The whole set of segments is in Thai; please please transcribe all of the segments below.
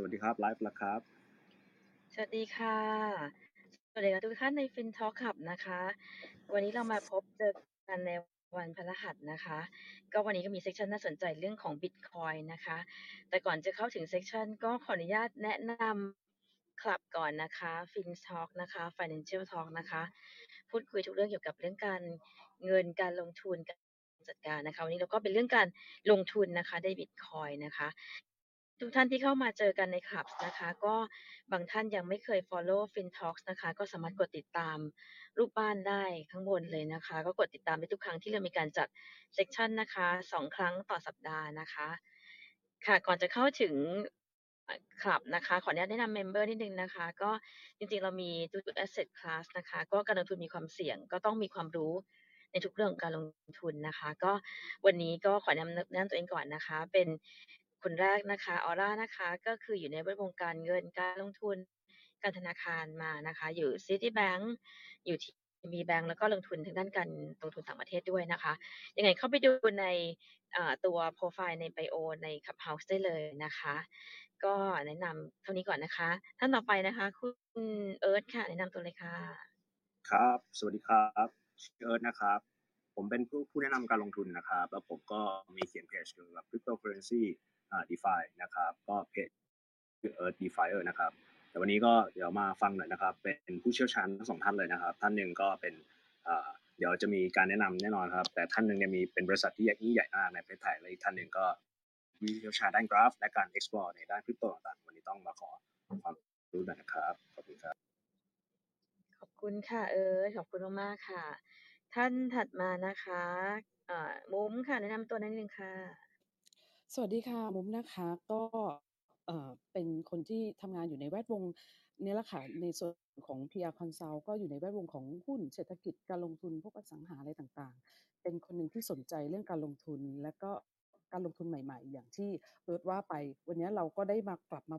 สวัสดีครับไลฟ์ล้วครับ สวัสดีค่ะ สวัสดีทุกท่านใน FinTalk Club นะคะ วันนี้เรามาพบเจอกันในวันพฤหัสนะคะ ก็วันนี้ก็มีเซสชันน่าสนใจเรื่องของ Bitcoin นะคะ แต่ก่อนจะเข้าถึงเซสชันก็ขออนุญาตแนะนำคลับก่อนนะคะ FinTalk นะคะ Financial Talk นะคะ พูดคุยทุกเรื่องเกี่ยวกับเรื่องการเงินการลงทุนการจัดการนะคะวันนี้เราก็เป็นเรื่องการลงทุนนะคะใน Bitcoin นะคะ ทุกท่านที่เข้ามาเจอกันในคลับนะคะ ก็บางท่านยังไม่เคย follow FinTalks นะคะ ก็สามารถกดติดตามรูปบ้านได้ข้างบนเลยนะคะ ก็กดติดตามได้ทุกครั้งที่เรามีการจัด session นะคะสองครั้งต่อสัปดาห์นะคะ ค่ะก่อนจะเข้าถึงคลับนะคะ ขออนุญาตแนะนำ member นิดนึงนะคะ ก็จริงๆเรามีทุกๆ asset class นะคะ ก็การลงทุนมีความเสี่ยง ก็ต้องมีความรู้ในทุกเรื่องการลงทุนนะคะ ก็วันนี้ก็ขอแนะนำแนะนำตัวเองก่อนนะคะ เป็น คนแรกนะคะ ออร่านะคะ ก็คืออยู่ในแวดวงการเงินการลงทุนการธนาคารมานะคะ อยู่ Citibank อยู่ที่มีแบงก์แล้วก็ลงทุนทางด้านการลงทุนต่างประเทศด้วยนะคะ ยังไงเข้าไปดูในตัวโปรไฟล์ในไบโอใน Clubhouse ได้เลยนะคะ ก็แนะนำเท่านี้ก่อนนะคะ ท่านต่อไปนะคะ คุณเอิร์ธค่ะ แนะนำตัวเลยค่ะ ครับ สวัสดีครับชื่อเอิร์ธนะครับ ผมเป็นผู้ผู้แนะนำการลงทุนนะครับ แล้วผมก็มีเขียนเพจเกี่ยวกับ cryptocurrency อ่า DeFi นะครับ ก็เพจชื่อ Earth DeFier นะครับ แต่วันนี้ก็เดี๋ยวมาฟังหน่อยนะครับ เป็นผู้เชี่ยวชาญทั้งสองท่านเลยนะครับ ท่านหนึ่งก็เป็นอ่าเดี๋ยวจะมีการแนะนำแน่นอนครับ แต่ท่านหนึ่งเนี่ยมีเป็นบริษัทที่ยิ่งใหญ่มากในประเทศไทยและอีกท่านหนึ่งก็มีเชี่ยวชาญด้านกราฟ และการ explore ในด้านคริปโตต่างๆวันนี้ต้องมาขอความรู้หน่อยนะครับขอบคุณครับ ขอบคุณค่ะ เอิร์ธขอบคุณมากๆค่ะ ท่านถัดมานะคะอ่อมุ้มค่ะแนะนำตัวนิดนึงค่ะ สวัสดีค่ะ มุมนะคะ ก็ เอ่อ เป็นคนที่ทำงานอยู่ในแวดวงเนี่ยแหละค่ะ ในส่วนของ PR Consult ก็อยู่ในแวดวงของหุ้น เศรษฐกิจ การลงทุน พวกอสังหา อะไรต่าง ๆ เป็นคนหนึ่งที่สนใจเรื่องการลงทุน และก็การลงทุนใหม่ ๆ อย่างที่เอิร์ธว่าไป วันนี้เราก็ได้มากลับมา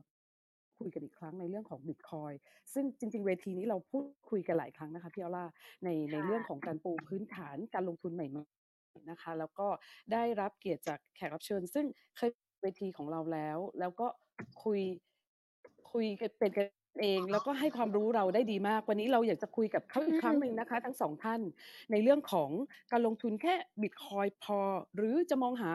คุยกันอีกครั้งในเรื่องของ Bitcoin ซึ่งจริง ๆ เวทีนี้เราพูดคุยกันหลายครั้งนะคะพี่ออล่า ในในค่ะ เรื่องของการปูพื้นฐานการลงทุนใหม่ๆ นะคะ แล้วก็ได้รับเกียรติจากแขกรับเชิญ ซึ่งเคยเวทีของเราแล้ว แล้วก็คุยคุยกันเป็นกันเองแล้วก็ให้ความรู้เราได้ดีมาก วันนี้เราอยากจะคุยกับเขาอีกครั้งหนึ่งนะคะ ทั้งสองท่านในเรื่องของการลงทุนแค่บิตคอยพอ หรือจะมองหา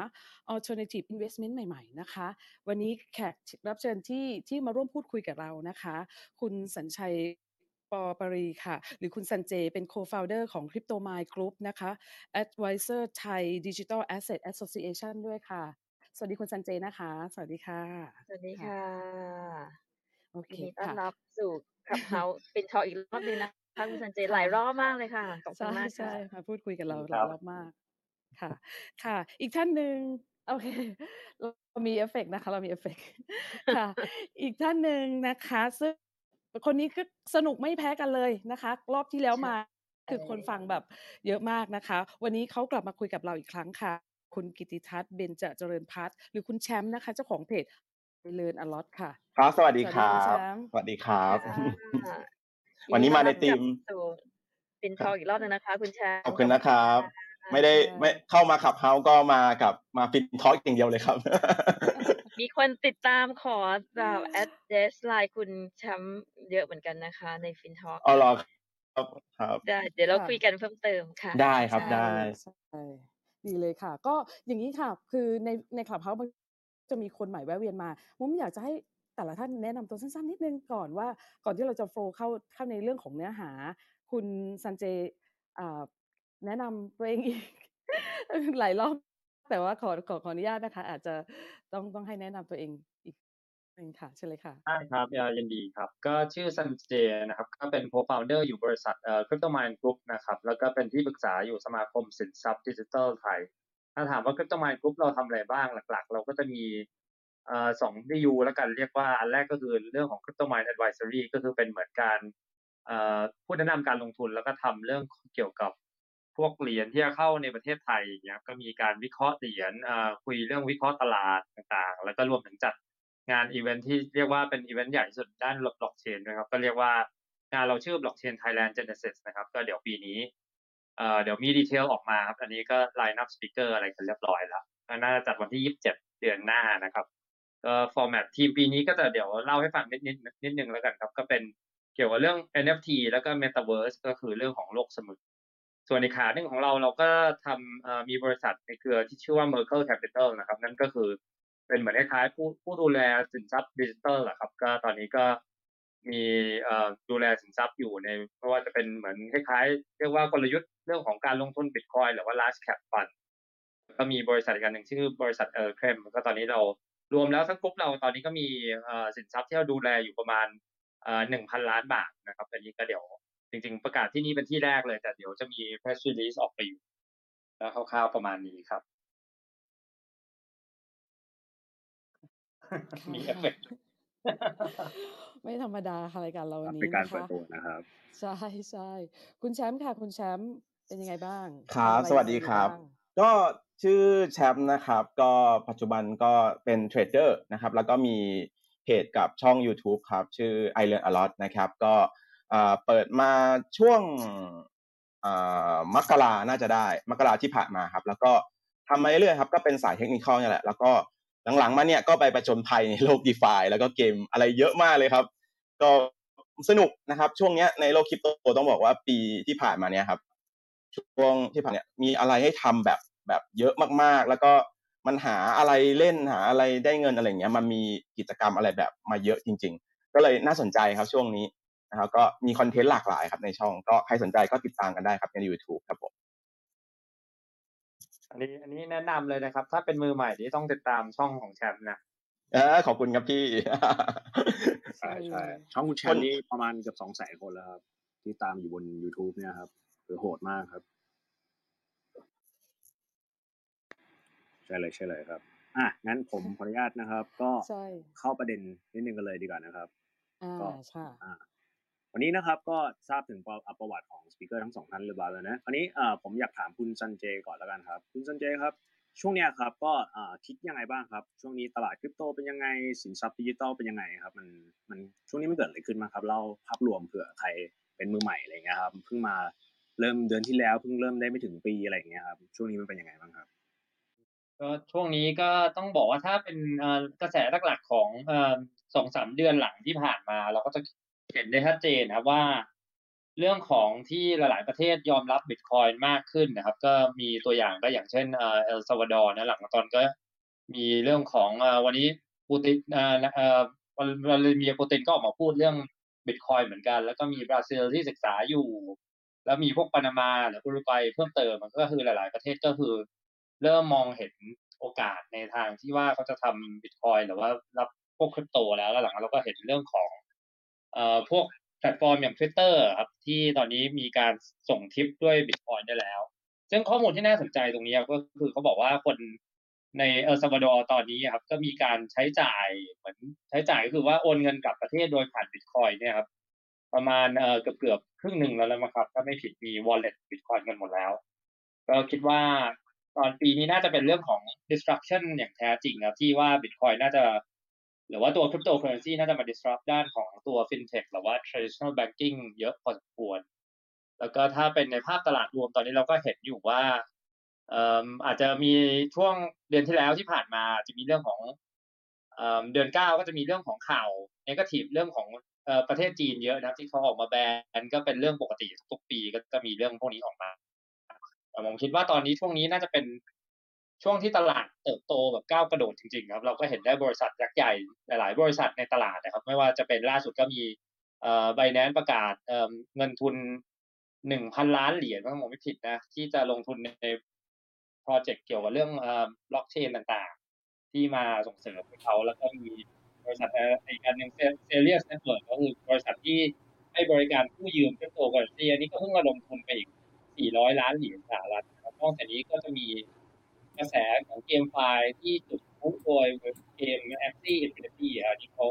alternative investment ใหม่ ๆ นะคะ วันนี้แขกรับเชิญที่ที่มาร่วมพูดคุยกับเรานะคะ คุณสัญชัย ปอปรีค่ะ หรือคุณสันเจเป็น co-founder ของ CryptoMind Group นะคะ advisor Thai Digital Asset Association ด้วยค่ะ สวัสดีคุณสันเจนะคะ สวัสดีค่ะ สวัสดีค่ะค่ะโอยิเคนดีต้อนค่ะรับสู่คลับเฮาส์เป็นทออีกรอบหนึงนะคะคุณสันเจหค่ะลายรอบมากเลยค่ะ ขอบคุใช่ณมากใช่ค่ะค่ะ พูดคุยกับเราคหรัลายบรอบมากค่ะ ค่ะ อีกท่านหนึ่งโอเค เรามีเอฟเฟกต์นะคะ เรามีเอฟเฟกต์ค่ะ อีกท่านหนึ่งนะคะ ซึ่ง คนนี้ก็สนุกไม่แพ้กันเลยนะคะ รอบที่แล้วใช่มาคือคนฟังแบบเยอะมากนะคะ วันนี้เขากลับมาคุยกับเราอีกครั้งค่ะ คุณกิติทัศน์เบญจเจริญพัฒน์หรือคุณแชมป์นะคะเจ้าของเพจเลินอลอตค่ะ ครับ สวัสดีสวัสคดีรัคุณแชบมป์สวัสดีครับค่ะวันนี้มาในธีมยินดีต้อนรับกลับสู่เป็นทออีกรอบหนึงนะคะ คุณแชมป์ขอบคุณนะครับค่ะไม่ได้ค่ะไม่เข้ามาขับเฮาก็มากับมาฟินทอล์กอย่างเดียวเลยครับ มีคนติดตามขอแบบ address ไลน์คุณแชมป์เยอะเหมือนกันนะคะ ในฟินทอเอาเหรอครับครับได้เดี๋ยวเราค่ะคุยกันเพิ่มเติมค่ะ ได้ครับใช่ได้ใช่ดีเลยค่ะ ก็อย่างนี้ค่ะ คือในใน Clubhouse มันจะมีคนใหม่แวะเวียนมามุมอยากจะให้แต่ละท่านแนะนำตัวสั้นๆนิดนึงก่อนว่าก่อนที่เราจะ flow เข้าเข้าในเรื่องของเนื้อหา คุณซันเจอ่าแนะนำตัวเองอีกหลายรอบ แต่ว่าขอขอขออนุญาตนะคะ อาจจะต้องต้องให้แนะนำตัวเองอีกหนึ่งค่ะเชิญเลยค่ะได้ครับยินดีครับ ก็ชื่อซันเจนะครับ ก็เป็น co-founder อยู่บริษัทเอ่อ CryptoMind Group นะครับ แล้วก็เป็นที่ปรึกษาอยู่สมาคมสินทรัพย์ดิจิทัลไทย ถ้าถามว่า CryptoMind Group เราทำอะไรบ้างหลัก ๆ เราก็จะมีเอ่อสอง BU แล้วกันเรียกว่าอันแรกก็คือเรื่องของ CryptoMind Advisory ก็คือเป็นเหมือนการเอ่อผู้แนะนำการลงทุนแล้วก็ทำเรื่องเกี่ยวกับ พวกเหรียญที่จะเข้าในประเทศไทยเงี้ยก็มีการวิเคราะห์เหรียญอ่อคุยเรื่องวิเคราะห์ตลาดต่างๆ แล้วก็รวมถึงจัดงานอีเวนท์ที่เรียกว่าเป็นอีเวนท์ใหญ่สุดด้านบล็อกเชนนะครับ ก็เรียกว่างานเราชื่อ Blockchain Thailand Genesis นะครับ ก็เดี๋ยวปีนี้เอ่อเดี๋ยวมี detail ออกมาครับ อันนี้ก็ line up speaker อะไรกันเรียบร้อยแล้วก็น่าจะจัดวันที่27เดือนหน้านะครับก็ format ธีมปีนี้ก็จะเดี๋ยวเล่าให้ฟังนิดนิดนิดนึงแล้วกันครับ ก็เป็นเกี่ยวกับเรื่อง NFT แล้วก็ Metaverse ก็คือเรื่องของโลกเสมือน ส่วนในขาหนึ่งของเราเราก็ทำมีบริษัทในเครือที่ชื่อว่า Merkle Capital นะครับ นั่นก็คือเป็นเหมือนคล้ายๆผู้ผู้ดูแลสินทรัพย์ดิจิทัลแหละครับ ก็ตอนนี้ก็มีดูแลสินทรัพย์อยู่ในไม่ว่าจะเป็นเหมือนคล้ายๆ เรียกว่ากลยุทธ์เรื่องของการลงทุนบิตคอยหรือว่า large cap fund ก็มีบริษัทอีกอันหนึ่งชื่อบริษัทเออเครมก็ตอนนี้เรารวมแล้วทั้งกลุ่มเราตอนนี้ก็มีสินทรัพย์ที่เราดูแลอยู่ประมาณหนึ่งพันล้านบาทนะครับอันนี้ก็เดี๋ยว จริงๆ ประกาศที่นี่เป็นที่แรกเลย แต่เดี๋ยวจะมี press release ออกไปอยู่ แล้วคร่าวๆประมาณนี้ครับ มีเอฟเฟกต์ไม่ธรรมดาค่ะรายการเราวันนี้เป็นการนะเปิดคะตัวนะครับ ใช่ใช่คุณแชมป์ค่ะ คุณแชมป์เป็นยังไงบ้างครับทำอะไรสวัสดีอยู่ครับบ้างก็ชื่อแชมป์นะครับ ก็ปัจจุบันก็เป็นเทรดเดอร์นะครับ แล้วก็มีเพจกับช่อง YouTube ครับ ชื่อ I Learn a lot นะครับ ก็ เปิดมาช่วงมกราน่าจะได้ มกราที่ผ่านมาครับ แล้วก็ทำมาเรื่อยๆครับ ก็เป็นสายเทคนิคนี่แหละ แล้วก็หลังๆมาเนี่ยก็ไปประจนภัยในโลก d e f าแล้วก็เกมอะไรเยอะมากเลยครับ ก็สนุกนะครับ ช่วงเนี้ยในโลกคริปโตต้องบอกว่าปีที่ผ่านมาเนี่ยครับ ช่วงที่ผ่านเนี่ยมีอะไรให้ทำแบบแบบเยอะมากๆ แล้วก็มันหาอะไรเล่นหาอะไรได้เงินอะไรเงี้ย มันมีกิจกรรมอะไรแบบมาเยอะจริง ๆ ก็เลยน่าสนใจครับช่วงนี้ นะครับก็มีคอนเทนต์หลากหลายครับในช่องก็ใครสนใจก็ติดตามกันได้ครับใน YouTube ครับผมอันนี้อันนี้แนะนำเลยนะครับ ถ้าเป็นมือใหม่ที่ต้องติดตามช่องของแชมป์นะเออขอบคุณครับพี่ใช่ใช่ใช่เลยช่องคุณแชคมนป์นี่ประมาณเกือบสองแสนคนแล้วครับ ที่ตามอยู่บน YouTube เนี่ยครับคือโหดมากครับ ใช่เลยใช่เลยครับ อะงั้นผมขออนุญาตนะครับ ก็ใช่เข้าประเด็นนิดนึงกันเลยดีกว่านะครับ อ่าก็ค่ะอ่า วันนี้นะครับก็ทราบถึงประประวัติของสปีกเกอร์ทั้งสองท่านเรียบร้อยแล้วนะคราวนี้ผมอยากถามคุณซันเจก่อนแล้วกันครับ คุณซันเจครับ ช่วงนี้ครับก็คิดยังไงบ้างครับ ช่วงนี้ตลาดคริปโตเป็นยังไงสินทรัพย์ดิจิตอลเป็นยังไงครับมันมันช่วงนี้มันเกิดอะไรขึ้นมางครับเล่าภาพรวมเผื่อใครเป็นมือใหม่อะไรเงี้ยครับเพิ่งมาเริ่มเดือนที่แล้วเพิ่งเริ่มได้ไม่ถึงปีอะไรอย่างเงี้ยครับช่วงนี้มันเป็นยังไงบ้างครับก็ช่วงนี้ก็ต้องบอกว่าถ้าเป็นกระแสหลักๆของสองสามเดือนหลังที่ผ่านมา เราก็จะ เห็นได้ชัดเจนนะว่า เรื่องของที่หลาย ๆ ประเทศยอมรับบิตคอยน์มากขึ้นนะครับ ก็มีตัวอย่างก็อย่างเช่นเออเอลซาวาดอร์นะหลังตอนก็มีเรื่องของวันนี้ปูตินเออเออวลาดิเมียร์ปูตินก็ออกมาพูดเรื่องบิตคอยน์เหมือนกัน แล้วก็มีบราซิลที่ศึกษาอยู่ แล้วมีพวกปานามาหรืออุรุกวัยเพิ่มเติมมันก็คือหลาย ๆ ประเทศก็คือ เริ่มมองเห็นโอกาสในทางที่ว่าเขาจะทำบิตคอยน์หรือว่ารับพวกคริปโตแล้วแล้วหลังจากเราก็เห็นเรื่องของ เอ่อพวกแพลตฟอร์มอย่าง Twitter ครับที่ตอนนี้มีการส่งทิปด้วยบิตคอยน์ได้แล้ว ซึ่งข้อมูลที่น่าสนใจตรงนี้ก็คือเขาบอกว่าคนในเอลซาวาดอร์ตอนนี้ครับก็มีการใช้จ่ายเหมือนใช้จ่ายก็คือว่าโอนเงินกลับประเทศโดยผ่านบิตคอยน์เนี่ยครับประมาณเอ่อเกือบเกือบครึ่งหนึ่งแล้วแล้วมั้งครับถ้าไม่ผิดมี wallet บิตคอยกันหมดแล้ว ก็คิดว่าตอนปีนี้น่าจะเป็นเรื่องของ disruption อย่างแท้จริงครับที่ว่า Bitcoin น่าจะ หรือว่าตัว cryptocurrency น่าจะมา disrupt ด้านของตัว fintech หรือว่า traditional banking เยอะพอสมควร แล้วก็ถ้าเป็นในภาพตลาดรวมตอนนี้เราก็เห็นอยู่ว่าเอ่ออาจจะมีช่วงเดือนที่แล้วที่ผ่านมาจะมีเรื่องของเอ่อเดือนเก้าก็จะมีเรื่องของข่าว negative เรื่องของเอ่อประเทศจีนเยอะนะที่เขาออกมาแบนก็เป็นเรื่องปกติทุกปีก็จะมีเรื่องพวกนี้ออกมาผมคิดว่าตอนนี้ช่วงนี้น่าจะเป็น ช่วงที่ตลาดเติบโตแบบก้าวกระโดดจริงๆครับเราก็เห็นได้บริษัทยักษ์ใหญ่หลาย ๆ บริษัทในตลาดนะครับ ไม่ว่าจะเป็นล่าสุดก็มีเอ่อ Binance ประกาศเอ่อเงินทุนหนึ่งพันล้านเหรียญถ้าผมไม่ผิดนะที่จะลงทุนในโปรเจกต์เกี่ยวกับเรื่องเอ่อบล็อกเชนต่างๆ ที่มาส่งเสริมเขาแล้วก็มีบริษัทอีกอันหนึ่ง Celsius Network ก็คือบริษัทที่ให้บริการกู้ยืมคริปโตเคอเรนซีอันนี้ก็เพิ่งระดมทุนไปอีก 400 ล้านเหรียญสหรัฐนะครับนอกจากนี้ก็จะมี กระแสของ GameFi ที่จุดพลุโดยเกม Axie Infinity อะที่เขา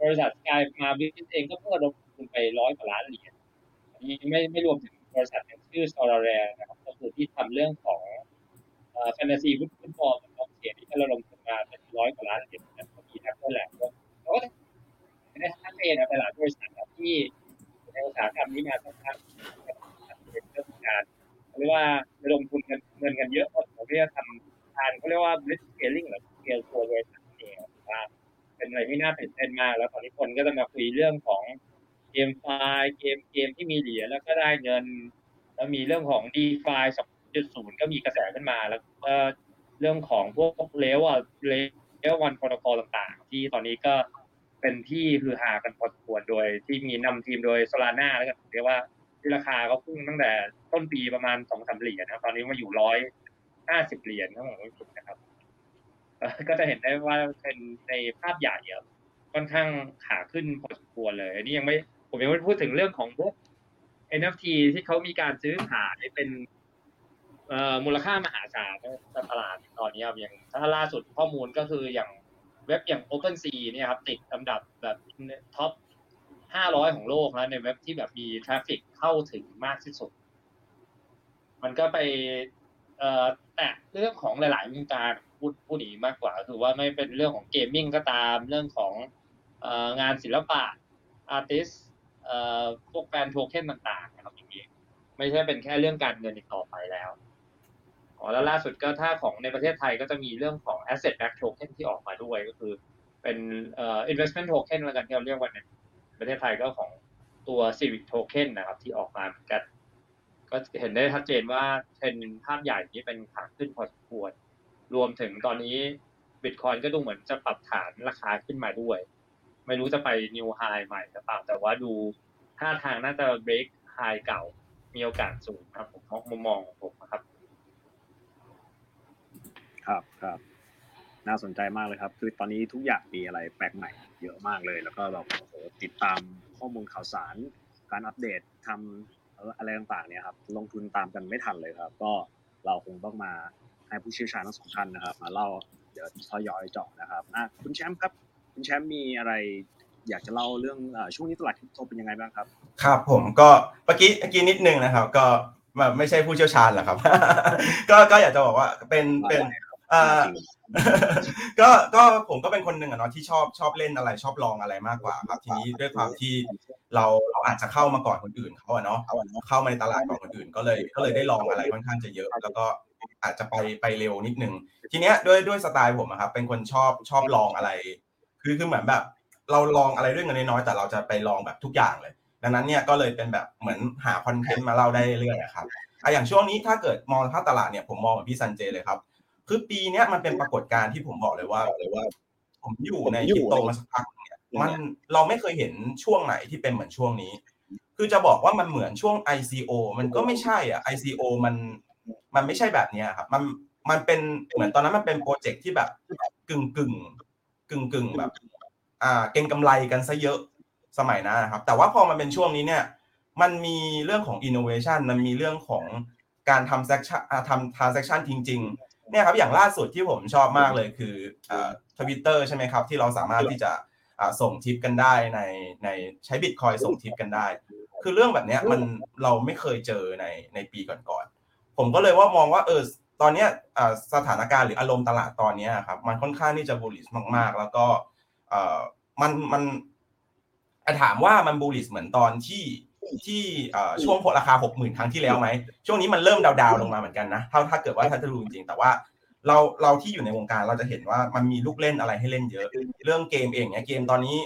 บริษัท Sky มาบิสเองก็เพิ่งระดมทุนไปร้อยกว่าล้านเหรียญอันนี้ไม่ไม่รวมถึงบริษัทชื่อ Sorare นะครับก็คือที่ทำเรื่องของ fantasy football ของเสียที่ก็ระดมทุนมาเป็นร้อยกว่าล้านเหรียญนะครับก็มีทั้งแหละก็ก็ได้ทักเจนไปหลายบริษัทที่ในอุตสาหกรรมนี้มาสักพักเป็นเรื่องของการเรียกว่าระดมทุนเงินเงินกันเยอะพอสมควรที่จะทำารเขาเรียกว่า blitz scaling หรือ scale ตัวบริษัทเองว่าอะไรที่น่าตื่นเต้นมาก แล้วตอนนี้คนก็จะมาคุยเรื่องของเกมไฟล์เกมเกมที่มีเหรียญแล้วก็ได้เงิน แล้วมีเรื่องของ d e f i 2.0 ก็มีกระแสขึ้นมา แล้วก็เรื่องของพวก layer layer one protocol ต่างๆ ที่ตอนนี้ก็เป็นที่ฮือฮากันพอสมควรโดยที่มีนำทีมโดย Solana แล้วก็เรียกว่าที่ราคาก็พุ่งตั้งแต่ต้นปีประมาณสองสามเหรียญนะครับตอนนี้มาอยู่ร้อย ห้าสิบเหรียญทั้งหมดไม่ผิดนะครับก็จะเห็นได้ว่าเป็นในภาพใหญ่อะค่อนข้างขาขึ้นพอสมควรเลย อันนี้ยังไม่ผมยังไม่พูดถึงเรื่องของพวก NFT ที่เขามีการซื้อขายเป็นมูลค่ามหาศาลในตลาดตอนนี้ครับอย่างถ้าล่าสุดข้อมูลก็คืออย่างเว็บอย่าง OpenSea เนี่ยครับติดอันดับแบบ top 500 ของโลกแล้วในเว็บที่แบบมี traffic เข้าถึงมากที่สุด มันก็ไป แตะเรื่องของหลายๆวงการพูดพูดนี้มากกว่าคือว่าไม่เป็นเรื่องของ gaming ก็ตามเรื่องของอองานศิลปะ artistพวกแฟนโทเค็นต่างๆนะครับอย่างนี้ไม่ใช่เป็นแค่เรื่องการเงินอีกต่อไปแล้วอ๋อแล้วล่าสุดก็ถ้าของในประเทศไทยก็จะมีเรื่องของ asset back token ที่ออกมาด้วยก็คือเป็นเอ่อ investment token แล้วกันที่เราเรียกว่าในประเทศไทยก็ของตัว civic token นะครับ ที่ออกมาเหมือนกัน ก็เห็นได้ชัดเจนว่าเทรนภาพใหญ่นี้เป็นขาขึ้นพอสมควร รวมถึงตอนนี้บิตคอยก็ดูเหมือนจะปรับฐานราคาขึ้นมาด้วย ไม่รู้จะไปนิวไฮใหม่หรือเปล่า แต่ว่าดูท่าทางน่าจะเบรกไฮเก่า มีโอกาสสูงครับ ผมมุมมองของผมนะครับ ครับครับ น่าสนใจมากเลยครับ คือตอนนี้ทุกอย่างมีอะไรแปลกใหม่เยอะมากเลย แล้วก็แบบโอ้โหติดตามข้อมูลข่าวสาร การอัปเดตทำ อะไรต่างๆเนี่ยครับลงทุนตามกันไม่ทันเลยครับ ก็เราคงต้องมาให้ผู้เชี่ยวชาญทั้งสองท่านนะครับ มาเล่าเดี๋ยวทยอยเจาะนะครับอะคุณแชมป์ครับ คุณแชมป์มีอะไรอยากจะเล่าเรื่องเอ่อช่วงนี้ตลาดคริปโตเป็นยังไงบ้างครับ ครับผมก็เมื่อกี้เมื่อกี้นิดนึงนะครับ ก็แบบไม่ใช่ผู้เชี่ยวชาญหรอกครับ ก็ก็อยากจะบอกว่าเป็นเป็นอ่า ก็ก็ผมก็เป็นคนหนึ่งอะเนาะที่ชอบชอบเล่นอะไร ชอบลองอะไรมากกว่าครับทีนี้ด้วยความที่เราเราอาจจะเข้ามาก่อนคนอื่นเขาอะเนาะเข้ามาในตลาดก่อนคนอื่น ก็เลยก็เลยได้ลองอะไรค่อนข้างจะเยอะ แล้วก็อาจจะไปไปเร็วนิดนึงทีเนี้ยด้วยด้วยสไตล์ผมอะครับเป็นคนชอบชอบลองอะไร คือคือเหมือนแบบ เราลองอะไรเรื่องเงินน้อยๆแต่เราจะไปลองแบบทุกอย่างเลย ดังนั้นเนี่ยก็เลยเป็นแบบเหมือนหาคอนเทนต์มาเล่าได้เรื่อยๆอะครับอะอย่างช่วงนี้ถ้าเกิดมองภาพตลาดเนี่ยผมมองกับพี่ซันเจเลยครับ คือปีเนี้ยมันเป็นปรากฏการณ์ที่ผมบอกเลยว่าเลยว่า ผมอยู่ในคริปโตมาสักพักเนี่ยมันเราไม่เคยเห็นช่วงไหนที่เป็นเหมือนช่วงนี้ คือจะบอกว่ามันเหมือนช่วง ICO มันก็ไม่ใช่อะ ICO มันมันไม่ใช่แบบเนี้ยครับมันมันเป็นเหมือนตอนนั้นมันเป็นโปรเจกต์ที่แบบกึ่งกึ่งกึ่งกึ่งแบบ อ่า เก็งกำไรกันซะเยอะสมัยนั้นนะครับ แต่ว่าพอมันเป็นช่วงนี้เนี่ย มันมีเรื่องของ innovation มันมีเรื่องของการทำ section อ่าทำ transaction จริงๆ เนี่ยครับอย่างล่าสุดที่ผมชอบมากเลยคือทวิตเตอร์ใช่ไหมครับที่เราสามารถที่จะส่งทิปกันได้ในในใช้บิตคอยส่งทิปกันได้ คือเรื่องแบบเนี้ยมันเราไม่เคยเจอในในปีก่อนๆผมก็เลยว่ามองว่าเออตอนเนี้ยสถานการณ์หรืออารมณ์ตลาดตอนเนี้ยครับมันค่อนข้างที่จะ bullish มากๆ แล้วก็มันมันถามว่ามัน bullish เหมือนตอนที่ ที่ช่วงราคาหกหมื่นครั้งที่แล้วไหมช่วงนี้มันเริ่มดาวๆลงมาเหมือนกันนะถ้าถ้าเกิดว่าถ้าจะดูจริงแต่ว่าเราเราที่อยู่ในวงการเราจะเห็นว่ามันมีลูกเล่นอะไรให้เล่นเยอะ เรื่องเกมเองเนี่ยเกมตอนนี้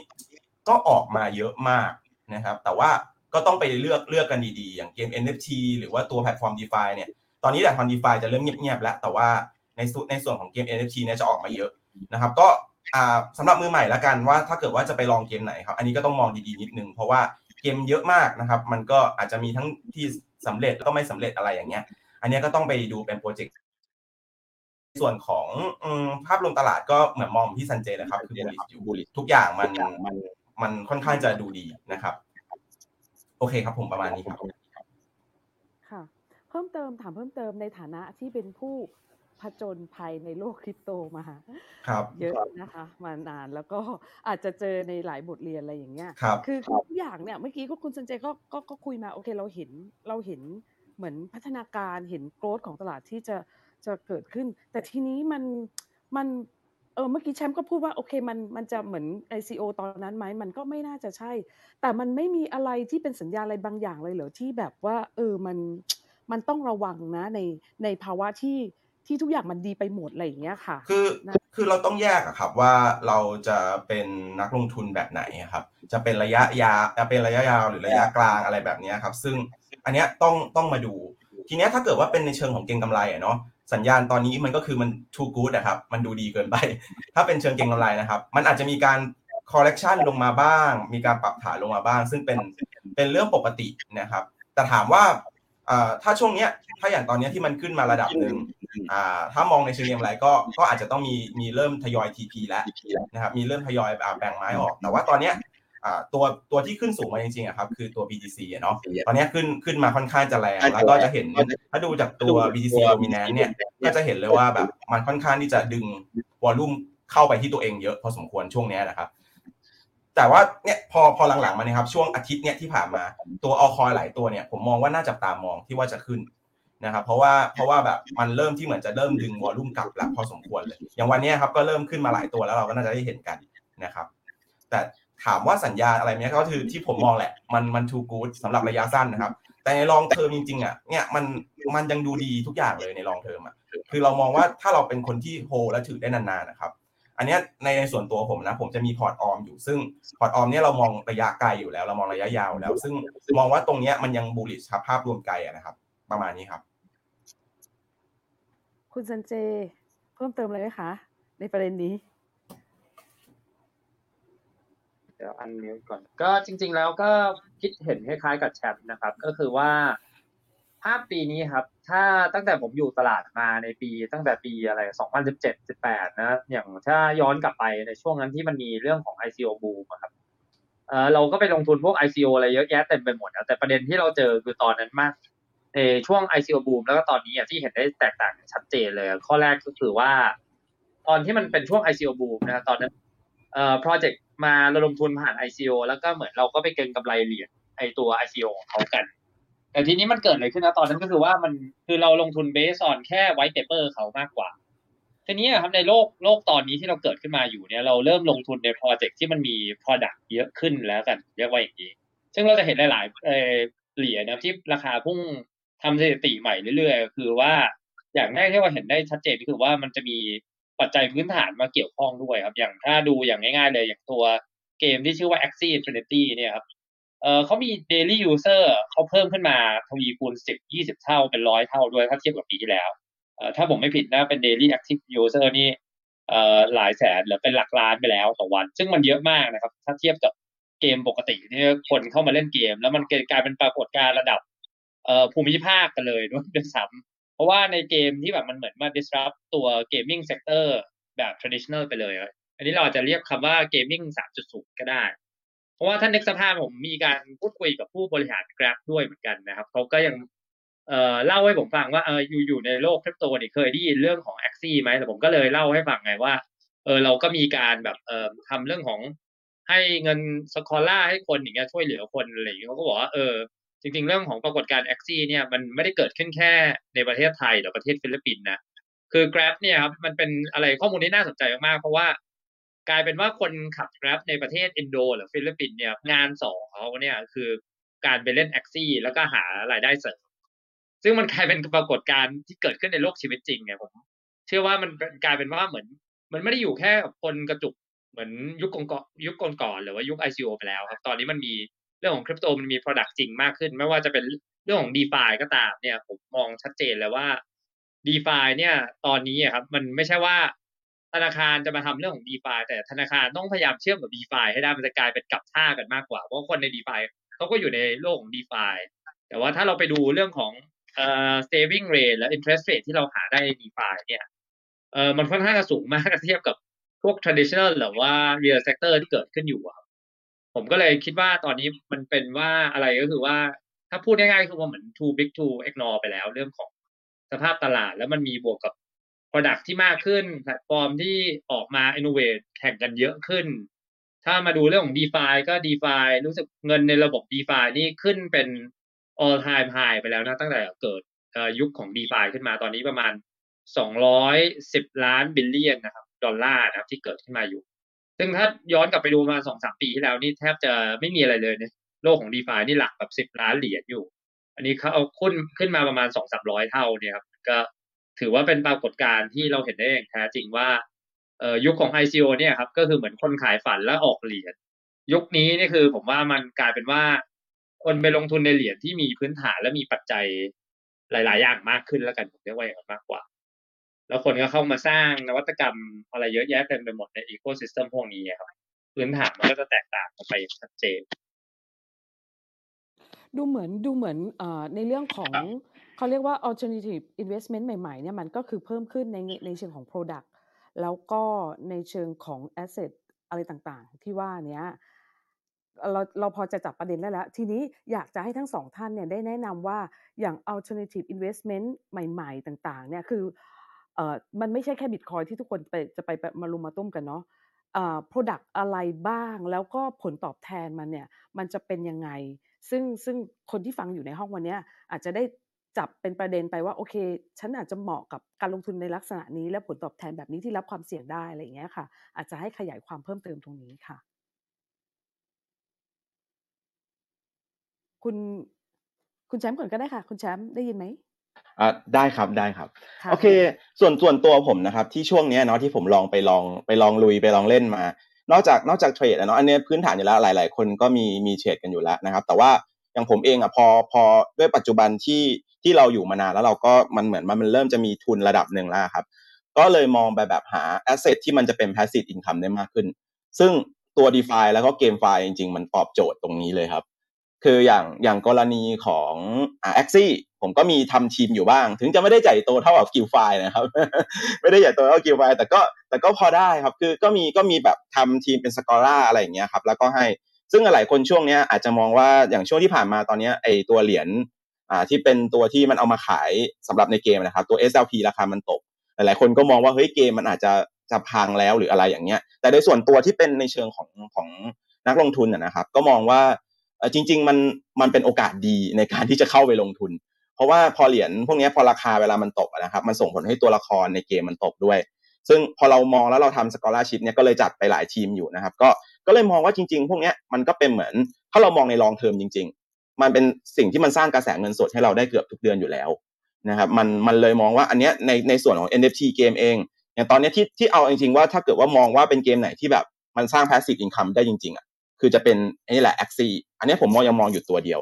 ก็ออกมาเยอะมากนะครับ แต่ว่าก็ต้องไปเลือกเลือกกันดีๆ อย่างเกม NFT หรือว่าตัวแพลตฟอร์ม DeFi เนี่ยตอนนี้แพลตฟอร์ม DeFi จะเริ่มเงียบๆแล้วแต่ว่าในส่วนในส่วนของเกม NFT เนี่ยจะออกมาเยอะนะครับ ก็อ่าสำหรับมือใหม่ละกันว่าถ้าเกิดว่าจะไปลองเกมไหนครับ อันนี้ก็ต้องมองดีๆนิดนึงเพราะว่า เกมเยอะมากนะครับ มันก็อาจจะมีทั้งที่สำเร็จแล้วก็ไม่สำเร็จอะไรอย่างเงี้ย อันนี้ก็ต้องไปดูเป็นโปรเจกต์ส่วนของอืมภาพรวมตลาดก็เหมือนมองที่ซันเจนะครับคือบูลิอยู่บูลิทุกอย่างมันมันมันค่อนข้างจะดูดีนะครับ โอเคครับผมประมาณนี้ครับค่ะ เพิ่มเติมถามเพิ่มเติมในฐานะที่เป็นผู้ ผจญภัยในโลกคริปโตมาครับเยอะนะคะมานานแล้วก็อาจจะเจอในหลายบทเรียนอะไรอย่างเงี้ยครับคือทุกอย่างเนี่ยเมื่อกี้ก็คุณสันเจก็ก็ก็คุยมาโอเคเราเห็นเราเห็นเหมือนพัฒนาการเห็นโกรธของตลาดที่จะจะเกิดขึ้น แต่ทีนี้มันมันเออเมื่อกี้แชมป์ก็พูดว่าโอเคมันมันจะเหมือน ICO ตอนนั้นไหมมันก็ไม่น่าจะใช่ แต่มันไม่มีอะไรที่เป็นสัญญาณอะไรบางอย่างเลยเหรอที่แบบว่า เออมันมันต้องระวังนะในในภาวะที่ ที่ทุกอย่างมันดีไปหมดอะไรอย่างเงี้ยค่ะ คือนะคือเราต้องแยกอะครับว่าเราจะเป็นนักลงทุนแบบไหนอะครับ จะเป็นระยะยาวจะเป็นระยะยาวหรือระยะกลางอะไรแบบเนี้ยครับ ซึ่งอันเนี้ยต้องต้องมาดู ทีเนี้ยถ้าเกิดว่าเป็นในเชิงของเก็งกำไรอะเนาะสัญญาณตอนนี้มันก็คือมัน too good อะครับมันดูดีเกินไป ถ้าเป็นเชิงเก็งกำไรนะครับ มันอาจจะมีการ correction ลงมาบ้าง มีการปรับฐานลงมาบ้าง ซึ่งเป็นเป็นเรื่องปกตินะครับแต่ถามว่าอ่า ถ้าช่วงเนี้ยถ้าอย่างตอนเนี้ยที่มันขึ้นมาระดับหนึ่งอ่าถ้ามองในเชิงเก็งกำไรก็ก็อาจจะต้องมีมีเริ่มทยอย TP แล้วนะครับมีเริ่มทยอยอ่าแบ่งไม้ออก แต่ว่าตอนเนี้ยอ่าตัวตัวที่ขึ้นสูงมาจริงๆอะครับคือตัว BTC อะเนาะตอนเนี้ยขึ้นขึ้นมาค่อนข้างจะแรงแล้วก็จะเห็นถ้าดูจากตัว BTC dominant เนี่ยก็จะเห็นเลยว่าแบบมันค่อนข้างที่จะดึงวอลลุ่มเข้าไปที่ตัวเองเยอะพอสมควรช่วงเนี้ยนะครับ แต่ว่าเนี่ยพอพอหลังๆมาเนี่ยครับช่วงอาทิตย์เนี่ยที่ผ่านมาตัวออคอยหลายตัวเนี่ยผมมองว่าน่าจับตามองที่ว่าจะขึ้นนะครับเพราะว่าเพราะว่าแบบมันเริ่มที่เหมือนจะเริ่มดึง volume กลับแล้วพอสมควรเลย อย่างวันนี้ครับก็เริ่มขึ้นมาหลายตัวแล้วเราก็น่าจะได้เห็นกันนะครับ แต่ถามว่าสัญญาณอะไรเนี้ยก็คือที่ผมมองแหละ มันมันทูกูดสำหรับระยะสั้นนะครับ แต่ใน long term จริงๆอะเนี่ยมันมันยังดูดีทุกอย่างเลยใน long term อะคือเรามองว่าถ้าเราเป็นคนที่โฮและถือได้นานๆนะครับ อันเนี้ยในในส่วนตัวผมนะ ผมจะมีพอร์ตออมอยู่ ซึ่งพอร์ตออมเนี่ยเรามองระยะไกลอยู่แล้ว เรามองระยะยาวแล้ว ซึ่งมองว่าตรงเนี้ยมันยังบูลลิชครับภาพรวมไกลอะนะครับ ประมาณนี้ครับ คุณซันเจ เพิ่มเติมอะไรไหมคะ ในประเด็นนี้เดี๋ยวอันนี้ก่อน ก็จริง ๆ แล้วก็คิดเห็นคล้ายๆกับแชทนะครับ ก็คือว่าภาพปีนี้ครับ ถ้าตั้งแต่ผมอยู่ตลาดมาในปี ตั้งแต่ปีอะไร 2017 18 นะ อย่างถ้าย้อนกลับไปในช่วงนั้นที่มันมีเรื่องของ ICO boom ครับเออเราก็ไปลงทุนพวก ICO อะไรเยอะแยะเต็มไปหมดนะแต่ประเด็นที่เราเจอคือตอนนั้นมากในช่วง ICO boom แล้วก็ตอนนี้ที่เห็นได้แตกต่างชัดเจนเลย ข้อแรกก็คือว่า ตอนที่มันเป็นช่วง ICO boom นะตอนนั้นเอ่อโปรเจกต์มาระดมทุนผ่าน ICO แล้วก็เหมือนเราก็ไปเก็งกำไรเหรียญไอตัว ICO ของเขากัน แต่ทีนี้มันเกิดอะไรขึ้นนะตอนนั้นก็คือว่ามันคือเราลงทุน based on แค่ white paper เขามากกว่าทีนี้ครับในโลกโลกตอนนี้ที่เราเกิดขึ้นมาอยู่เนี่ยเราเริ่มลงทุนในโปรเจกต์ที่มันมี Product เยอะขึ้นแล้วกันเรียกว่าอย่างนี้ ซึ่งเราจะเห็นหลายๆเออเหรียญนะที่ราคาพุ่งทำสถิติใหม่เรื่อยๆ คือว่าอย่างแรกที่เราเห็นได้ชัดเจนก็คือว่ามันจะมีปัจจัยพื้นฐานมาเกี่ยวข้องด้วยครับ อย่างถ้าดูอย่างง่ายๆเลยอย่างตัวเกมที่ชื่อว่า Axie Infinity เนี่ยครับ เออเขามี daily user เขาเพิ่มขึ้นมาทวีคูณ10 20เท่าเป็นร้อยเท่าด้วยถ้าเทียบกับปีที่แล้วเออถ้าผมไม่ผิดนะเป็น daily active user นี่เออหลายแสนหรือเป็นหลักล้านไปแล้วต่อวัน ซึ่งมันเยอะมากนะครับ ถ้าเทียบกับเกมปกติที่คนเข้ามาเล่นเกม แล้วมันกลายเป็นปรากฏการณ์ระดับเอ่อภูมิภาคกันเลยด้วยด้วยซ้ำเพราะว่าในเกมที่แบบมันเหมือนมา disrupt ตัว gaming sector แบบ traditional ไปเลย อันนี้เราอาจจะเรียกคำว่า gaming 3.0 ก็ได้ เพราะว่าท่านนึกสภาพผมมีการพูดคุยกับผู้บริหาร Grab ด้วยเหมือนกันนะครับเขาก็ยังเอ่อเล่าให้ผมฟังว่าเอออยู่อยู่ในโลกคริปโตนี่เคยได้ยินเรื่องของ Axie ไหมแต่ผมก็เลยเล่าให้ฟังไงว่าเออเราก็มีการแบบเอ่อทำเรื่องของให้เงิน scholar ให้คนอย่างเงี้ยช่วยเหลือคนอะไรอย่างเงี้ยเขาก็บอกว่าเออจริง ๆ เรื่องของปรากฏการณ์ Axie เนี่ยมันไม่ได้เกิดขึ้นแค่ในประเทศไทยหรือประเทศฟิลิปปินส์นะคือ Grab เนี่ยครับมันเป็นอะไรข้อมูลที่น่าสนใจมากๆเพราะว่า กลายเป็นว่าคนขับ Grab ในประเทศอินโดหรือฟิลิปปินส์เนี่ยงานสองเขาเนี่ยคือการไปเล่น Axie แล้วก็หารายได้เสริมซึ่งมันกลายเป็นปรากฏการณ์ที่เกิดขึ้นในโลกชีวิตจริงไงผม เชื่อว่ามันกลายเป็นว่าเหมือน มันไม่ได้อยู่แค่คนกระจุกเหมือนยุคก่อนยุคก่อนหรือว่ายุค ICO ไปแล้วครับ ตอนนี้มันมีเรื่องของคริปโตมันมี Product จริงมากขึ้น ไม่ว่าจะเป็นเรื่องของ d e f i ก็ตามเนี่ยผมมองชัดเจนเลยว่า d e f i เนี่ยตอนนี้ครับมันไม่ใช่ว่า ธนาคารจะมาทำเรื่องของ d e f i แต่ธนาคารต้องพยายามเชื่อมกับ d e f i ให้ได้มันจะกลายเป็นกลับท่ากันมากกว่า เพราะคนใน d e f i เขาก็อยู่ในโลกของ d e f i แต่ว่าถ้าเราไปดูเรื่องของเอ่อ saving rate และ interest rate ที่เราหาได้ใน d e f i เนี่ยเออมันค่อนข้างจะสูงมากเทียบกับพวก traditional หรือว่า real sector ที่เกิดขึ้นอยู่ครับผมก็เลยคิดว่าตอนนี้มันเป็นว่าอะไรก็คือว่า ถ้าพูดง่ายๆคือว่าเหมือน too big to ignore ไปแล้วเรื่องของสภาพตลาดแล้วมันมีบวกกับ Product ที่มากขึ้นแพลตฟอร์มที่ออกมา innovate แข่งกันเยอะขึ้น ถ้ามาดูเรื่องของ DeFi ก็ DeFi รู้สึกเงินในระบบ DeFi นี่ขึ้นเป็น all time high ไปแล้วนะ ตั้งแต่เกิดยุคของ DeFi ขึ้นมาตอนนี้ประมาณ 210 ล้านบิลเลียนนะครับดอลลาร์นะครับที่เกิดขึ้นมาอยู่ ซึ่งถ้าย้อนกลับไปดูมาสองสามปีที่แล้วนี่แทบจะไม่มีอะไรเลยในโลกของ DeFi นี่หลักแบบ10ล้านเหรียญอยู่ อันนี้เขาเอาขึ้นขึ้นมาประมาณสองสามร้อยเท่าเนี่ยครับก็ ถือว่าเป็นปรากฏการณ์ที่เราเห็นได้อย่างแท้จริงว่าเอ่อยุคของ ICO เนี่ยครับก็คือเหมือนคนขายฝันแล้วออกเหรียญยุคนี้นี่คือผมว่ามันกลายเป็นว่า คนไปลงทุนในเหรียญที่มีพื้นฐานและมีปัจจัยหลาย ๆ อย่างมากขึ้นแล้วกันผมเรียกว่าอย่างนั้นมากกว่า แล้วคนก็เข้ามาสร้างนวัตกรรมอะไรเยอะแยะเต็มไปหมดในอีโคซิสเต็มพวกนี้ครับพื้นฐานมันก็จะแตกต่างกันไปชัดเจน ดูเหมือนดูเหมือนเอ่อในเรื่องของ เขาเรียกว่า alternative investment ใหม่ๆเนี่ยมันก็คือเพิ่มขึ้นในในเชิงของ product แล้วก็ในเชิงของ asset อะไรต่างๆ ที่ว่าเนี้ยเราเราพอจะจับประเด็นได้แล้ว ทีนี้อยากจะให้ทั้งสองท่านเนี่ยได้แนะนำว่าอย่าง alternative investment ใหม่ ๆ ต่างๆเนี่ยคือเอ่อมันไม่ใช่แค่บิตคอยที่ทุกคนไปจะไปมารุมมาตุ้มกันเนาะเอ่อ product อะไรบ้างแล้วก็ผลตอบแทนมันเนี่ยมันจะเป็นยังไง ซึ่งซึ่งคนที่ฟังอยู่ในห้องวันนี้อาจจะได้ จับเป็นประเด็นไปว่าโอเค ฉันอาจจะเหมาะกับการลงทุนในลักษณะนี้ และผลตอบแทนแบบนี้ที่รับความเสี่ยงได้อะไรอย่างเงี้ยค่ะ อาจจะให้ขยายความเพิ่มเติมตรงนี้ค่ะ คุณคุณแชมป์ก่อนก็ได้ค่ะ คุณแชมป์ได้ยินไหมอ่าได้ครับได้ครับค่ะโอเค ส่วนส่วนตัวผมนะครับ ที่ช่วงเนี้ยเนาะที่ผมลองไปลองไปลองลุยไปลองเล่นมา นอกจากนอกจากเทรดอะเนาะอันเนี้ยพื้นฐานอยู่แล้วหลาย ๆ คนก็มีมีเทรดกันอยู่แล้วนะครับ แต่ว่าอย่างผมเองอะพอพอด้วยปัจจุบันที่ ที่เราอยู่มานานแล้วเราก็มันเหมือนมันมันเริ่มจะมีทุนระดับหนึ่งแล้วครับ ก็เลยมองไปแบบหา asset ที่มันจะเป็น passive income ได้มากขึ้น ซึ่งตัว DeFi แล้วก็ GameFi จริง ๆ มันตอบโจทย์ตรงนี้เลยครับ คืออย่างอย่างกรณีของอ่า Axie ผมก็มีทำทีมอยู่บ้าง ถึงจะไม่ได้ใหญ่โตเท่ากับ GuildFi นะครับ ไม่ได้ใหญ่โตเท่า GuildFi แต่ก็แต่ก็พอได้ครับ คือก็มีก็มีแบบทำทีมเป็น scholar อะไรอย่างเงี้ยครับ แล้วก็ให้ซึ่งหลายคนช่วงเนี้ยอาจจะมองว่าอย่างช่วงที่ผ่านมาตอนเนี้ยไอตัวเหรียญ อ่าที่เป็นตัวที่มันเอามาขายสำหรับในเกมนะครับตัว SLP ราคามันตก หลายๆคนก็มองว่าเฮ้ยเกมมันอาจจะจะพังแล้วหรืออะไรอย่างเงี้ย แต่ในส่วนตัวที่เป็นในเชิงของของนักลงทุนนะครับ ก็มองว่าจริง ๆ มันมันเป็นโอกาสดีในการที่จะเข้าไปลงทุน เพราะว่าพอเหรียญพวกนี้พอราคาเวลามันตกนะครับ มันส่งผลให้ตัวละครในเกมมันตกด้วย ซึ่งพอเรามองแล้วเราทำสกอ r ชิพเนี่ยก็เลยจัดไปหลายทีมอยู่นะครับ ก็ก็เลยมองว่าจริง ๆ พวกนี้มันก็เป็นเหมือนถ้าเรามองในลองเทอมจริง มันเป็นสิ่งที่มันสร้างกระแสเงินสดให้เราได้เกือบทุกเดือนอยู่แล้วนะครับมันมันเลยมองว่าอันเนี้ยในในส่วนของ NFT เกมเองอย่างตอนนี้ที่ที่เอาจริงๆว่าถ้าเกิดว่ามองว่าเป็นเกมไหนที่แบบมันสร้าง passive income ได้จริงๆอะคือจะเป็นอ้นี่แหละ Axie อันนี้ผมมองยังมองอยู่ตัวเดียว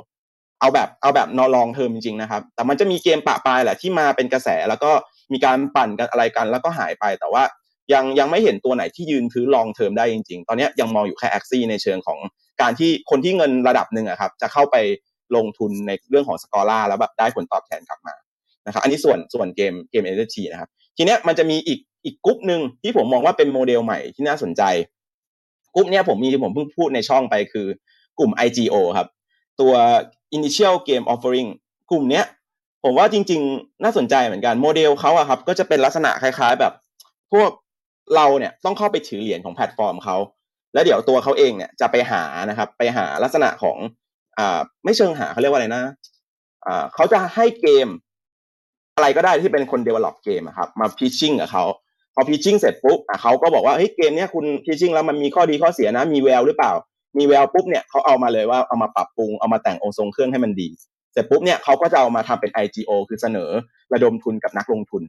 เอาแบบเอาแบบนอลองเทอมจริงๆนะครับ แต่มันจะมีเกมปะปลายแหละที่มาเป็นกระแสแล้วก็มีการปั่นกันอะไรกันแล้วก็หายไปแต่ว่ายังยังไม่เห็นตัวไหนที่ยืนถือ long term ได้จริง ๆ ตอนนี้ยังมองอยู่แค่ Axie ในเชิงของ การที่คนที่เงินระดับหนึ่งอะครับจะเข้าไปลงทุนในเรื่องของ scholar แล้วแบบได้ผลตอบแทนกลับมานะครับอันนี้ส่วนส่วนเกมเกม NFT นะครับ ทีเนี้ยมันจะมีอีกอีกกลุ่มหนึ่งที่ผมมองว่าเป็นโมเดลใหม่ที่น่าสนใจกลุ่มเนี้ยผมมีผมเพิ่งพูดในช่องไปคือกลุ่ม IGO ครับ ตัว initial game offering กลุ่มเนี้ยผมว่าจริง ๆ น่าสนใจเหมือนกันโมเดลเขาอะครับ ก็จะเป็นลักษณะคล้าย ๆ แบบ พวกเราเนี่ยต้องเข้าไปถือเหรียญของแพลตฟอร์มเขา แล้วเดี๋ยวตัวเขาเองเนี่ยจะไปหานะครับ ไปหาลักษณะของอ่าไม่เชิงหาเขาเรียกว่าอะไรนะอ่าเขาจะให้เกม อะไรก็ได้ที่เป็นคน develop เกมครับ มา pitching กับเขาพอ pitching เสร็จปุ๊บอะเขาก็บอกว่าเฮ้ยเกมเนี้ยคุณ pitching แล้วมันมีข้อดีข้อเสียนะ มีแววหรือเปล่า มีแววปุ๊บเนี่ยเขาเอามาเลยว่าเอามาปรับปรุงเอามาแต่งองค์ทรงเครื่องให้มันดี เสร็จปุ๊บเนี่ยเขาก็จะเอามาทำเป็น IGO คือเสนอระดมทุนกับนักลงทุน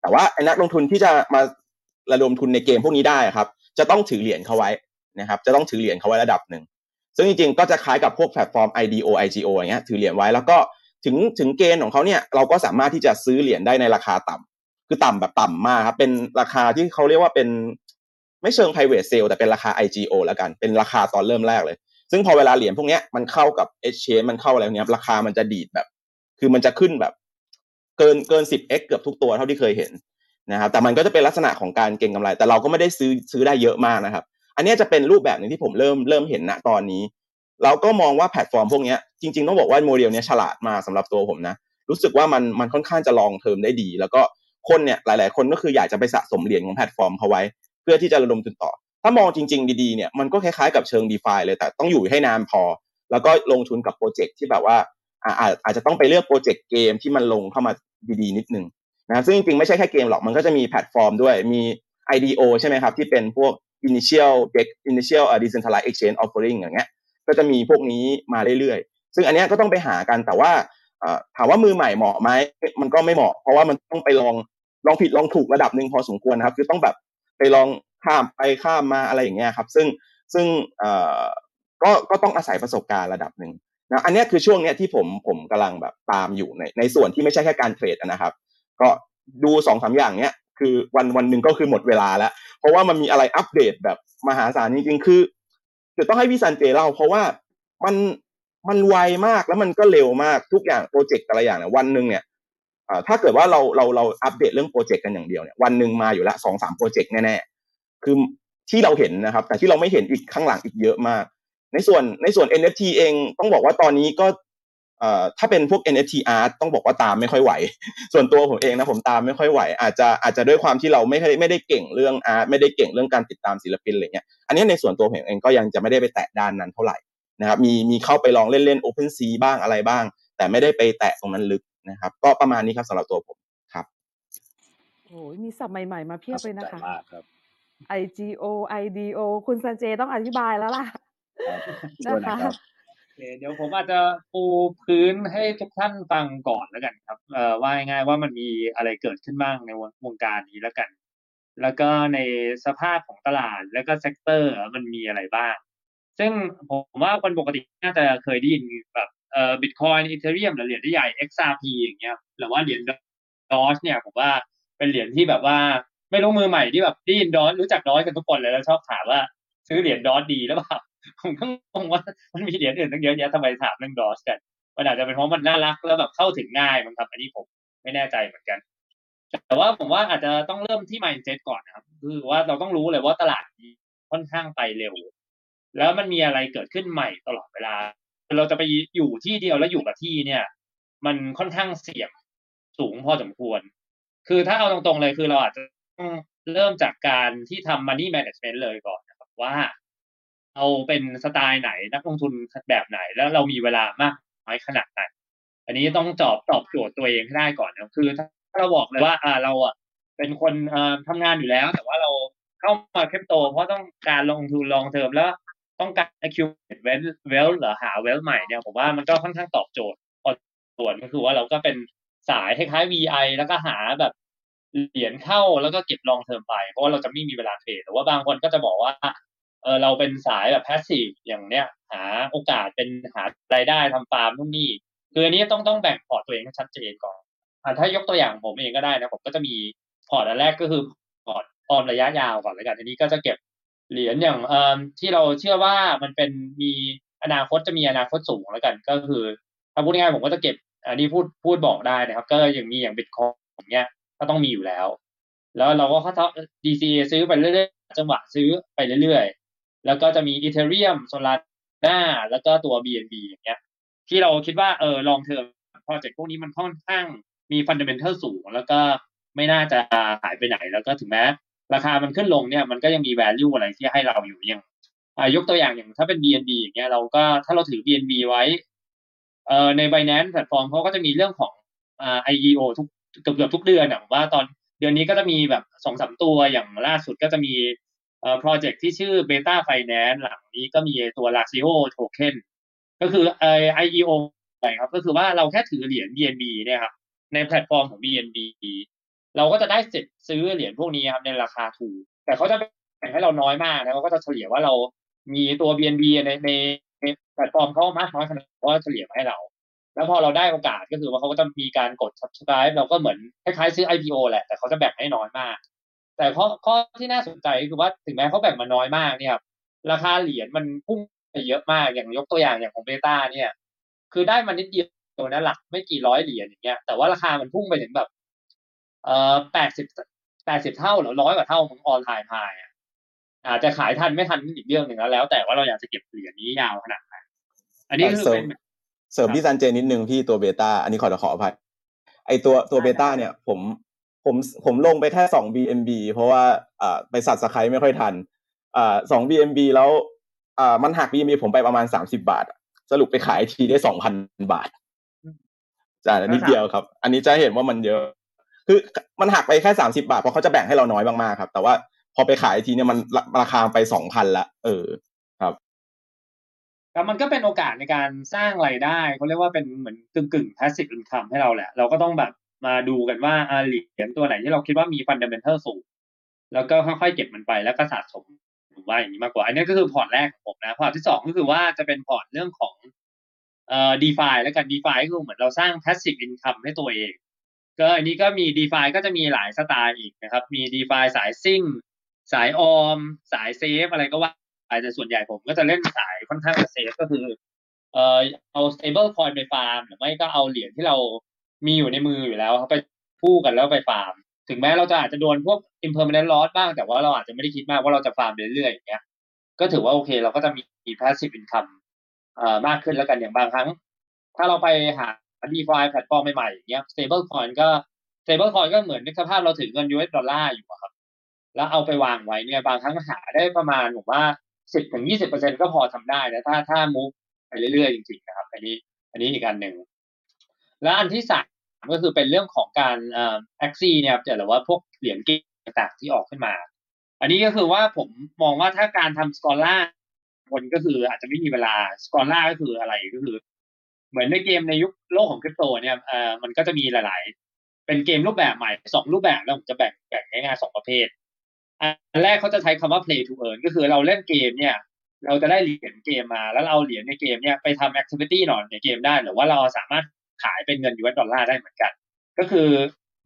แต่ว่าไอ้นักลงทุนที่จะมาระดมทุนในเกมพวกนี้ได้ครับ จะต้องถือเหรียญเขาไว้ นะครับจะต้องถือเหรียญเขาไว้ระดับหนึ่งซึ่งจริงๆก็จะคล้ายกับพวกแพลตฟอร์ม IDO IGO อย่างเงี้ยถือเหรียญไว้แล้วก็ถึงถึงเกณฑ์ของเขาเนี่ยเราก็สามารถที่จะซื้อเหรียญได้ในราคาต่ำคือต่ำแบบต่ำมากครับเป็นราคาที่เขาเรียกว่าเป็นไม่เชิง private sale แต่เป็นราคา IGO แล้วกันเป็นราคาตอนเริ่มแรกเลย ซึ่งพอเวลาเหรียญพวกเนี้ยมันเข้ากับ exchange มันเข้าอะไรเนี้ยราคามันจะดีดแบบ คือมันจะขึ้นแบบ เกินเกิน 10x เกือบทุกตัวเท่าที่เคยเห็นนะครับแต่มันก็จะเป็นลักษณะของการเก็งกำไร แต่เราก็ไม่ได้ซื้อซื้อได้เยอะมากนะครับ อันนี้จะเป็นรูปแบบหนึ่งที่ผมเริ่มเริ่มเห็นณตอนนี้ เราก็มองว่าแพลตฟอร์มพวกนี้จริง ๆ ต้องบอกว่าโมเดลนี้ฉลาดมากสำหรับตัวผมนะ รู้สึกว่ามันมันค่อนข้างจะ long term ได้ดี แล้วก็คนเนี่ยหลาย ๆ คนก็คืออยากจะไปสะสมเหรียญของแพลตฟอร์มเขาไว้ เพื่อที่จะระดมทุนต่อ ถ้ามองจริง ๆ ดี ๆ เนี่ยมันก็คล้าย ๆ กับเชิง DeFi เลย แต่ต้องอยู่ให้นานพอ แล้วก็ลงทุนกับโปรเจกต์ที่แบบว่าอาอาอาจจะต้องไปเลือกโปรเจกต์เกมที่มันลงเข้ามาดีๆนิดนึงนะซึ่งจริงๆไม่ใช่แค่เกมหรอกมันก็จะมีแพลตฟอร์มด้วยมี IDO ใช่ไหมครับที่เป็นพวก initial dex initial uh, decentralized exchange offering อย่างเงี้ยก็จะมีพวกนี้มาเรื่อยๆ ซึ่งอันเนี้ยก็ต้องไปหากันแต่ว่าถามว่ามือใหม่เหมาะไหมมันก็ไม่เหมาะ เพราะว่ามันต้องไปลองลองผิดลองถูกระดับหนึ่งพอสมควรนะครับคือต้องแบบไปลองข้ามไปข้ามมาอะไรอย่างเงี้ยครับ ซึ่งซึ่งก็ก็ต้องอาศัยประสบการณ์ระดับหนึ่งนะอันนี้คือช่วงเนี้ยที่ผมผมกำลังแบบตามอยู่ในในส่วนที่ไม่ใช่แค่การเทรดนะครับ ก็ดูสองสามอย่างเนี้ย คือวันวันหนึ่งก็คือหมดเวลาแล้ว เพราะว่ามันมีอะไรอัปเดตแบบมหาศาลจริงๆคือจะต้องให้พี่ซันเจเล่าเพราะว่ามันมันไวมากแล้วมันก็เร็วมากทุกอย่างโปรเจกต์แต่ละอย่างเนี่ยวันหนึ่งเนี่ยถ้าเกิดว่าเราเราเราอัปเดตเรื่องโปรเจกต์กันอย่างเดียวเนี่ยวันหนึ่งมาอยู่ละสองสามโปรเจกต์แน่ๆคือที่เราเห็นนะครับ แต่ที่เราไม่เห็นอีกข้างหลังอีกเยอะมาก ในส่วนในส่วน NFT เองต้องบอกว่าตอนนี้ก็ ถ้าเป็นพวก NFT art ต้องบอกว่าตามไม่ค่อยไหว ส่วนตัวผมเองนะผมตามไม่ค่อยไหว อาจจะอาจจะด้วยความที่เราไม่ไม่ได้เก่งเรื่องอาร์ตไม่ได้เก่งเรื่องการติดตามศิลปินอะไรเงี้ยอันนี้ในส่วนตัวผมเองก็ยังจะไม่ได้ไปแตะด้านนั้นเท่าไหร่นะครับมีมีเข้าไปลองเล่นเล่น Open Sea บ้างอะไรบ้าง แต่ไม่ได้ไปแตะตรงนั้นลึกนะครับ ก็ประมาณนี้ครับสำหรับตัวผมครับโอ้ยมีศัพท์ใหม่ ๆ มาเพียบเลยนะคะมากครับ IGO IDO คุณซันเจต้องอธิบายแล้วล่ะนะคะ เดี๋ยวผมอาจจะปูพื้นให้ทุกท่านฟังก่อนแล้วกันครับเอ่อว่าง่ายๆว่ามันมีอะไรเกิดขึ้นบ้างในวงการนี้แล้วกัน แล้วก็ในสภาพของตลาดแล้วก็ sector มันมีอะไรบ้าง ซึ่งผมว่าคนปกติน่าจะเคยได้ยินแบบเอ่อบิตคอยน์อีเทเรียมหรือเหรียญที่ใหญ่ XRP อย่างเงี้ยหรือว่าเหรียญดอชเนี่ยผมว่าเป็นเหรียญที่แบบว่าไม่รู้มือใหม่ที่แบบได้ยินดอชรู้จักดอชกันทุกคนเลยแล้วชอบถามว่าซื้อเหรียญดอชดีหรือเปล่า ผมก็งงว่ามันมีเหรียญอื่นตั้งเยอะแยะทำไมถามเรื่องดอสกันมันอาจจะเป็นเพราะมันน่ารักแล้วแบบเข้าถึงง่ายมันครับ อันนี้ผมไม่แน่ใจเหมือนกัน แต่ว่าผมว่าอาจจะต้องเริ่มที่ mindset ก่อนนะครับ คือว่าเราต้องรู้เลยว่าตลาดนี้ค่อนข้างไปเร็ว แล้วมันมีอะไรเกิดขึ้นใหม่ตลอดเวลา เราจะไปอยู่ที่เดียวแล้วอยู่กับที่เนี่ย มันค่อนข้างเสี่ยงสูงพอสมควร คือถ้าเอาตรงๆเลยคือเราอาจจะต้องเริ่มจากการที่ทำ money management เลยก่อนนะครับว่า เราเป็นสไตล์ไหนนักลงทุนแบบไหน แล้วเรามีเวลามากน้อยขนาดไหนอันนี้ต้องตอบตอบโจทย์ตัวเองให้ได้ก่อนนะคือถ้าเราบอกเลยว่าอ่าเราอะเป็นคนอ่อทำงานอยู่แล้ว แต่ว่าเราเข้ามาคริปโต เพราะต้องการลงทุน long term แล้วต้องการ accumulate wealth หรือหา wealth ใหม่เนี่ยผมว่ามันก็ค่อนข้างตอบโจทย์พอส่วนก็คือว่าเราก็เป็นสายคล้ายๆ VI แล้วก็หาแบบเหรียญเข้าแล้วก็เก็บ long term ไป เพราะว่าเราจะไม่มีเวลาเทรดแต่ว่าบางคนก็จะบอกว่า เออเราเป็นสายแบบ passive อย่างเนี้ยหาโอกาสเป็นหารายได้ทำฟาร์มนู่นนี่คืออันนี้ต้องต้องแบ่งพอร์ตตัวเองให้ชัดเจนก่อนอ่าถ้ายกตัวอย่างผมเองก็ได้นะผมก็จะมีพอร์ตอันแรกก็คือพอร์ตออมระยะยาวก่อนแล้วกันทีนี้ก็จะเก็บเหรียญอย่างเอ่อที่เราเชื่อว่ามันเป็นมีอนาคตจะมีอนาคตสูงแล้วกัน ก็คือถ้าพูดง่ายๆผมก็จะเก็บอันนี้พูดพูดบอกได้นะครับ ก็อย่างมีอย่างบิตคอยอย่างเงี้ยก็ต้องมีอยู่แล้ว แล้วเราก็เข้า DCA ซื้อไปเรื่อยๆจังหวะซื้อไปเรื่อย แล้วก็จะมี Ethereum Solana แล้วก็ตัว BNB อย่างเงี้ย ที่เราคิดว่าเออ long term project พวกนี้มันค่อนข้างมี fundamental สูง แล้วก็ไม่น่าจะหายไปไหน แล้วก็ถึงแม้ราคามันขึ้นลงเนี่ยมันก็ยังมี value อะไรที่ให้เราอยู่อย่างยกตัวอย่างอย่างถ้าเป็น BNB อย่างเงี้ยเราก็ถ้าเราถือ BNB ไว้เอ่อใน Binance แพลตฟอร์มเขาก็จะมีเรื่องของอ่า IEO ทุกเกือบเกือบทุกเดือนอะว่าตอนเดือนนี้ก็จะมีแบบสองสามตัวอย่างล่าสุดก็จะมี เอ่อโปรเจกต์ที่ชื่อ Beta Finance หลังนี้ก็มีตัว Lazio Token ก็คือเอ่อ IEO ไปครับ ก็คือว่าเราแค่ถือเหรียญ BNB เนี่ยครับในแพลตฟอร์มของ BNB เราก็จะได้สิทธิ์ซื้อเหรียญพวกนี้ครับในราคาถูก แต่เขาจะแบ่งให้เราน้อยมากนะเขาก็จะเฉลี่ยว่าเรามีตัว BNB ในในในแพลตฟอร์มเขามากน้อยขนาดว่าเฉลี่ยมาให้เรา แล้วพอเราได้โอกาสก็คือว่าเขาก็จะมีการกด subscribe เราก็เหมือนคล้ายๆซื้อ IPO แหละแต่เขาจะแบ่งให้น้อยมาก แต่ข้อข้อที่น่าสนใจคือว่าถึงแม้เขาแบ่งมาน้อยมากเนี่ยราคาเหรียญมันพุ่งไปเยอะมากอย่างยกตัวอย่างอย่างของ Beta เนี่ย คือได้มานิดเดียวนะหลักไม่กี่ร้อยเหรียญอย่างเงี้ยแต่ว่าราคามันพุ่งไปถึงแบบ เอ่อแปดสิบแปดสิบเท่าหรือร้อยกว่าเท่าของออนไลน์พายอาจจะขายทันไม่ทันอีกเรื่องหนึ่งแล้วแล้วแต่ว่าเราอยากจะเก็บเหรียญนี้ยาวขนาดไหนอันนี้คือเป็นเสริมพี่ซันเจนิดนึงพี่ตัว Beta อันนี้ขอขออภัยไอตัวตัวเบต้าเนี่ย ผม ผมผมลงไปแค่สอง BNB เพราะว่าอ่าไปสัตว์สไครไม่ค่อยทันอ่าสอง BNB แล้วอ่ามันหัก BNB ผมไปประมาณสามสิบาท สรุปไปขายทีได้สองพันบาทจ่ายนิดเดียวครับ อันนี้จะเห็นว่ามันเยอะ คือมันหักไปแค่สามสิบาทเพราะเขาจะแบ่งให้เราน้อยมากๆครับ แต่ว่าพอไปขายทีเนี่ยมันราคาไปสองพันละเออครับแต่มันก็เป็นโอกาสในการสร้างรายได้เขาเรียกว่าเป็นเหมือนกึ่งกึ่ง passive income ให้เราแหละ เราก็ต้องแบบ มาดูกันว่าเหรียญตัวไหนที่เราคิดว่ามี fundamental สูง แล้วก็ค่อยๆเก็บมันไปแล้วก็สะสมผมว่าอย่างนี้มากกว่า อันนี้ก็คือพอร์ตแรกของผมนะ พอร์ตที่สองก็คือว่าจะเป็นพอร์ตเรื่องของเอ่อ DeFi แล้วกัน DeFi ก็คือเหมือนเราสร้าง passive income ให้ตัวเอง ก็อันนี้ก็มี DeFi ก็จะมีหลายสไตล์อีกนะครับ มี DeFi สายซิ่ง สายออม สาย safe อะไรก็ว่าไปแต่ส่วนใหญ่ผมก็จะเล่นสายค่อนข้าง safe ก็คือเอ่อเอา stable coin ไปฟาร์มหรือไม่ก็เอาเหรียญที่เรา มีอยู่ในมืออยู่แล้วเขาไปคู่กันแล้วไปฟาร์ม ถึงแม้เราจะอาจจะโดนพวก impermanent loss บ้าง แต่ว่าเราอาจจะไม่ได้คิดมากว่าเราจะฟาร์มเรื่อยๆอย่างเงี้ย ก็ถือว่าโอเค เราก็จะมี passive income เอ่อมากขึ้นแล้วกันอย่างบางครั้ง ถ้าเราไปหา DeFi แพลตฟอร์มใหม่ๆอย่างเงี้ย stable coin ก็ stable coin ก็เหมือนนึกสภาพเราถือเงิน US ดอลลาร์อยู่ครับ แล้วเอาไปวางไว้เนี่ยบางครั้งหาได้ประมาณผมว่าสิบถึงยี่สิบเปอร์เซ็นก็พอทำได้นะถ้าถ้ามูฟไปเรื่อยๆจริงๆนะครับ อันนี้ อันนี้อีกอันหนึ่งแล้วอันที่สาม ก็คือเป็นเรื่องของการเอ่อแอคซี่เนี่ยหรือว่าพวกเหรียญเกมต่างๆที่ออกขึ้นมา อันนี้ก็คือว่าผมมองว่าถ้าการทำสกอร่าคนก็คืออาจจะไม่มีเวลาสกอร่าก็คืออะไรก็คือ เหมือนในเกมในยุคโลกของคริปโตเนี่ยเอ่อมันก็จะมีหลาย ๆ เป็นเกมรูปแบบใหม่สองรูปแบบแล้วผมจะแบ่งแบ่งง่ายๆสองประเภทอันแรกเขาจะใช้คำว่า play to earn ก็คือเราเล่นเกมเนี่ย เราจะได้เหรียญเกมมา แล้วเราเอาเหรียญในเกมเนี่ยไปทำ activity หน่อยในเกมได้หรือว่าเราสามารถ ขายเป็นเงิน US ดอลลาร์ได้เหมือนกัน ก็คือ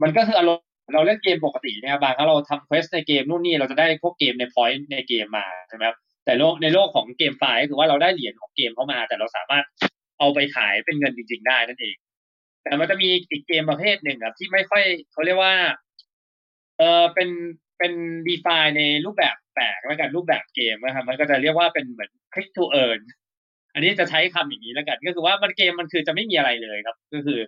มันก็คืออารมณ์เราเล่นเกมปกติเนี่ยบางครั้งเราทำ quest ในเกมนู่นนี่เราจะได้พวกเกมใน point ในเกมมาใช่ไหมครับแต่โลกในโลกของ GameFi ก็คือว่าเราได้เหรียญของเกมเข้ามา แต่เราสามารถเอาไปขายเป็นเงินจริง ๆ ได้นั่นเอง แต่มันจะมีอีกเกมประเภทหนึ่งครับ ที่ไม่ค่อยเขาเรียกว่า เออเป็นเป็นดีฟาในรูปแบบแปลกแล้วกันรูปแบบเกมนะครับมันก็จะเรียกว่าเป็นเหมือน click to earn อันนี้จะใช้คำอย่างนี้แล้วกัน ก็คือว่ามันเกมมันคือจะไม่มีอะไรเลยครับ ก็คือ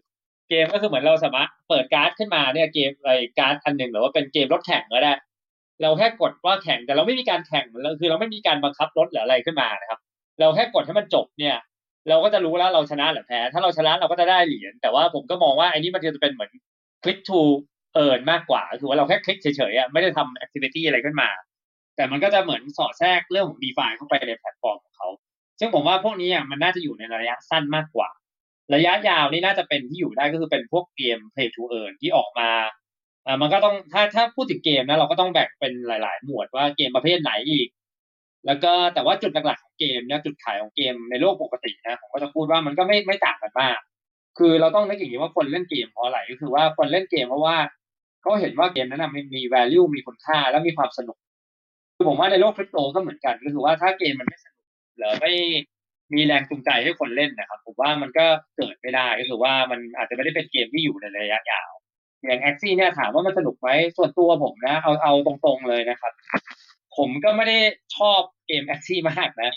เกมก็คือเหมือนเราสามารถเปิดการ์ดขึ้นมาเนี่ยเกมอะไอการ์ดอันหนึ่งหรือว่าเป็นเกมรถแข่งก็ได้ เราแค่กดว่าแข่งแต่เราไม่มีการแข่งเราคือเราไม่มีการบังคับรถหรืออะไรขึ้นมานะครับ เราแค่กดให้มันจบเนี่ย เราก็จะรู้แล้วเราชนะหรือแพ้ ถ้าเราชนะเราก็จะได้เหรียญแต่ว่าผมก็มองว่าไอ้นี้มันจะเป็นเหมือน click to earn มากกว่าคือว่าเราแค่คลิกเฉยๆไม่ได้ทำ activity อะไรขึ้นมา แต่มันก็จะเหมือนสอดแทรกเรื่องของ DeFi เข้าไปในแพลตฟอร์มของเขา ซึ่งผมว่าพวกนี้อะมันน่าจะอยู่ในระยะสั้นมากกว่า ระยะยาวนี่น่าจะเป็นที่อยู่ได้ก็คือเป็นพวกเกม play to earn ที่ออกมาอ่ามันก็ต้องถ้าถ้าพูดถึงเกมนะเราก็ต้องแบ่งเป็นหลาย ๆ หมวดว่าเกมประเภทไหนอีก แล้วก็แต่ว่าจุดหลักๆของเกมเนี่ยจุดขายของเกมในโลกปกตินะผมก็จะพูดว่ามันก็ไม่ไม่ต่างกันมาก คือเราต้องนึกอย่างนี้ว่าคนเล่นเกมเพราะอะไรก็คือว่าคนเล่นเกมเพราะว่าเขาเห็นว่าเกมนั้นนะมันมี value มีคุณค่าและมีความสนุกคือผมว่าในโลกคริปโตก็เหมือนกันก็คือว่าถ้าเกมมันไม่ส นุกหรือไม่มีแรงจูงใจให้คนเล่นนะครับ ผมว่ามันก็เกิดไม่ได้ก็คือว่ามันอาจจะไม่ได้เป็นเกมที่อยู่ในระยะยาวอย่างแอ็กซี่เนี่ยถามว่ามันสนุกไหมส่วนตัวผมนะ เอาเอาตรงๆเลยนะครับ ผมก็ไม่ได้ชอบเกมแอ็กซี่มากนะ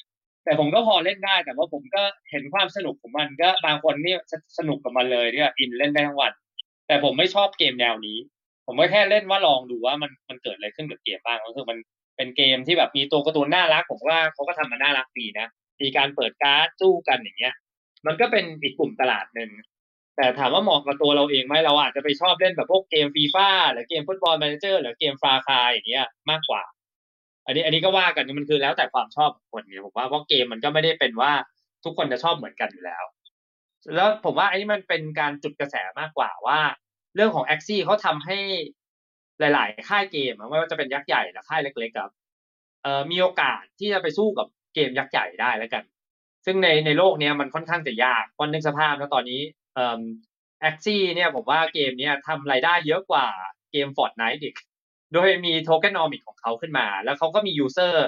แต่ผมก็พอเล่นได้แต่ว่าผมก็เห็นความสนุกของมันก็บางคนนี่สนุกกับมันเลยเนี่ยอินเล่นได้ทั้งวัน แต่ผมไม่ชอบเกมแนวนี้ ผมก็แค่เล่นว่าลองดูว่ามันมันเกิดอะไรขึ้นกับเกมบ้างก็คือมัน เป็นเกมที่แบบมีตัวการ์ตูนน่ารักผมว่าเขาก็ทำมาน่ารักดีนะมีการเปิดการ์ดสู้กันอย่างเงี้ย มันก็เป็นอีกกลุ่มตลาดหนึ่งแต่ถามว่าเหมาะกับตัวเราเองไหมเราอาจจะไปชอบเล่นแบบพวกเกมฟีฟ่าหรือเกมฟุตบอลแมเนเจอร์หรือเกมฟาคายอย่างเงี้ยมากกว่า อันนี้อันนี้ก็ว่ากันมันคือแล้วแต่ความชอบของคนเนี่ยผมว่าเพราะเกมมันก็ไม่ได้เป็นว่าทุกคนจะชอบเหมือนกันอยู่แล้ว แล้วผมว่าอันนี้มันเป็นการจุดกระแสมากกว่าว่า เรื่องของ Axie เขาทำให้ หลาย ๆ ค่ายเกมไม่ว่าจะเป็นยักษ์ใหญ่หรือค่ายเล็กๆครับเอ่อมีโอกาสที่จะไปสู้กับเกมยักษ์ใหญ่ได้แล้วกัน ซึ่งในในโลกนี้มันค่อนข้างจะยากเพราะนึกสภาพแล้วตอนนี้เอ่อ Axie เนี่ยผมว่าเกมเนี้ยทำรายได้เยอะกว่าเกม Fortnite อีกโดยมี tokenomic ของเขาขึ้นมา แล้วเขาก็มี user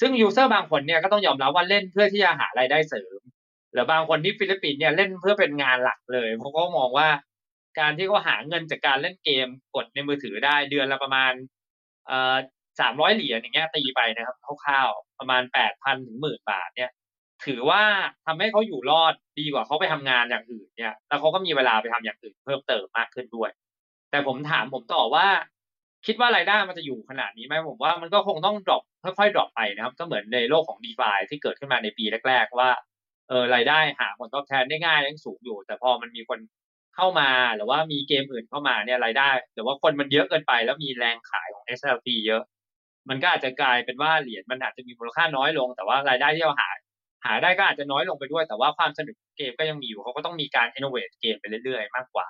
ซึ่ง user บางคนเนี่ยก็ต้องยอมรับว่าเล่นเพื่อที่จะหารายได้เสริม หรือบางคนที่ฟิลิปปินส์เนี่ยเล่นเพื่อเป็นงานหลักเลยเพราะเขามองว่า การที่เขาหาเงินจากการเล่นเกมกดในมือถือได้เดือนละประมาณเอ่อสามร้อยเหรียญอย่างเงี้ยตีไปนะครับคร่าวๆประมาณแปดพันถึงหมื่นบาทเนี่ย ถือว่าทำให้เขาอยู่รอดดีกว่าเขาไปทำงานอย่างอื่นเนี่ย แล้วเขาก็มีเวลาไปทำอย่างอื่นเพิ่มเติมมากขึ้นด้วย แต่ผมถามผมต่อว่า คิดว่ารายได้มันจะอยู่ขนาดนี้ไหมผมว่ามันก็คงต้อง drop ค่อยๆ drop ไปนะครับ ก็เหมือนในโลกของ d e f i ที่เกิดขึ้นมาในปีแรก ๆ ว่าเออรายได้หาผลตอบแทนได้ง่ายยังสูงอยู่ แต่พอมันมีคน เข้ามาหรือว่ามีเกมอื่นเข้ามาเนี่ยรายได้ หรือว่าคนมันเยอะเกินไป แล้วมีแรงขายของ SLP เยอะ มันก็อาจจะกลายเป็นว่าเหรียญมันอาจจะมีมูลค่าน้อยลง แต่ว่ารายได้ที่เราหา หาได้ก็อาจจะน้อยลงไปด้วย แต่ว่าความสนุกเกมก็ยังมีอยู่เขาก็ต้องมีการ innovate เกมไปเรื่อยๆ มากกว่า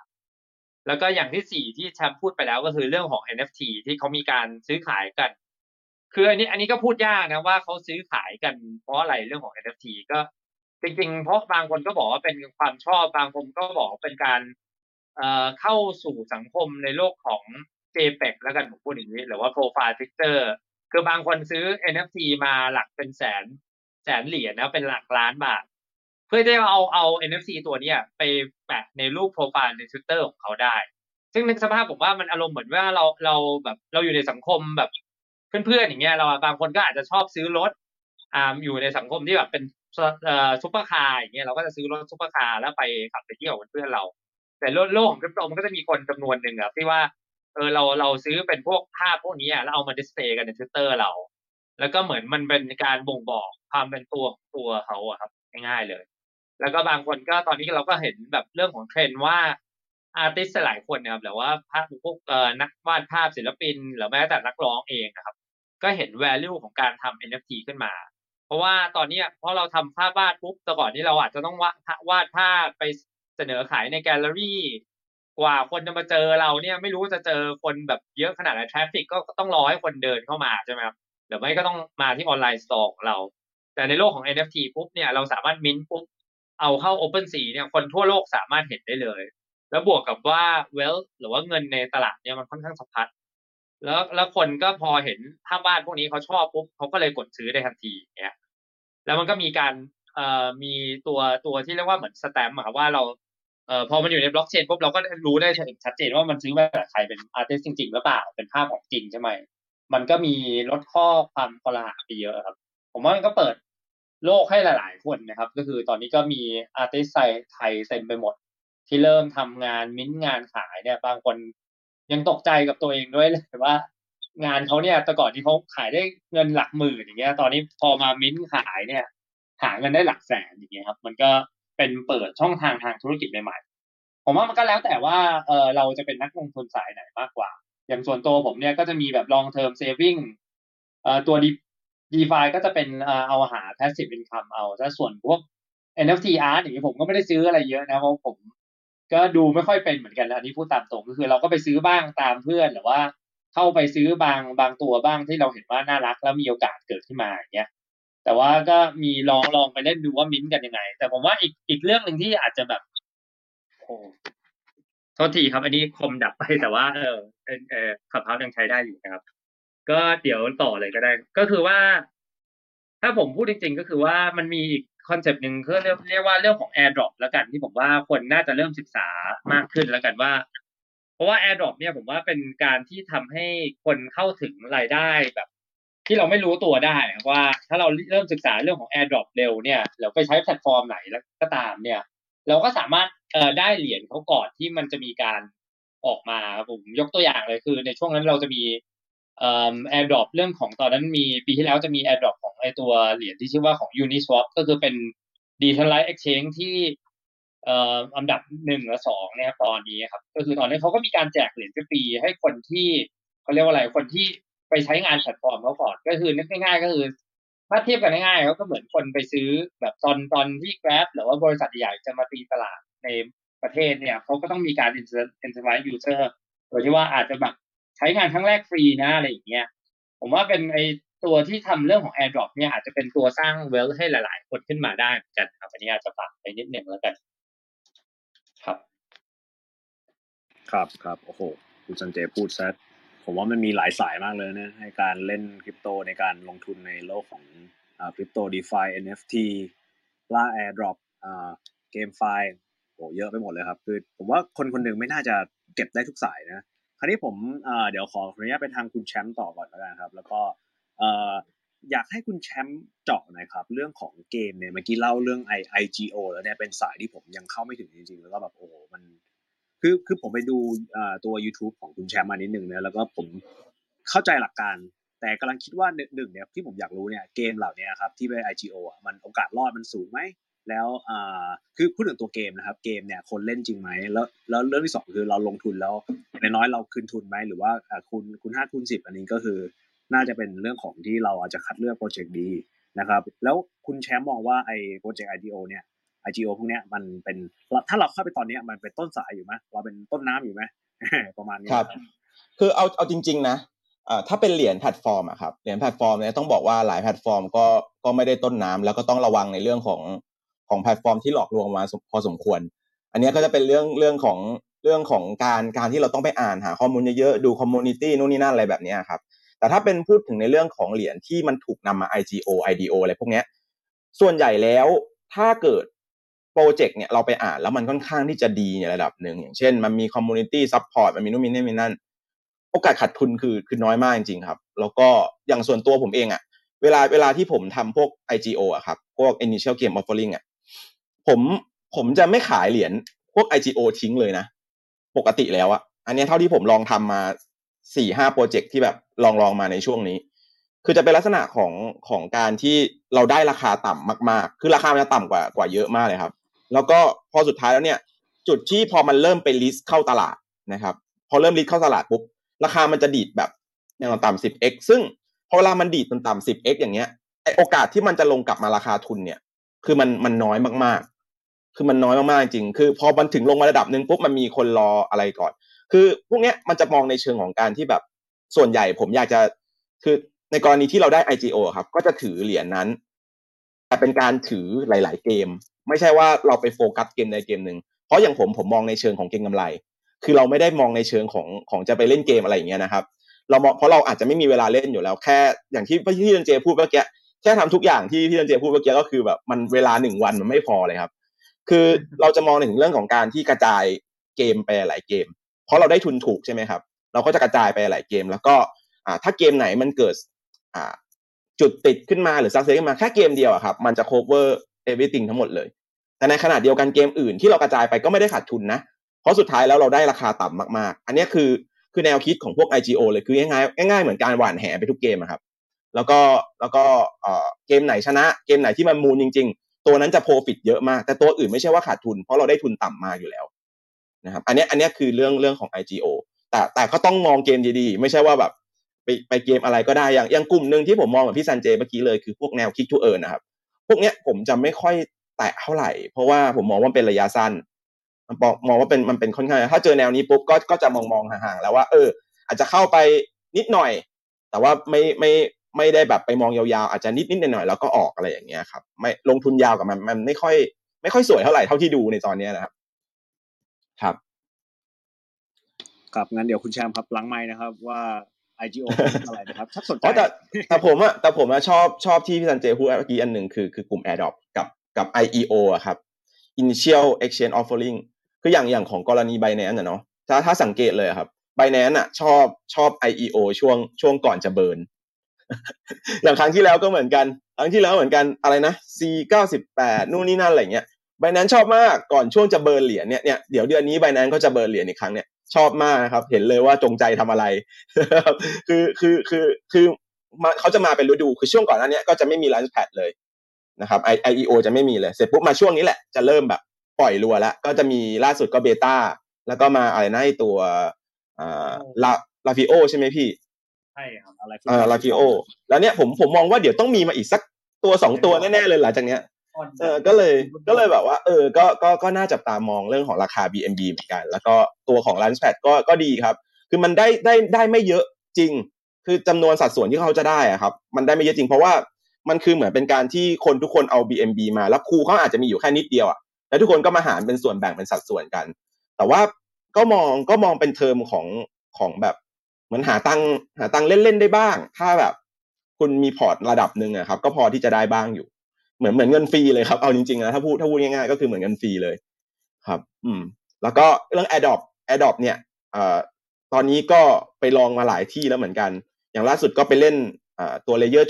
แล้วก็อย่างที่สี่ที่แชมป์พูดไปแล้วก็คือเรื่องของ NFT ที่เขามีการซื้อขายกัน คืออันนี้อันนี้ก็พูดยากนะว่าเขาซื้อขายกันเพราะอะไรเรื่องของ NFT ก็ จริงๆ เพราะบางคนก็บอกว่าเป็นความชอบบางคนก็บอกเป็นการเอ่อเข้าสู่สังคมในโลกของ JPEG แล้วกันผมพูดอย่างนี้หรือว่า Profile Picture คือบางคนซื้อ NFT มาหลักเป็นแสนแสนเหรียญนะเป็นหลักล้านบาท เพื่อที่จะเอาเอา NFT ตัวเนี้ยไปแปะในรูปโปรไฟล์ใน Twitter ของเขาได้ ซึ่งในสภาพผมว่ามันอารมณ์เหมือนว่าเราเราแบบเราอยู่ในสังคมแบบเพื่อนๆอย่างเงี้ยเราบางคนก็อาจจะชอบซื้อรถอ่าอยู่ในสังคมที่แบบเป็น ซุปเปอร์คาร์อย่างเงี้ยเราก็จะซื้อรถซุปเปอร์คาร์แล้วไปขับไปเที่ยวกับเพื่อนเรา แต่โลกของคริปโตมันก็จะมีคนจำนวนหนึ่งอะที่ว่าเออเราเราซื้อเป็นพวกภาพพวกนี้อะแล้วเอามา display กันในทวิตเตอร์เรา แล้วก็เหมือนมันเป็นการบ่งบอกความเป็นตัวตัวเขาอะครับง่ายๆเลย แล้วก็บางคนก็ตอนนี้เราก็เห็นแบบเรื่องของเทรนด์ว่า artist หลายคนนะครับหรือว่าภาพพวกเออนักวาดภาพศิลปิน หรือแม้แต่นักร้องเองนะครับ ก็เห็น value ของการทำ NFT ขึ้นมา เพราะว่าตอนนี้เพราะเราทำภาพวาดปุ๊บแต่ก่อนนี้เราอาจจะต้องวาดวาดภาพไปเสนอขายในแกลเลอรี่ กว่าคนจะมาเจอเราเนี่ยไม่รู้จะเจอคนแบบเยอะขนาดไหน traffic ก็ต้องรอให้คนเดินเข้ามาใช่ไหมครับหรือไม่ก็ต้องมาที่ online store ของเรา แต่ในโลกของ NFT ปุ๊บเนี่ยเราสามารถมิ้นปุ๊บเอาเข้า OpenSea เนี่ยคนทั่วโลกสามารถเห็นได้เลย แล้วบวกกับว่า wealth หรือว่าเงินในตลาดเนี่ยมันค่อนข้างสะพัด แล้วแล้วคนก็พอเห็นภาพวาดพวกนี้เขาชอบปุ๊บเขาก็เลยกดซื้อได้ทันทีเนี่ยแล้วมันก็มีการเอ่อมีตัวตัวที่เรียกว่าเหมือนสแตมป์อะครับว่าเราเอ่อพอมันอยู่ในบล็อกเชนปุ๊บเราก็รู้ได้ชัดเจนว่ามันซื้อมาจากใครเป็น artist จริงๆหรือเปล่าเป็นภาพของจริงใช่ไหมมันก็มีลดข้อความคอรหาไปเยอะครับ ผมว่ามันก็เปิดโลกให้หลาย ๆ คนนะครับ ก็คือตอนนี้ก็มีอาร์ติสไทยเต็มไปหมด ที่เริ่มทำงานมิ้นงานขายเนี่ย บางคน ยังตกใจกับตัวเองด้วยเลยว่า งานเขาเนี่ยแต่ก่อนที่เขาขายได้เงินหลักหมื่นอย่างเงี้ย ตอนนี้พอมามิ้นขายเนี่ย หาเงินได้หลักแสนอย่างเงี้ยครับ มันก็เป็นเปิดช่องทางทางธุรกิจใหม่ๆผมว่ามันก็แล้วแต่ว่าเออเราจะเป็นนักลงทุนสายไหนมากกว่า อย่างส่วนตัวผมเนี่ยก็จะมีแบบ long term saving เอ่อตัว DeFi ก็จะเป็นเอาหา passive income เอาถ้าส่วนพวก NFT art อย่างนี้ผมก็ไม่ได้ซื้ออะไรเยอะนะเพราะผม ก็ดูไม่ค่อยเป็นเหมือนกันนะอันนี้พูดตามตรงก็คือเราก็ไปซื้อบ้างตามเพื่อนหรือว่า เข้าไปซื้อบางบางตัวบ้างที่เราเห็นว่าน่ารัก แล้วมีโอกาสเกิดขึ้นมาอย่างเงี้ยแต่ว่าก็มีลองลองไปเล่นดูว่ามิ้นกันยังไง แต่ผมว่าอีกอีกเรื่องหนึ่งที่อาจจะแบบโอ้โทษทีครับ อันนี้คมดับไปแต่ว่า เออเออขับเท้ายังใช้ได้อยู่นะครับ ก็เดี๋ยวต่อเลยก็ได้ ก็คือว่า ถ้าผมพูดจริง ๆ ก็คือว่ามันมีอีก คอนเซปต์หนึ่งคือเรียกเรียกว่าเรื่องของ AirDrop แล้วกันที่ผมว่าคนน่าจะเริ่มศึกษามากขึ้นแล้วกันว่า เพราะว่า AirDrop เนี่ยผมว่าเป็นการที่ทำให้คนเข้าถึงรายได้แบบ ที่เราไม่รู้ตัวได้ว่า ถ้าเราเริ่มศึกษาเรื่องของ AirDrop เร็วเนี่ยเราไปใช้แพลตฟอร์มไหนแล้วก็ตามเนี่ย เราก็สามารถเอ่อได้เหรียญเขาก่อนที่มันจะมีการออกมาครับผมยกตัวอย่างเลยคือ ในช่วงนั้นเราจะมี เอ่อ AirDrop เรื่องของตอนนั้นมีปีที่แล้วจะมี AirDrop ของไอตัวเหรียญที่ชื่อว่าของ Uniswap ก็คือเป็น Decentralized Exchange ที่อ่ออันดับหนึ่งและสองเนี่ยตอนนี้ครับก็คือตอนนี้เขาก็มีการแจกเหรียญฟรีให้คนที่เขาเรียกว่าอะไรคนที่ไปใช้งานแพลตฟอร์มเขาก่อนก็คือนึกง่ายๆ ก็คือถ้าเทียบกันง่ายๆก็เหมือนคนไปซื้อแบบตอนตอนที่ Grab หรือว่าบริษัทใหญ่จะมาตีตลาดในประเทศเนี่ยเขาก็ต้องมีการ incentivize user โดยที่ว่าอาจจะแบบ ช้งานครั้งแรกฟรีนะอะไรอย่างเงี้ยผมว่าเป็นไอตัวที่ทำเรื่องของ AirDrop เนี่ยอาจจะเป็นตัวสร้างเวลให้หลาย ๆ คนขึ้นมาได้เหมือนกันครับอันนี้อาจจะฝากไปนิดหนึ่งแล้วกัน ครับ ครับครับโอ้โหคุณสันเจพูดซะผมว่ามันมีหลายสายมากเลยนะในการเล่นคริปโตในการลงทุนในโลกของอ่าคริปโตดีฟา NFT ล่า Airdrop อ่าเกมไฟล์โหเยอะไปหมดเลยครับ คือผมว่าคนคนหนึ่งไม่น่าจะเก็บได้ทุกสายนะค ราวนี้ผมเดี๋ยวขออนุญาตไปทางคุณแชมป์ต่อก่อนแล้วกันครับ แล้วก็เอยากให้คุณแชมป์เจาะหน่อยครับ เรื่องของเกมเนี่ยเมื่อกี้เล่าเรื่อง I IGO แล้วเนี่ยเป็นสายที่ผมยังเข้าไม่ถึงจริงๆ แล้วก็แบบโอ้มันคือคือผมไปดูตัว YouTube ของคุณแชมป์มานิดนึงนะแล้วก็ผมเข้าใจหลักการ แต่กำลังคิดว่าหนึ่งเนี่ยที่ผมอยากรู้เนี่ยเกมเหล่านี้ครับที่เป็น IGO อะมันโอกาสรอดมันสูงไหม แล้วอ่าคือพูดถึงตัวเกมนะครับ เกมเนี่ยคนเล่นจริงไหมแล้วแล้วเรื่องที่สองคือเราลงทุนแล้วในน้อยเราคืนทุนไหมหรือว่าอ่าคุณคุณห้าคุณสิบอันนี้ก็คือ น่าจะเป็นเรื่องของที่เราอาจจะคัดเลือกโปรเจกต์ดีนะครับ แล้วคุณแชมป์มองว่าไอ้โปรเจกต์ IDO เนี่ย IGO พวกเนี้ยมันเป็นถ้าเราเข้าไปตอนเนี้ยมันเป็นต้นสายอยู่ไหมเราเป็นต้นน้ำอยู่ไหมประมาณนี้ครับ คือเอาเอาจริง ๆ นะอ่าถ้าเป็นเหรียญแพลตฟอร์มอะครับเหรียญแพลตฟอร์มเนี่ยต้องบอกว่าหลายแพลตฟอร์มก็ก็ไม่ได้ต้นน้ำแล้วก็ต้องระวังในเรื่องของ ของแพลตฟอร์มที่หลอกลวงมาพอสมควร อันนี้ก็จะเป็นเรื่องเรื่องของเรื่องของการการที่เราต้องไปอ่านหาข้อมูลเยอะๆดู community นู่นนี่นั่นอะไรแบบนี้ครับแต่ถ้าเป็นพูดถึงในเรื่องของเหรียญที่มันถูกนำมา IGO IDO อะไรพวกเนี้ยส่วนใหญ่แล้วถ้าเกิดโปรเจกต์เนี่ยเราไปอ่านแล้วมันค่อนข้างที่จะดีในระดับหนึ่งอย่างเช่น มันมี community support มันมีนู่นมีนี่มีนั่นโอกาสขาดทุนคือคือน้อยมากจริงๆครับ แล้วก็อย่างส่วนตัวผมเองอะเวลาเวลาที่ผมทำพวก IGO อะครับ พวก initial game offering อะ ผมผมจะไม่ขายเหรียญพวก IGO ทิ้งเลยนะ ปกติแล้วอะอันนี้เท่าที่ผมลองทำมาสี่ห้าโปรเจกต์ที่แบบลองลองมาในช่วงนี้ คือจะเป็นลักษณะของของการที่เราได้ราคาต่ำมากๆ คือราคามันจะต่ำกว่ากว่าเยอะมากเลยครับ แล้วก็พอสุดท้ายแล้วเนี่ย จุดที่พอมันเริ่มไป list เข้าตลาดนะครับพอเริ่ม list เข้าตลาดปุ๊บราคามันจะดีดแบบอย่างต่ำ 10x ซึ่งพอเวลามันดีดมันต่ำ 10x อย่างเงี้ยไอโอกาสที่มันจะลงกลับมาราคาทุนเนี่ย คือมันมันน้อยมากๆ คือมันน้อยมากๆจริง คือ พอมันถึงลงมาระดับหนึ่งปุ๊บมันมีคนรออะไรก่อน คือพวกเนี้ยมันจะมองในเชิงของการที่แบบส่วนใหญ่ผมอยากจะคือในกรณีที่เราได้ IGO ครับ ก็จะถือเหรียญนั้น แต่เป็นการถือหลาย ๆ เกม ไม่ใช่ว่าเราไปโฟกัสเกมใดเกมหนึ่งเพราะอย่างผมผมมองในเชิงของเก็งกำไร คือเราไม่ได้มองในเชิงของของจะไปเล่นเกมอะไรอย่างเงี้ยนะครับ เรามองเพราะเราอาจจะไม่มีเวลาเล่นอยู่แล้วแค่ อย่างที่พี่เจนเจพูดเมื่อกี้ แค่ทำทุกอย่างที่พี่เจนเจพูดเมื่อกี้ก็คือแบบมันเวลาหนึ่งวันมันไม่พอเลยครับ คือเราจะมองถึงเรื่องของการที่กระจายเกมไปหลายเกม เพราะเราได้ทุนถูกใช่ไหมครับ เราก็จะกระจายไปหลายเกม แล้วก็อ่าถ้าเกมไหนมันเกิดอ่าจุดติดขึ้นมาหรือซักเซสขึ้นมาแค่เกมเดียวอะครับมันจะ cover everything ทั้งหมดเลย แต่ในขณะเดียวกันเกมอื่นที่เรากระจายไปก็ไม่ได้ขาดทุนนะ เพราะสุดท้ายแล้วเราได้ราคาต่ำมากๆ อันนี้คือคือแนวคิดของพวก IGO เลยคือง่ายๆง่ายๆเหมือนการหว่านแหไปทุกเกมครับ แล้วก็แล้วก็เกมไหนชนะ เกมไหนที่มัน moon จริง ๆ ตัวนั้นจะ profit เยอะมาก แต่ตัวอื่นไม่ใช่ว่าขาดทุน เพราะเราได้ทุนต่ำมาอยู่แล้วนะครับอันนี้อันนี้คือเรื่องเรื่องของ IGO แต่แต่ก็ต้องมองเกมดีๆ ไม่ใช่ว่าแบบไปไปเกมอะไรก็ได้อย่างอย่างกลุ่มหนึ่งที่ผมมองแบบพี่ซันเจเมื่อกี้เลยคือพวกแนว click to earn นะครับ พวกเนี้ยผมจะไม่ค่อยแตะเท่าไหร่ เพราะว่าผมมองว่าเป็นระยะสั้นมันมองว่าเป็นมันเป็นค่อนข้างถ้าเจอแนวนี้ปุ๊บก็ก็จะมองมองห่างๆแล้วว่า เออ อาจจะเข้าไปนิดหน่อย แต่ว่าไม่ไม่ ไม่ได้แบบไปมองยาวๆ อาจจะนิดนิดหน่อยๆแล้วก็ออกอะไรอย่างเงี้ยครับ ไม่ลงทุนยาวกับมันมันไม่ค่อย ไม่ค่อยสวยเท่าไหร่เท่าที่ดูในตอนนี้นะครับ ครับครับงั้นเดี๋ยวคุณแชมป์ครับหลังไม้นะครับว่า IGO เป็นอะไรนะครับถ้าสนใจอ๋อแต่แต่ผมอะแต่ผมอะชอบชอบที่พี่ซันเจพูดเมื่อกี้อันหนึ่งคือคือกลุ่ม AirDrop กับกับ IEO อะครับ Initial Exchange Offering คืออย่างอย่างของกรณี Binance อะเนาะถ้าถ้าสังเกตเลยครับ Binance อะชอบชอบ IEO ช่วงช่วงก่อนจะเบิร์น อย่างครั้งที่แล้วก็เหมือนกันครั้งที่แล้วเหมือนกันอะไรนะ C เก้าสิบแปดนู่นนี่นั่นอะไรเงี้ย Binance ชอบมากก่อนช่วงจะเบิร์นเหรียญเนี่ยเนี่ยเดี๋ยวเดือนนี้ Binance ก็จะเบิร์นเหรียญอีกครั้งเนี่ยชอบมากนะครับเห็นเลยว่าจงใจทำอะไร คือคือคือคือมาเขาจะมาเป็นฤดูคือช่วงก่อนหน้านี้ก็จะไม่มี launch pad เลยนะครับ I IEO จะไม่มีเลยเสร็จปุ๊บมาช่วงนี้แหละจะเริ่มแบบปล่อยรัวแล้วก็จะมีล่าสุดก็ Beta แล้วก็มาอะไรนะไอตัวอ่าลา Lazio ใช่ไหมพี่ ใช่ครับอะไรอ่า Lazio แล้วเนี่ยผมผมมองว่าเดี๋ยวต้องมีมาอีกสักตัวสองตัวแน่ๆเลยหลังจากเนี้ยเออก็เลยก็เลยแบบว่า เออ ก็ก็ก็น่าจับตามองเรื่องของราคา BNB เหมือนกัน แล้วก็ตัวของ Launchpad ก็ก็ดีครับ คือมันได้ได้ได้ไม่เยอะจริง คือจำนวนสัดส่วนที่เขาจะได้อะครับ มันได้ไม่เยอะจริง เพราะว่ามันคือเหมือนเป็นการที่คนทุกคนเอา BNB มาแล้วครูเขาอาจจะมีอยู่แค่นิดเดียวอะแล้วทุกคนก็มาหารเป็นส่วนแบ่งเป็นสัดส่วนกัน แต่ว่าก็มองก็มองเป็นเทอมของของแบบเห มือนหาตังหาตังเล่นๆได้บ้าง ถ้าแบบ คุณมีพอร์ตระดับหนึ่งอะครับ ก็พอที่จะได้บ้างอยู่ เหมือนเหมือนเงินฟรีเลยครับเอาจริงๆนะถ้าพูดถ้าพูดง่ายๆก็คือเหมือนเงินฟรีเลยครับ อืม แล้วก็เรื่อง Adopt Adopt เนี่ยเอ่อตอนนี้ก็ไปลองมาหลายที่แล้วเหมือนกัน อย่างล่าสุดก็ไปเล่นเอ่อตัว Layer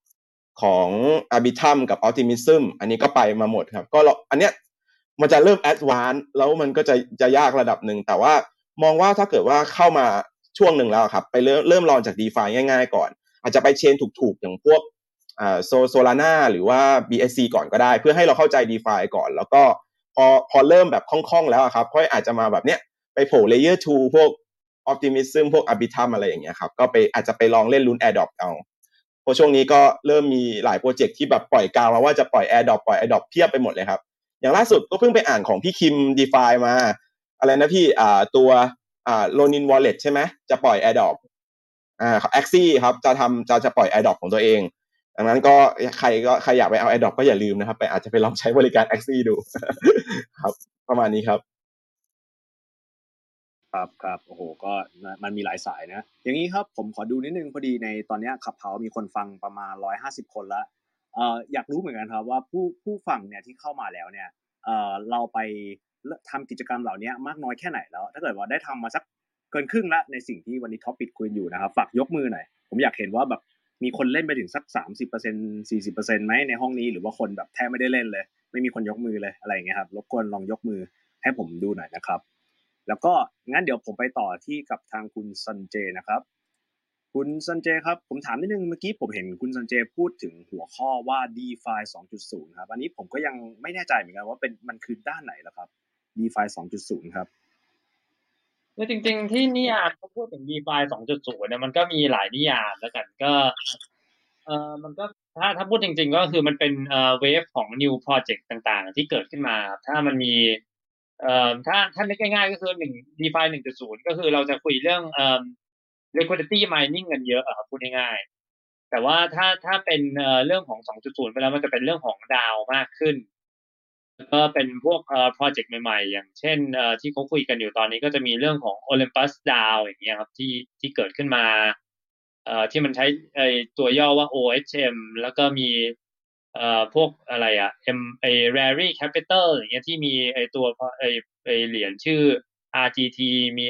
2 ของ Arbitrum กับ Optimism อันนี้ก็ไปมาหมดครับ ก็อันเนี้ยมันจะเริ่ม a d v a n c e แล้วมันก็จะจะยากระดับหนึ่งแต่ว่ามองว่าถ้าเกิดว่าเข้ามา ช่วงหนึ่งแล้วครับ ไปเริ่มเริ่มลองจาก DeFi ง่ายๆ ก่อน อาจจะไปเชนถูกๆ อย่างพวกโซโซลาร่าหรือว่า BSC ก่อนก็ได้ เพื่อให้เราเข้าใจ DeFi ก่อน แล้วก็พอพอเริ่มแบบคล่องๆ แล้วครับค่อยอาจจะมาแบบเนี้ยไปโผล่ Layer 2พวก Optimism พวก Arbitrum อะไรอย่างเงี้ยครับก็ไปอาจจะไปลองเล่นลุ้น AirDrop เอาเพราะช่วงนี้ก็เริ่มมีหลายโปรเจกต์ที่แบบปล่อยข่าวมาว่าจะปล่อย AirDrop ปล่อย AirDrop เพียบไปหมดเลยครับ อย่างล่าสุดก็เพิ่งไปอ่านของพี่คิม DeFi มา อะไรนะพี่อ่าตัว อ่า Ronin Wallet ใช่ไหมจะปล่อย AirDrop อ่า Axie ครับจะทำจะจะปล่อย AirDrop ของตัวเอง ดังนั้นก็ใครก็ใครอยากไปเอา AirDrop ก็อย่าลืมนะครับ ไปอาจจะไปลองใช้บริการ Axie ดู ครับ ประมาณนี้ครับ ครับครับโอ้โห ก็มันมีหลายสายนะ อย่างนี้ครับผมขอดูนิดนึงพอดีในตอนนี้ขับเฮามีคนฟังประมาณร้อยห้าสิบคนละเอ่ออยากรู้เหมือนกันครับว่าผู้ผู้ฟังเนี่ยที่เข้ามาแล้วเนี่ยเอ่อเราไป ทำกิจกรรมเหล่านี้มากน้อยแค่ไหนแล้ว ถ้าเกิดว่าได้ทำมาสักเกินครึ่งละในสิ่งที่วันนี้ท็อปปิดคุยอยู่นะครับฝากยกมือหน่อยผมอยากเห็นว่าแบบมีคนเล่นไปถึงสักสามสิบเปอร์เซ็นสี่สิบเปอร์เซ็นต์ไหมในห้องนี้หรือว่าคนแบบแทบไม่ได้เล่นเลย ไม่มีคนยกมือเลยอะไรอย่างเงี้ยครับรบกวนลองยกมือให้ผมดูหน่อยนะครับ แล้วก็งั้นเดี๋ยวผมไปต่อที่กับทางคุณซันเจนะครับ คุณซันเจครับผมถามนิดนึงเมื่อกี้ผมเห็นคุณซันเจพูดถึงหัวข้อว่า DeFi 2.0 ครับอันนี้ผมก็ยังไม่แน่ใจเหมือนกันว่าเป็นมันคือด้านไหนแล้วครับ DeFi 2.0 ครับคือจริง ๆ ที่นิยามเขาพูดถึง DeFi 2.0เนี่ยมันก็มีหลายนิยามแล้วกันก็เอ่อมันก็ถ้าถ้าพูดจริง ๆ ก็คือมันเป็นเอ่อเวฟของ new project ต่างๆ ที่เกิดขึ้นมา ถ้ามันมีเอ่อถ้าถ้านึกง่ายๆ ก็คือหนึ่ง DeFi 1.0 ก็คือเราจะคุยเรื่องเอ่อ liquidity mining กันเยอะอะพูดง่ายๆแต่ว่าถ้าถ้าเป็นเอ่อเรื่องของ 2.0 ไปแล้วมันจะเป็นเรื่องของดาวมากขึ้น แล้วก็เป็นพวกเอ่อโปรเจกต์ใหม่ๆ อย่างเช่นเอ่อที่เขาคุยกันอยู่ตอนนี้ก็จะมีเรื่องของ Olympus DAO อย่างเงี้ยครับที่ที่เกิดขึ้นมาเอ่อที่มันใช้ไอตัวย่อว่า OHM แล้วก็มีเอ่อพวกอะไรอะ M ไอ Rary Capital อย่างเงี้ยที่มีไอตัวไอไอเหรียญชื่อ RGT มี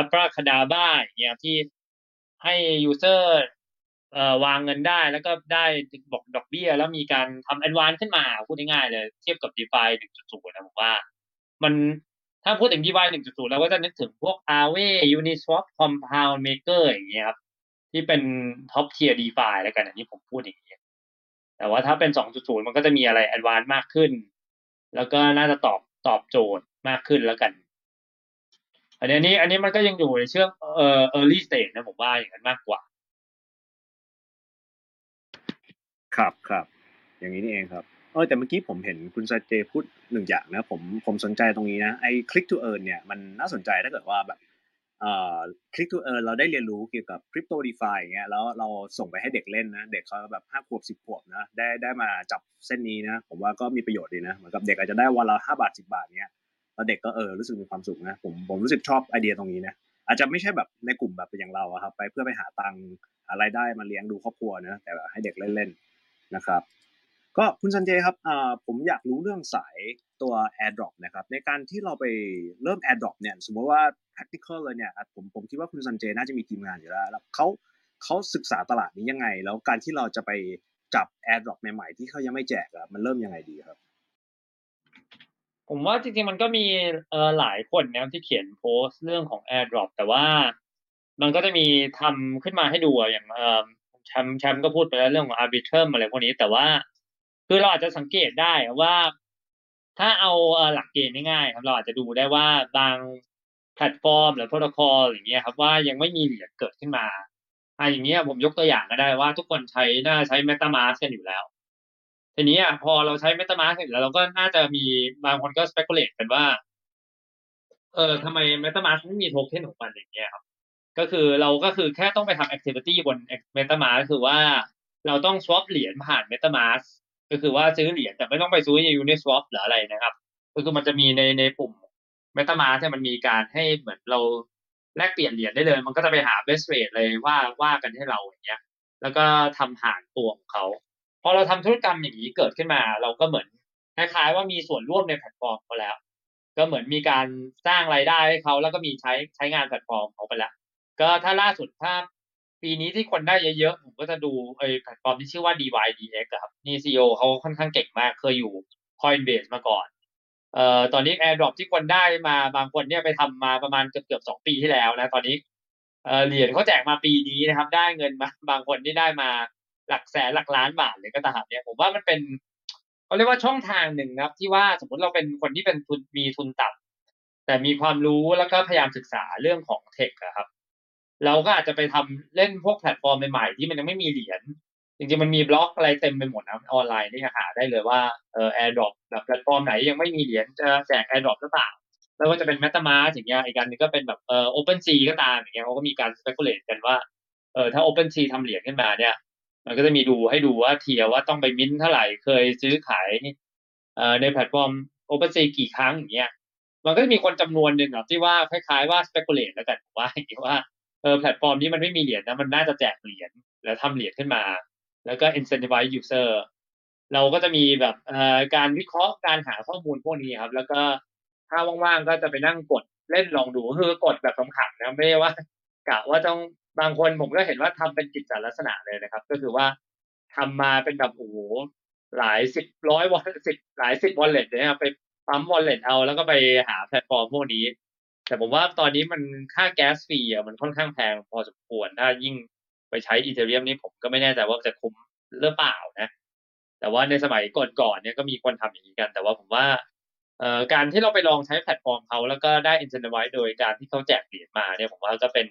Abracadabra อย่างเงี้ยที่ให้ user วางเงินได้แล้วก็ได้บอกดอกเบี้ย แล้วมีการทำแอดวานขึ้นมาพูดง่ายๆเลย เทียบกับ DeFi 1.0นะผมว่า มันถ้าพูดถึง DeFi 1.0แล้วก็จะนึกถึงพวก Aave Uniswap Compound Maker อย่างเงี้ยครับที่เป็น top tier DeFi แล้วกันอันนี้ผมพูดอย่างเงี้ยแต่ว่าถ้าเป็น2.0มันก็จะมีอะไร advance มากขึ้น แล้วก็น่าจะตอบตอบโจทย์มากขึ้นแล้วกันอันนี้อันนี้มันก็ยังอยู่ในเชื่องเอ่อ early stage นะผมว่าอย่างนั้นมากกว่า ครับครับ อย่างนี้นี่เองครับเออแต่เมื่อกี้ผมเห็นคุณซาเจพูดหนึ่งอย่างนะผมผมสนใจตรงนี้นะไอ้ click to earn เนี่ยมันน่าสนใจถ้าเกิดว่าแบบเอ่อ click to earn เราได้เรียนรู้เกี่ยวกับ crypto defi อย่างเงี้ยแล้วเราส่งไปให้เด็กเล่นนะ เด็กเขาแบบห้าขวบสิบขวบนะได้ได้มาจับเส้นนี้นะ ผมว่าก็มีประโยชน์ดีนะเหมือนกับเด็กอาจจะได้วันละห้าบาทสิบาทเนี้ยแล้วเด็กก็เออรู้สึกมีความสุขนะผมผมรู้สึกชอบไอเดียตรงนี้นะอาจจะไม่ใช่แบบในกลุ่มแบบอย่างเราครับไปเพื่อไปหาตังค์หารายได้มาเลี้ยงดูครอบครัวนะแต่ให้เด็กเล่นๆ นะครับ ก็คุณสันเจครับผมอยากรู้เรื่องสายตัว AirDrop นะครับ ในการที่เราไปเริ่ม AirDrop เนี่ย สมมติว่า practical เลยเนี่ยผมผมคิดว่าคุณสันเจน่าจะมีทีมงานอยู่แล้วแล้วเขาเขาศึกษาตลาดนี้ยังไง แล้วการที่เราจะไปจับ AirDrop ใหม่ๆ ที่เขายังไม่แจกมันเริ่มยังไงดีครับ ผมว่าจริงๆมันก็มีเอ่อหลายคนนะที่เขียนโพสต์เรื่องของ AirDrop แต่ว่ามันก็จะมีทำขึ้นมาให้ดูอย่างเอ แชมป์แชมป์ก็พูดไปแล้วเรื่องของ Arbitrum อะไรพวกนี้ แต่ว่า คือเราอาจจะสังเกตได้ว่า ถ้าเอาหลักเกณฑ์ง่ายๆครับเราอาจจะดูได้ว่าบางแพลตฟอร์ม หรือโปรโตคอลอย่างเงี้ยครับว่ายังไม่มีเหรียญเกิดขึ้นมาอ่าอย่างเงี้ยผมยกตัวอย่างก็ได้ว่าทุกคนใช้น่าใช้ MetaMask กันอยู่แล้วทีนี้อะพอเราใช้ MetaMask เสร็จแล้วเราก็น่าจะมีบางคนก็ speculate กันว่า เออทำไม MetaMask ไม่มีโทเค็นของมันอย่างเงี้ยครับ ก็คือเราก็คือแค่ต้องไปทำ activity บน MetaMask คือว่าเราต้อง swap เหรียญผ่าน MetaMask ก็คือว่าซื้อเหรียญแต่ไม่ต้องไปซื้อใน Uniswap หรืออะไรนะครับ ก็คือมันจะมีในในปุ่ม MetaMask ที่มันมีการให้เหมือนเราแลกเปลี่ยนเหรียญได้เลย มันก็จะไปหา best rate เลยว่าว่ากันให้เราอย่างเงี้ย แล้วก็ทำผ่านตัวของเขาพอเราทำธุรกรรมอย่างนี้เกิดขึ้นมา เราก็เหมือนคล้ายๆว่ามีส่วนร่วมในแพลตฟอร์มเขาแล้ว ก็เหมือนมีการสร้างรายได้ให้เขาแล้วก็มีใช้ใช้งานแพลตฟอร์มเขาไปแล้ว ก็ถ้าล่าสุดถ้าปีนี้ที่คนได้เยอะๆ ผมก็จะดูไอ้แพลตฟอร์มที่ชื่อว่า DYDX ครับ นี่ CEO เขาค่อนข้างเก่งมากเคยอยู่ Coinbase มาก่อน เอ่อตอนนี้ AirDrop ที่คนได้มาบางคนเนี่ยไปทำมาประมาณเกือบเกือบสองปีที่แล้วนะ ตอนนี้เออเหรียญเขาแจกมาปีนี้นะครับ ได้เงินมาบางคนที่ได้มาหลักแสนหลักล้านบาทเลยก็ตามเนี่ยผมว่ามันเป็นเขาเรียกว่าช่องทางหนึ่งนะครับ ที่ว่าสมมติเราเป็นคนที่เป็นทุนมีทุนต่ำแต่มีความรู้แล้วก็พยายามศึกษาเรื่องของ tech ครับ เราก็อาจจะไปทำเล่นพวกแพลตฟอร์มใหม่ๆที่มันยังไม่มีเหรียญจริงๆมันมีบล็อกอะไรเต็มไปหมดนะออนไลน์นี่หาได้เลยว่าเออ AirDrop แบบแพลตฟอร์มไหนยังไม่มีเหรียญจะแจก AirDrop หรือเปล่าไม่ว่าจะเป็น MetaMask อย่างเงี้ยอีกอันนึงก็เป็นแบบเออ OpenSea ก็ตามอย่างเงี้ยเขาก็มีการ speculate กันว่าเออถ้า OpenSea ทำเหรียญขึ้นมาเนี่ย มันก็จะมีดูให้ดูว่า tier ว่าต้องไปมิ้นเท่าไหร่เคยซื้อขายเอ่อในแพลตฟอร์ม OpenSea กี่ครั้งอย่างเงี้ยมันก็จะมีคนจำนวนหนึ่งอะที่ว่าคล้ายๆว่า speculate แล้วกันว่าอย่างนี้ว่า เออแพลตฟอร์มนี้มันไม่มีเหรียญนะมันน่าจะแจกเหรียญแล้วทำเหรียญขึ้นมา แล้วก็ incentivize user เราก็จะมีแบบเอ่อการวิเคราะห์การหาข้อมูลพวกนี้ครับ แล้วก็ถ้าว่างๆก็จะไปนั่งกดเล่นลองดูคือกดแบบสำคัญนะไม่ได้ว่ากะว่าต้องบางคนผมก็เห็นว่าทำเป็นกิจลักษณะเลยนะครับ ก็คือว่าทำมาเป็นแบบโอ้โหหลายสิบร้อย wall สิบหลายสิบ wallet เนี่ยไปปั๊ม wallet เอาแล้วก็ไปหาแพลตฟอร์มพวกนี้ แต่ผมว่าตอนนี้มันค่า gas fee อะมันค่อนข้างแพงพอสมควร ถ้ายิ่งไปใช้ Ethereum นี่ผมก็ไม่แน่ใจว่าจะคุ้มหรือเปล่านะ แต่ว่าในสมัยก่อนๆเนี่ยก็มีคนทำอย่างนี้กัน แต่ว่าผมว่าเอ่อการที่เราไปลองใช้แพลตฟอร์มเขาแล้วก็ได้ incentivize โดยการที่เขาแจกเหรียญมาเนี่ยผมว่าก็เป็น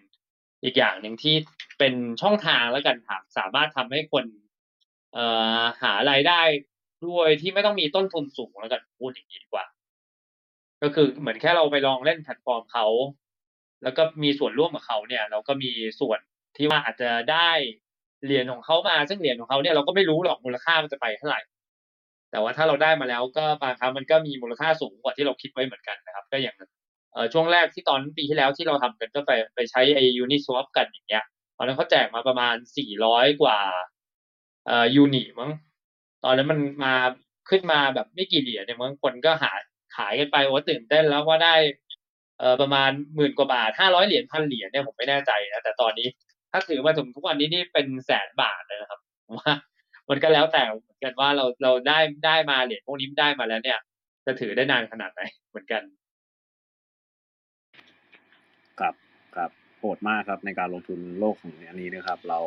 อีกอย่างหนึ่งที่เป็นช่องทางแล้วกันถามสามารถทำให้คนเอ่อหารายได้ด้วยที่ไม่ต้องมีต้นทุนสูงแล้วกันพูดอย่างนี้ดีกว่า ก็คือเหมือนแค่เราไปลองเล่นแพลตฟอร์มเขา แล้วก็มีส่วนร่วมกับเขาเนี่ย เราก็มีส่วนที่ว่าอาจจะได้เหรียญของเขามาซึ่งเหรียญของเขาเนี่ยเราก็ไม่รู้หรอกมูลค่ามันจะไปเท่าไหร่ แต่ว่าถ้าเราได้มาแล้วก็บางครั้งมันก็มีมูลค่าสูงกว่าที่เราคิดไว้เหมือนกันนะครับ ก็อย่างเอ่อช่วงแรกที่ตอนปีที่แล้วที่เราทำกันก็ไปไปใช้ไอ้ Uniswap กันอย่างเงี้ยตอนนั้นเขาแจกมาประมาณ400กว่าเอ่อยูนิมั้งตอนนั้นมันมาขึ้นมาแบบไม่กี่เหรียญเนี่ยมั้งคนก็หา ขายกันไปโอ้ตื่นเต้นแล้วว่าได้เอ่อประมาณหมื่นกว่าบาทห้าร้อยเหรียญพันเหรียญเนี่ยผมไม่แน่ใจนะแต่ตอนนี้ถ้าถือมาถึงทุกวันนี้นี่เป็นแสนบาทเลยนะครับว่ามันก็แล้วแต่เหมือนกันว่าเราเราได้ได้มาเหรียญพวกนี้ได้มาแล้วเนี่ย จะถือได้นานขนาดไหนเหมือนกัน ครับครับโหดมากครับในการลงทุนโลกของอันนี้นะครับ เรา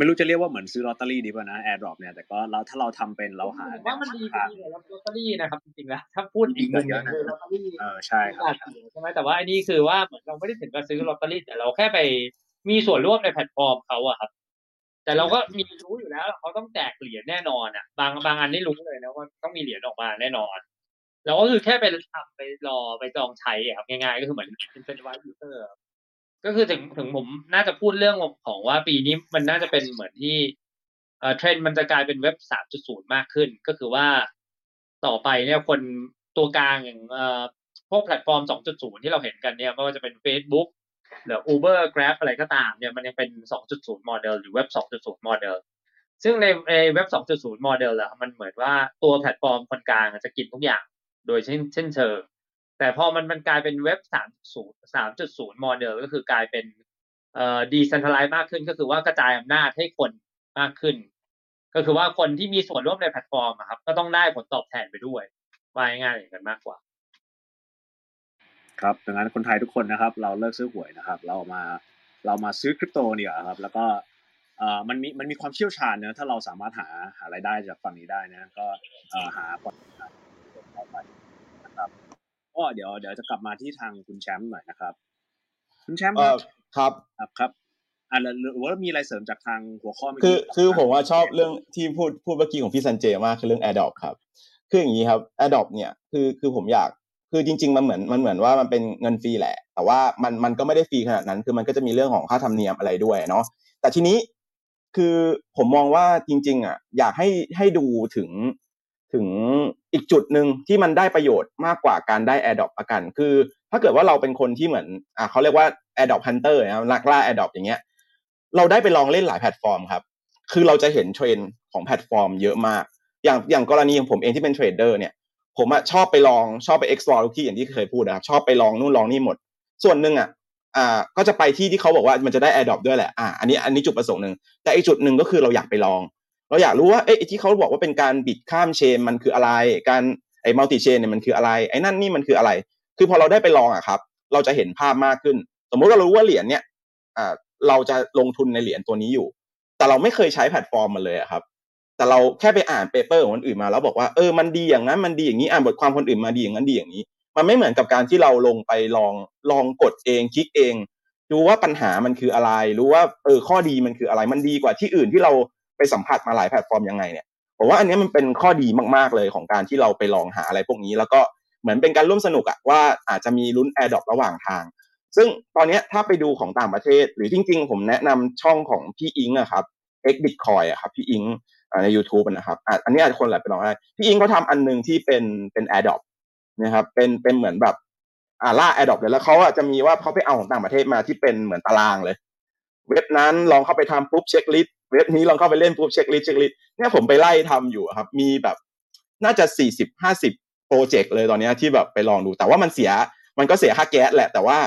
ไม่รู้จะเรียกว่าเหมือนซื้อลอตเตอรี่ดีป่ะนะ airdrop เนี่ยแต่ก็เราถ้าเราทำเป็นเราหาผมว่ามันดีทางดีกว่าลอตเตอรี่นะครับจริงๆแล้วถ้าพูดอีกมุมหนึงคือลอตเตอรี่เออใช่ครับอาจเสียใช่ไหมแต่ว่าอันนี้คือว่าเหมือนเราไม่ได้ถึงกับซื้อลอตเตอรี่แต่เราแค่ไปมีส่วนร่วมในแพลตฟอร์มเขาอะครับ แต่เราก็มีรู้อยู่แล้วเขาต้องแจกเหรียญแน่นอนอะบางบางอันนี่รู้เลยนะว่าต้องมีเหรียญออกมาแน่นอนเราก็คือแค่ไปทำไปรอไปจองใช้อะครับง่ายๆก็คือเหมือน incentivize user ครับ ก็คือถึงถึงผมน่าจะพูดเรื่องของว่าปีนี้มันน่าจะเป็นเหมือนที่เทรนด์มันจะกลายเป็นเว็บ 3.0 มากขึ้น ก็คือว่าต่อไปเนี่ยคนตัวกลางอย่างพวกแพลตฟอร์ม 2.0 ที่เราเห็นกันเนี่ยไม่ว่าจะเป็น Facebook หรือ Uber Grab อะไรก็ตามเนี่ยมันยังเป็น 2.0 โมเดลหรือเว็บ 2.0 โมเดลซึ่งในในเว็บ 2.0 โมเดลอะมันเหมือนว่าตัวแพลตฟอร์มคนกลางจะกินทุกอย่าง โดยเช่นเช่นเชิง แต่พอมันมันกลายเป็นเว็บ3.0 3.0โมเดลก็คือกลายเป็นเอ่อ decentralize มากขึ้นก็คือว่ากระจายอำนาจให้คนมากขึ้น ก็คือว่าคนที่มีส่วนร่วมในแพลตฟอร์มครับ ก็ต้องได้ผลตอบแทนไปด้วยว่าง่ายๆอย่างนั้นมากกว่า ครับดังนั้นคนไทยทุกคนนะครับ เราเลิกซื้อหวยนะครับ เรามาเรามาซื้อคริปโตเนี่ยครับ แล้วก็เอ่อมันมีมันมีความเชี่ยวชาญเนอะถ้าเราสามารถหาหารายได้จากฝั่งนี้ได้นะ ก็เอ่อหาความเข้าไปนะครับ ก็เดี๋ยวเดี๋ยวจะกลับมาที่ทางคุณแชมป์หน่อยนะครับ คุณแชมป์เออครับครับครับอะแล้วหรือว่ามีอะไรเสริมจากทางหัวข้อเมื่อคือกี้คือผมว่าชอบเรื่องที่พูดพูดเมื่อกี้ของพี่ซันเจมากคือเรื่อง Adopt ครับ คืออย่างนี้ครับ Adopt เนี่ยคือคือผมอยากคือจริง ๆ มันเหมือนมันเหมือนว่ามันเป็นเงินฟรีแหละ แต่ว่ามันมันก็ไม่ได้ฟรีขนาดนั้น คือมันก็จะมีเรื่องของค่าธรรมเนียมอะไรด้วยเนาะแต่ทีนี้คือผมมองว่าจริง ๆ อะ อยากให้ให้ดูถึง ถึงอีกจุดหนึ่งที่มันได้ประโยชน์มากกว่าการได้ Adopt ละกัน คือ ถ้าเกิดว่าเราเป็นคนที่เหมือนอะเขาเรียกว่า Airdrop Hunter นะครับนักล่า Adopt อย่างเงี้ย เราได้ไปลองเล่นหลายแพลตฟอร์มครับ คือเราจะเห็นเทรนด์ของแพลตฟอร์มเยอะมาก อย่างอย่างกรณีของผมเองที่เป็นเทรดเดอร์เนี่ยผมอะชอบไปลองชอบไป explore ทุกที่อย่างที่เคยพูดนะครับชอบไปลองนู่นลองนี่หมด ส่วนหนึ่งอะอ่าก็จะไปที่ที่เขาบอกว่ามันจะได้ airdrop ด้วยแหละอ่าอันนี้อันนี้จุดประสงค์หนึ่งแต่อีกจุดหนึ่งก็คือเราอยากไปลอง เราอยากรู้ว่าเอ๊ะไอ้ที่เขาบอกว่าเป็นการ bridge ข้าม chain มันคืออะไร การไอ้ multi-chain เนี่ยมันคืออะไรไอ้นั่นนี่มันคืออะไร คือพอเราได้ไปลองอะครับ เราจะเห็นภาพมากขึ้น สมมุติเรารู้ว่าเหรียญเนี่ยอ่าเราจะลงทุนในเหรียญตัวนี้อยู่ แต่เราไม่เคยใช้แพลตฟอร์มมันเลยอะครับ แต่เราแค่ไปอ่าน paper ของคนอื่นมาแล้วบอกว่าเออมันดีอย่างนั้นมันดีอย่างนี้อ่านบทความคนอื่นมาดีอย่างนั้นดีอย่างนี้ มันไม่เหมือนกับการที่เราลงไปลองลองกดเองคลิกเองดูว่าปัญหามันคืออะไร รู้ว่าเออข้อดีมันคืออะไร มันดีกว่าที่อื่นที่เรา ไปสัมผัสมาหลายแพลตฟอร์มยังไงเนี่ยผมว่าอันนี้มันเป็นข้อดีมากๆเลยของการที่เราไปลองหาอะไรพวกนี้ แล้วก็เหมือนเป็นการร่วมสนุกอะว่าอาจจะมีลุ้น a อ r d r o p ระหว่างทาง ซึ่งตอนนี้ถ้าไปดูของต่างประเทศ หรือจริง ๆ ผมแนะนำช่องของพี่อิงอะครับ X Bitcoin อะครับพี่อิงใน YouTube นะครับอันนี้อาจจะคนหลายไปลองได้พี่อิงเขาทำอันหนึ่งที่เป็นเป็น a อ r d r o p นะครับเป็นเป็นเหมือนแบบอ่าล่า a อ r d r o p เลยแล้วเขาอะจะมีว่าเขาไปเอาของต่างประเทศมาที่เป็นเหมือนตารางเลย เว็บนั้นลองเข้าไปทำปุ๊บ checklist เว็บนี้ลองเข้าไปเล่นปุ๊บ checklist checklist เนี่ยผมไปไล่ทำอยู่ครับ มีแบบน่าจะสี่สิบห้าสิบโปรเจกต์เลยตอนนี้ที่แบบไปลองดู แต่ว่ามันเสียมันก็เสียค่าแก๊สแหละ แต่ว่า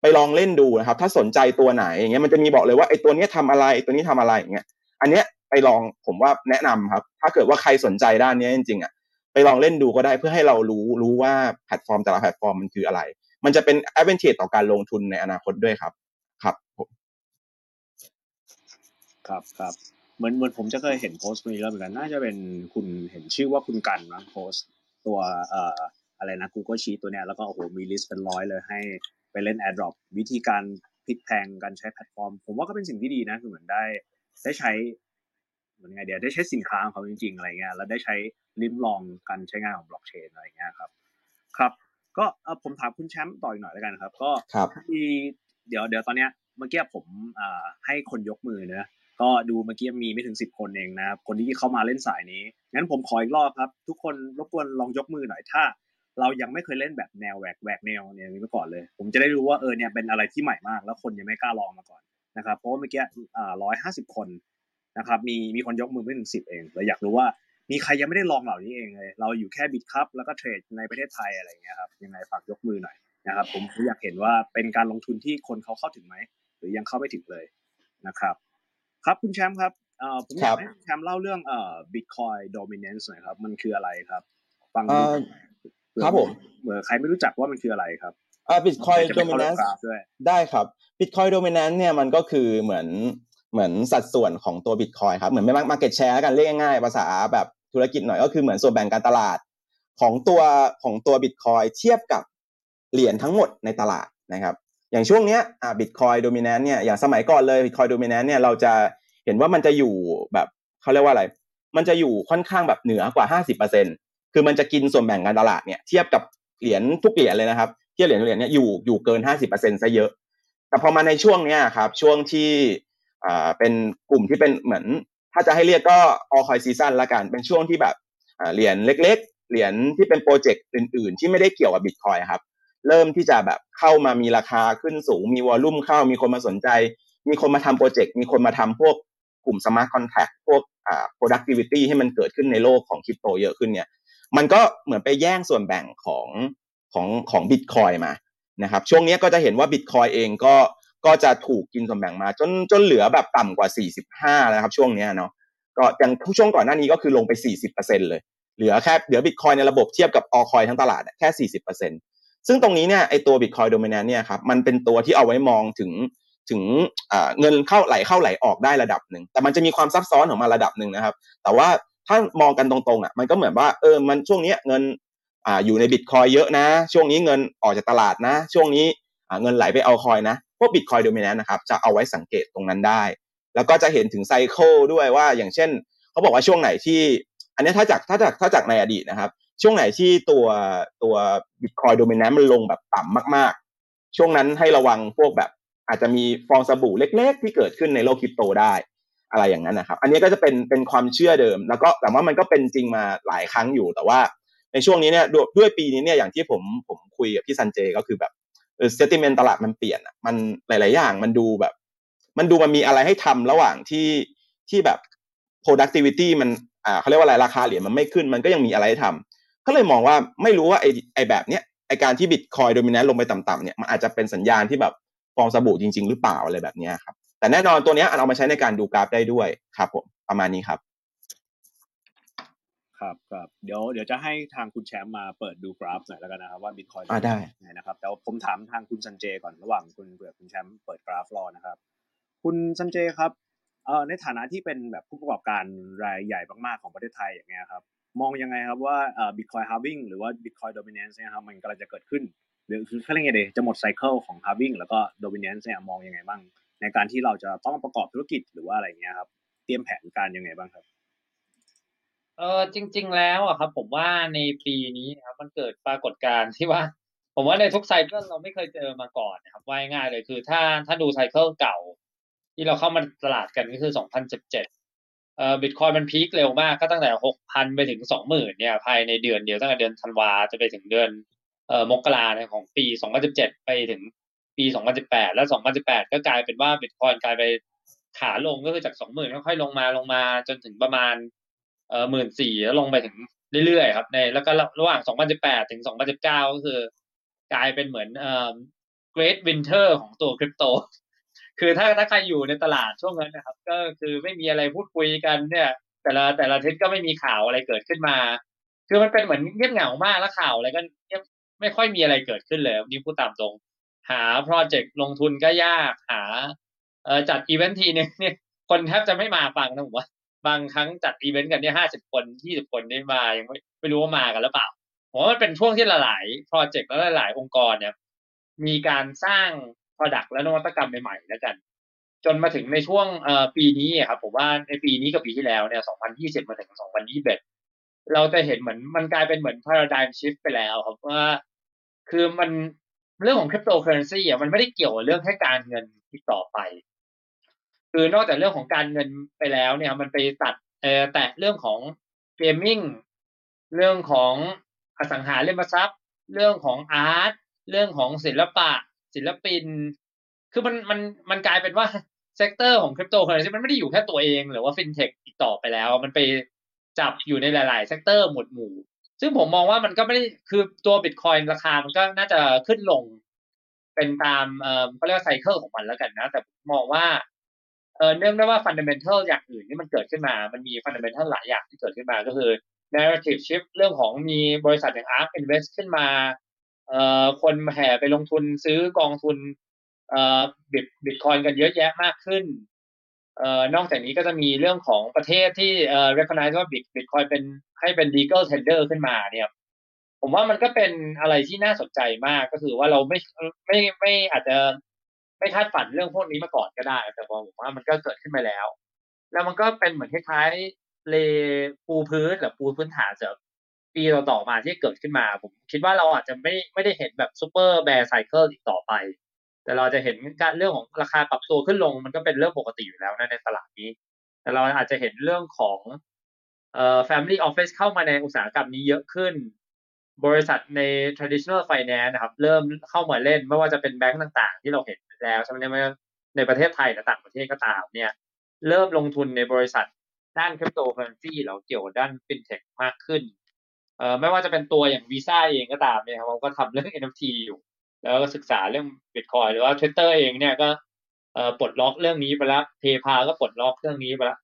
ไปลองเล่นดูนะครับ ถ้าสนใจตัวไหนอย่างเงี้ยมันจะมีบอกเลยว่าไอ้ตัวนี้ทำอะไรตัวนี้ทำอะไรอย่างเงี้ย อันเนี้ยไปลองผมว่าแนะนำครับ ถ้าเกิดว่าใครสนใจด้านนี้จริงๆอะไปลองเล่นดูก็ได้เพื่อให้เรารู้รู้ว่าแพลตฟอร์มแต่ละแพลตฟอร์มมันคืออะไร มันจะเป็น advantage ต่อการลงทุนในอนาคตด้วยครับ ครับครับเหมือนเหมือนผมจะเคยเห็นโพสต์นี้แล้วเหมือนกันน่าจะเป็นคุณเห็นชื่อว่าคุณกันนะโพสต์ตัวเอ่ออะไรนะ Google Sheet ตัวเนี้ยแล้วก็โอ้โหมีลิสต์เป็นร้อยเลยให้ไปเล่น AirDrop วิธีการพลิกแพลงการใช้แพลตฟอร์ม ผมว่าก็เป็นสิ่งที่ดีนะคือเหมือนได้ได้ใช้เหมือนไงเดียวได้ใช้สินค้าของเขาจริงๆอะไรเงี้ยแล้วได้ใช้ลิ้มลองการใช้งานของบล็อกเชนอะไรเงี้ยครับครับก็เอ่อผมถามคุณแชมป์ต่ออีกหน่อยแล้วกันครับ ก็ครับที่เดี๋ยวเดี๋ยวตอนเนี้ยเมื่อกี้ผมอ่าให้คนยกมือเนอะ ก็ดูเมื่อกี้มีไม่ถึงสิบคนเองนะครับคนที่เข้ามาเล่นสายนี้งั้นผมขออีกรอบครับ ทุกคนรบกวนลองยกมือหน่อยถ้า เรายังไม่เคยเล่นแบบแนวแหวกแหวกแนวเนี่ยนี้มาก่อนเลย ผมจะได้รู้ว่าเออเนี่ยเป็นอะไรที่ใหม่มาก แล้วคนยังไม่กล้าลองมาก่อนนะครับเพราะว่าเมื่อกี้อ่าร้อยห้าสิบคนนะครับมีมีคนยกมือไม่ถึงสิบเองเราอยากรู้ว่ามีใครยังไม่ได้ลองเหล่านี้เองเลย เราอยู่แค่บิตครับแล้วก็เทรดในประเทศไทยอะไรเงี้ยครับยังไงฝากยกมือหน่อยนะครับผมอยากเห็นว่าเป็นการลงทุนที่คนเขาเข้าถึงไหมหรือยังเข้าไม่ถึงเลยนะครับ ครับคุณแชมป์ครับเอ่อผมอยากให้คุณแชมป์เล่าเรื่องเอ่อ Bitcoin dominance หน่อยครับ มันคืออะไรครับ ฟังเอ่ดูอเผื่อครับผมเผื่อใครไม่รู้จักว่ามันคืออะไรครับอ่า Bitcoin จะเป็น dominance กราฟด้วยได้ครับ Bitcoin dominance เนี่ยมันก็คือเหมือนเหมือนสัดส่วนของตัว Bitcoin ครับ เหมือนไม่ market share แล้วกันเรียกง่ายๆภาษาแบบธุรกิจหน่อยก็คือเหมือนส่วนแบ่งการตลาดของตัวของตัว Bitcoin เทียบกับเหรียญทั้งหมดในตลาดนะครับ อย่างช่วงเนี้ยอ่า Bitcoin dominance เนี่ยอย่างสมัยก่อนเลย Bitcoin dominance เนี่ยเราจะเห็นว่ามันจะอยู่แบบเขาเรียกว่าอะไร มันจะอยู่ค่อนข้างแบบเหนือกว่า 50%คือมันจะกินส่วนแบ่งการตลาดเนี่ยเทียบกับเหรียญทุกเหรียญเลยนะครับเทียบเหรียญทุกเหรียญเนี่ยอยู่อยู่เกิน 50%ซะเยอะ แต่พอมาในช่วงเนี้ยครับช่วงที่อ่าเป็นกลุ่มที่เป็นเหมือน ถ้าจะให้เรียกก็ all coin season ละกันเป็นช่วงที่แบบเหรียญเล็ก ๆ เหรียญที่เป็นโปรเจกต์อื่น ๆ ที่ไม่ได้เกี่ยวกับ Bitcoin ครับ เริ่มที่จะแบบเข้ามามีราคาขึ้นสูง มีวอลลุ่มเข้า มีคนมาสนใจ มีคนมาทำโปรเจกต์ มีคนมาทำพวกกลุ่ม smart contract พวกอ่า productivity ให้มันเกิดขึ้นในโลกของคริปโตเยอะขึ้นเนี่ย มันก็เหมือนไปแย่งส่วนแบ่งของของของบิตคอยมานะครับช่วงนี้ก็จะเห็นว่าบิตคอยเองก็ก็จะถูกกินส่วนแบ่งมา จนจนเหลือแบบต่ำกว่า 45แล้วครับช่วงนี้เนาะก็อย่างช่วงก่อนหน้านี้ก็คือลงไป 40%เลย เหลือแค่เหลือบิตคอยในระบบเทียบกับออคอยทั้งตลาดแค่ 40% ซึ่งตรงนี้เนี่ยไอตัวบิตคอยโดมินนเนี่ยครับมันเป็นตัวที่เอาไว้มองถึงถึงเงินเข้าไหลเข้าไหลออกได้ระดับหนึ่ง แต่มันจะมีความซับซ้อนของมันระดับหนึ่งนะครับ แต่ว่าถ้ามองกันตรงๆอะมันก็เหมือนว่าเออมันช่วงนี้เงินอ่าอยู่ในบิตคอยเยอะนะ ช่วงนี้เงินออกจากตลาดนะ ช่วงนี้เงินไหลไปเอาคอยนะพวกบิตคอยโดเมินนนะครับจะเอาไว้สังเกตตรงนั้นได้ แล้วก็จะเห็นถึงไซเคิลด้วยว่าอย่างเช่น เขาบอกว่าช่วงไหนที่ อันนี้ถ้าจากถ้าจากถ้าจากในอดีตนะครับ ช่วงไหนที่ตัวตัวบิตคอยโดมินนมันลงแบบต่ำมาก ๆ ช่วงนั้นให้ระวังพวกแบบ อาจจะมีฟองสบู่เล็ก ๆ ที่เกิดขึ้นในโลกคริปโตได้อะไรอย่างนั้นนะครับ อันนี้ก็จะเป็นเป็นความเชื่อเดิม แล้วก็แต่ว่ามันก็เป็นจริงมาหลายครั้งอยู่แต่ว่า ในช่วงนี้เนี่ยด้วยด้วยปีนี้เนี่ยอย่างที่ผมผมคุยกับพี่ซันเจก็คือแบบเออเซติเมนตลาดมันเปลี่ยนอะมันหลาย ๆ อย่างมันดูแบบ มันดูมันมีอะไรให้ทำระหว่างที่ที่แบบ productivity มันอ่าเขาเรียกว่าอะไรราคาเหรียญมันไม่ขึ้น มันก็ยังมีอะไรให้ทำ ก็เลยมองว่าไม่รู้ว่าไอ้ไอ้แบบเนี้ยไอ้การที่บิตคอยโดมิน n นลงไปต่ำๆเนี่ยมันอาจจะเป็นสัญญาณที่แบบฟองสบู่จริง ๆ หรือเปล่าอะไรแบบเนี้ยครับแต่แน่นอนตัวเนี้ยเอามาใช้ในการดูกราฟได้ด้วยครับผมประมาณนี้ครับ ครับครับเดี๋ยวเดี๋ยวจะให้ทางคุณแชมป์มาเปิดดูกราฟหน่อยแล้วกันนะครับว่าบิตคอยน์อ่าได้ไงนะครับแต่ว่าผมถามทางคุณซันเจก่อนระหว่างคุณเผื่อคุณแชมป์เปิดกราฟรอนะครับ คุณซันเจครับเอ่อในฐานะที่เป็นแบบผู้ประกอบการรายใหญ่มากๆของประเทศไทยอย่างเงี้ยครับ มองยังไงครับว่าเอ่อบิตคอยน์ halving หรือว่าบิตคอยน์ dominance เนี่ยครับมันกำลังจะเกิดขึ้น หรือคือเขาเรียกไงดีจะหมด cycle ของ halving แล้วก็ dominance เนี่ยมองยังไงบ้าง ในการที่เราจะต้องประกอบธุรกิจหรือว่าอะไรเงี้ยครับเตรียมแผนการยังไงบ้างครับเออจริง ๆ แล้วอะครับ ผมว่าในปีนี้ครับมันเกิดปรากฏการณ์ที่ว่า ผมว่าในทุก cycle เราไม่เคยเจอมาก่อนนะครับว่าง่ายเลยคือถ้าถ้าดู cycle เก่า ที่เราเข้ามาตลาดกันก็คือ 2017เอ่อ บิตคอยน์มัน peak เร็วมากก็ตั้งแต่6,000ไปถึง20,000เนี่ยภายในเดือนเดียวตั้งแต่เดือนธันวาจะไปถึงเดือนเอ่อมกราเนี่ยของปี2017ไปถึงปี2018แปดแล้ว2018ก็กลายเป็นว่าบิตคอยกลายไปขาลงก็คือจาก20,000ค่อยๆลงมาลงมาจนถึงประมาณเอ่อ14,000แล้วลงไปถึงเรื่อยๆครับในแล้วก็ระหว่าง2018ถึง2019ก็คือกลายเป็นเหมือนเอ่อ Great Winter ของตัวคริปโต คือถ้าถ้าใครอยู่ในตลาดช่วงนั้นนะครับ ก็คือไม่มีอะไรพูดคุยกันเนี่ย แต่ละแต่ละทิศก็ไม่มีข่าวอะไรเกิดขึ้นมา คือมันเป็นเหมือนเงียบเหงามากแล้วข่าวอะไรก็เงียบไม่ค่อยมีอะไรเกิดขึ้นเลยนี่พูดตามตรง หาโปรเจกต์ลงทุนก็ยากหาเออจัดอีเวนท์ทีนึงเนี่ยคนแทบจะไม่มาฟังนะผมว่า บางครั้งจัดอีเวนต์กันเนี่ยห้าสิบคนยี่สิบคนได้มายังไม่ไม่รู้ว่ามากันหรือเปล่าผมว่ามันเป็นช่วงที่หลายๆโปรเจกต์และหลาย ๆ องค์กรเนี่ยมีการสร้าง Product และนวัตกรรมใหม่ๆแล้วกัน จนมาถึงในช่วงปีนี้ครับผมว่าในปีนี้กับปีที่แล้วเนี่ย2020 มาถึง 2021 เราจะเห็นเหมือนมันกลายเป็นเหมือน paradigm shift ไปแล้วครับว่าคือมันเรื่องของ cryptocurrency อะมันไม่ได้เกี่ยวกับเรื่องแค่การเงินที่ต่อไป คือนอกจากเรื่องของการเงินไปแล้วเนี่ย มันไปตัดแตะเรื่องของ gaming เรื่องของอสังหาริมทรัพย์ เรื่องของอาร์ตเรื่องของศิลปะ ศิลปิน คือมันมันมันกลายเป็นว่า sector ของคริปโตเคอเรนซีมันไม่ได้อยู่แค่ตัวเองหรือว่าฟินเทคอีกต่อไปแล้ว มันไปจับอยู่ในหลาย ๆ sector หมวดหมู่ ซึ่งผมมองว่ามันก็ไม่ได้คือตัวบิตคอยน์ราคามันก็น่าจะขึ้นลง เป็นตามเอ่อเขาเรียกว่า cycle ของมันแล้วกันนะ แต่ผมมองว่าเออเนื่องด้วยว่า fundamental อย่างอื่นที่มันเกิดขึ้นมา มันมี fundamental หลายอย่างที่เกิดขึ้นมาก็คือ narrative shift เรื่องของมีบริษัทอย่าง ARK Invest ขึ้นมา เอ่อคนแห่ไปลงทุนซื้อกองทุนเอ่อบิตบิตคอยกันเยอะแยะมากขึ้นเอ่อนอกจากนี้ก็จะมีเรื่องของประเทศที่เอ่อ recognize ว่าบิตบิตคอยเป็นให้เป็น legal tender ขึ้นมาเนี่ยผมว่ามันก็เป็นอะไรที่น่าสนใจมากก็คือว่าเราไม่ไม่ไม่อาจจะไม่คาดฝันเรื่องพวกนี้มาก่อนก็ได้ แต่ผมว่ามันก็เกิดขึ้นมาแล้ว แล้วมันก็เป็นเหมือนคล้ายๆเลปูพื้นหรือปูพื้นฐานสำหรับ ปีต่อๆมาที่เกิดขึ้นมา ผมคิดว่าเราอาจจะไม่ไม่ได้เห็นแบบซูเปอร์แบร์ไซเคิลอีกต่อไป แต่เราจะเห็นการเรื่องของราคาปรับตัวขึ้นลงมันก็เป็นเรื่องปกติอยู่แล้วนะในตลาดนี้ แต่เราอาจจะเห็นเรื่องของเอ่อ family office เข้ามาในอุตสาหกรรมนี้เยอะขึ้น บริษัทใน traditional finance นะครับ เริ่มเข้ามาเล่นไม่ว่าจะเป็นแบงก์ต่างๆ ที่เราเห็นแล้วใช่ไหมในประเทศไทยหรือต่างประเทศก็ตามเนี่ย เริ่มลงทุนในบริษัทด้านคริปโตเคอเรนซีเราเกี่ยวด้านฟินเทคมากขึ้น เอ่อไม่ว่าจะเป็นตัวอย่างวีซ่าเองก็ตามเนี่ยครับเขาก็ทำเรื่อง NFT อยู่ แล้วก็ศึกษาเรื่อง Bitcoin หรือว่า Twitter เองเนี่ยก็เอ่อปลดล็อกเรื่องนี้ไปแล้ว PayPal ก็ปลดล็อกเรื่องนี้ไปแล้ว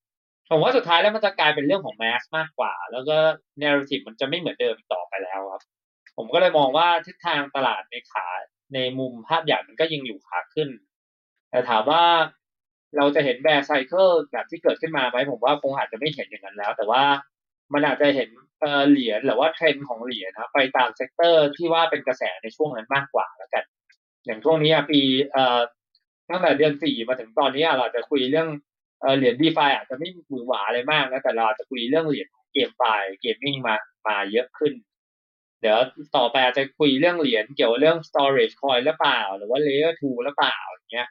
ผมว่าสุดท้ายแล้วมันจะกลายเป็นเรื่องของ mass มากกว่า แล้วก็ narrative มันจะไม่เหมือนเดิมต่อไปแล้วครับ ผมก็เลยมองว่าทิศทางตลาดในขาในมุมภาพใหญ่มันก็ยังอยู่ขาขึ้น แต่ถามว่าเราจะเห็น bear cycle แบบที่เกิดขึ้นมาไหมผมว่าคงอาจจะไม่เห็นอย่างนั้นแล้ว แต่ว่า มันอาจจะเห็นเหรียญหรือว่าเทรนด์ของเหรียญนะครับไปตาม sector ที่ว่าเป็นกระแสในช่วงนั้นมากกว่าแล้วกัน อย่างช่วงนี้ปีเอ่อตั้งแต่เดือนสี่มาถึงตอนนี้เราจะคุยเรื่องเหรียญ DeFi อาจจะไม่หวือหวาอะไรมากนะแต่เราจะคุยเรื่องเหรียญ GameFi gaming มามาเยอะขึ้น เดี๋ยวต่อไปอาจจะคุยเรื่องเหรียญเกี่ยวกับเรื่อง storage coin หรือเปล่า หรือว่า layer 2หรือเปล่าอย่างเงี้ย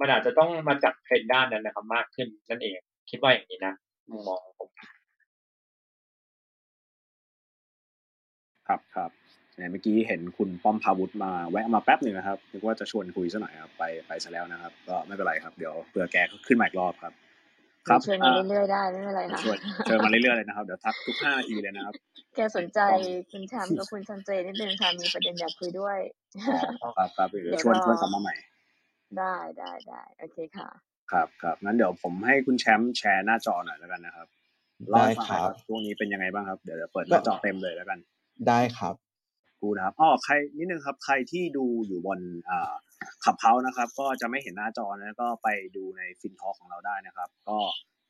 มันอาจจะต้องมาจับเทรนด์ด้านนั้นนะครับมากขึ้นนั่นเอง คิดว่าอย่างนี้นะมุมมองของผม ครับครับเนี่ยเมื่อกี้เห็นคุณป้อมพาวุฒิมาแวะมาแป๊บหนึ่งนะครับนึกว่าจะชวนคุยซะหน่อยครับไปไปซะแล้วนะครับ ก็ไม่เป็นไรครับเดี๋ยวเผื่อแกขึ้นมาอีกรอบครับ ครับเชิญมาเรื่อยๆได้ไม่เป็นไรค่ะชวนเชิญมาเรื่อยๆเลยนะครับเดี๋ยวทักทุกห้านาทีเลยนะครับ แกสนใจคุณแชมป์กับคุณชันเจนิดนึงค่ะมีประเด็นอยากคุยด้วยอ๋อครับครับเดี๋ยวเดี๋ยวชวนรอชวนกลับมาใหม่ ได้ได้ได้โอเคค่ะ ครับครับงั้นเดี๋ยวผมให้คุณแชมป์แชร์หน้าจอหน่อยแล้วกันนะครับเล่าได้ให้ฟังคหน่อยรับช่วงนี้เป็นยังไงบ้างครับเดี๋ยวจะเปิดหน้าจอเต็มเลยแล้วกัน ได้ครับกูนะครับอ๋อใครนิดนึงครับ ใครที่ดูอยู่บนอ่าขับเฮานะครับ ก็จะไม่เห็นหน้าจอนะก็ไปดูในฟินทอของเราได้นะครับ ก็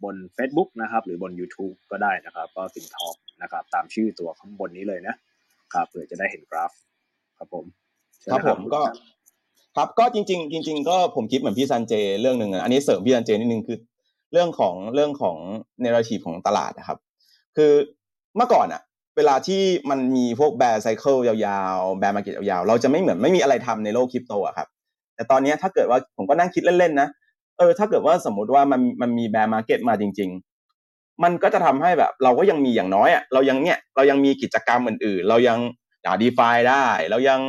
บน Facebook นะครับ หรือบน YouTube ก็ได้นะครับ ก็ฟินทอนะครับ ตามชื่อตัวข้างบนนี้เลยนะครับเผื่อจะได้เห็นกราฟ ครับผมเชิญครับนะผมก็ ครับก็จริง ๆ จริง ๆ ก็ผมคิดเหมือนพี่ซันเจเรื่องหนึ่งอะอันนี้เสริมพี่ซันเจนิดนึงคือ เรื่องของเรื่องของ narrative ของตลาดนะครับ คือเมื่อก่อนอะ เวลาที่มันมีพวก bear cycle ยาวๆ bear market ยาวๆ เราจะไม่เหมือนไม่มีอะไรทำในโลกคริปโตอะครับ แต่ตอนนี้ถ้าเกิดว่าผมก็นั่งคิดเล่นๆนะ เออ ถ้าเกิดว่าสมมุติว่ามันมันมี bear market มาจริง ๆ มันก็จะทำให้แบบเราก็ยังมีอย่างน้อยอะเรายังเนี่ยเรายังมีกิจกรรมอื่นๆ เรายังด่าดีฟาได้ เรายัง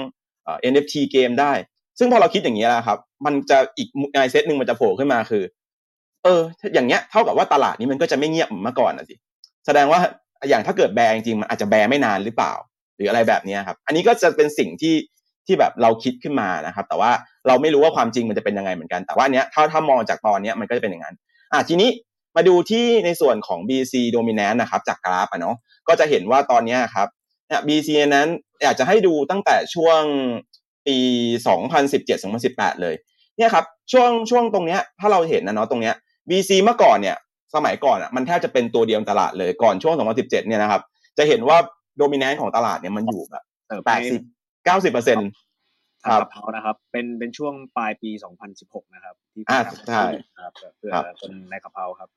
เอ่อ NFT เกมได้ ซึ่งพอเราคิดอย่างนี้แล้วครับ มันจะอีกไอเซตหนึ่งมันจะโผล่ขึ้นมาคือ เออ อย่างเงี้ยเท่ากับว่าตลาดนี้มันก็จะไม่เงียบเหมือนเมื่อก่อนนะสิแสดงว่า อย่างถ้าเกิดแบร์จริงๆมันอาจจะแบร์ไม่นานหรือเปล่า หรืออะไรแบบนี้ครับ อันนี้ก็จะเป็นสิ่งที่ที่แบบเราคิดขึ้นมานะครับ แต่ว่าเราไม่รู้ว่าความจริงมันจะเป็นยังไงเหมือนกัน แต่ว่าเนี้ยถ้าถ้ามองจากตอนเนี้ยมันก็จะเป็นอย่างนั้นอะทีนี้มาดูที่ในส่วนของ BC dominant นะครับ จากกราฟอะเนาะก็จะเห็นว่าตอนเนี้ยครับเนี่ย BC นั้นอยากจะให้ดูตั้งแต่ช่วงปี 2017-2018 เลยเนี่ยครับช่วงช่วงตรงเนี้ยถ้าเราเห็นนะเนาะตรงเนี้ย BC เมื่อก่อนเนี่ย สมัยก่อนอะมันแทบจะเป็นตัวเดียวตลาดเลยก่อนช่วง 2017 เนี่ยนะครับ จะเห็นว่าโดมิเนนต์ของตลาดเนี่ยมันอยู่แบบเติบแปดสิบเก้าสิบเปอร์เซ็นต์ทางกะเพรานะครับ เป็นเป็นช่วงปลายปี 2016 นะครับที่อ่าทำใช่ครับเพื่อครับคนในกะเพราครับ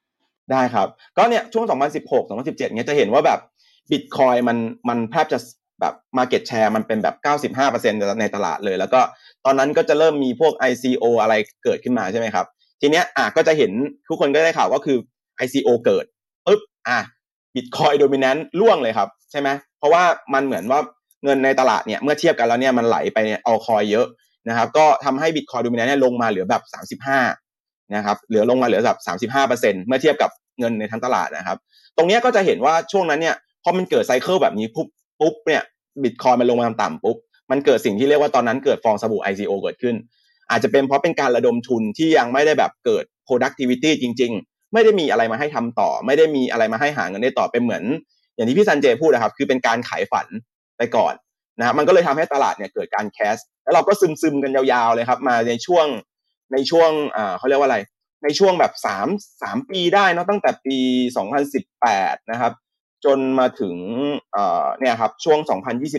ได้ครับ ก็เนี่ยช่วง 2016 2017 เนี่ยจะเห็นว่าแบบบิตคอยมันมันแทบจะแบบ Market Share มันเป็นแบบ 95%ในตลาดเลย แล้วก็ตอนนั้นก็จะเริ่มมีพวก ICO อะไรเกิดขึ้นมาใช่ไหมครับ ทีเนี้ยอะก็จะเห็นทุกคนก็ได้ข่าวก็คือ ICO เกิดปุ๊บอะบิตคอยโดมิ n น n ์ล่วงเลยครับ ใช่ไหมเพราะว่ามันเหมือนว่าเงินในตลาดเนี่ยเมื่อเทียบกันแล้วเนี่ยมันไหลไปเนี่ยเอาคอยเยอะนะครับ ก็ทำให้บิตคอยโดมิ n น n ์เนี่ยลงมาเหลือแบบ 35นะครับเหลือลงมาเหลือแบบ35เปอร์เซ็นเมื่อเทียบกับเงินในทั้งตลาดนะครับ ตรงนี้ก็จะเห็นว่าช่วงนั้นเนี่ยพอมันเกิดไซเคิลแบบนี้ปุ๊บปุ๊บเนี่ยบิตคอยมันลงมาต่ำปุ๊บมันเกิดสิ่งที่เรียกว่าตอนนั้นเกิดฟองสบู่ ICO เกิดขึ้น อาจจะเป็นเพราะเป็นการระดมทุนที่ยังไม่ได้แบบเกิด productivity จริง ไม่ได้มีอะไรมาให้ทำต่อ ไม่ได้มีอะไรมาให้หาเงินได้ต่อเป็นเหมือน อย่างที่พี่ซันเจพูดนะครับ คือเป็นการขายฝันไปก่อนนะครับมันก็เลยทำให้ตลาดเนี่ยเกิดการแคสแล้วเราก็ซึมซึมกันยาวๆเลยครับ มาในช่วงในช่วงอ่าเขาเรียกว่าอะไร ในช่วงแบบสามสามปีได้นะตั้งแต่ปี 2018 นะครับ จนมาถึงเอ่อเนี่ยครับช่วง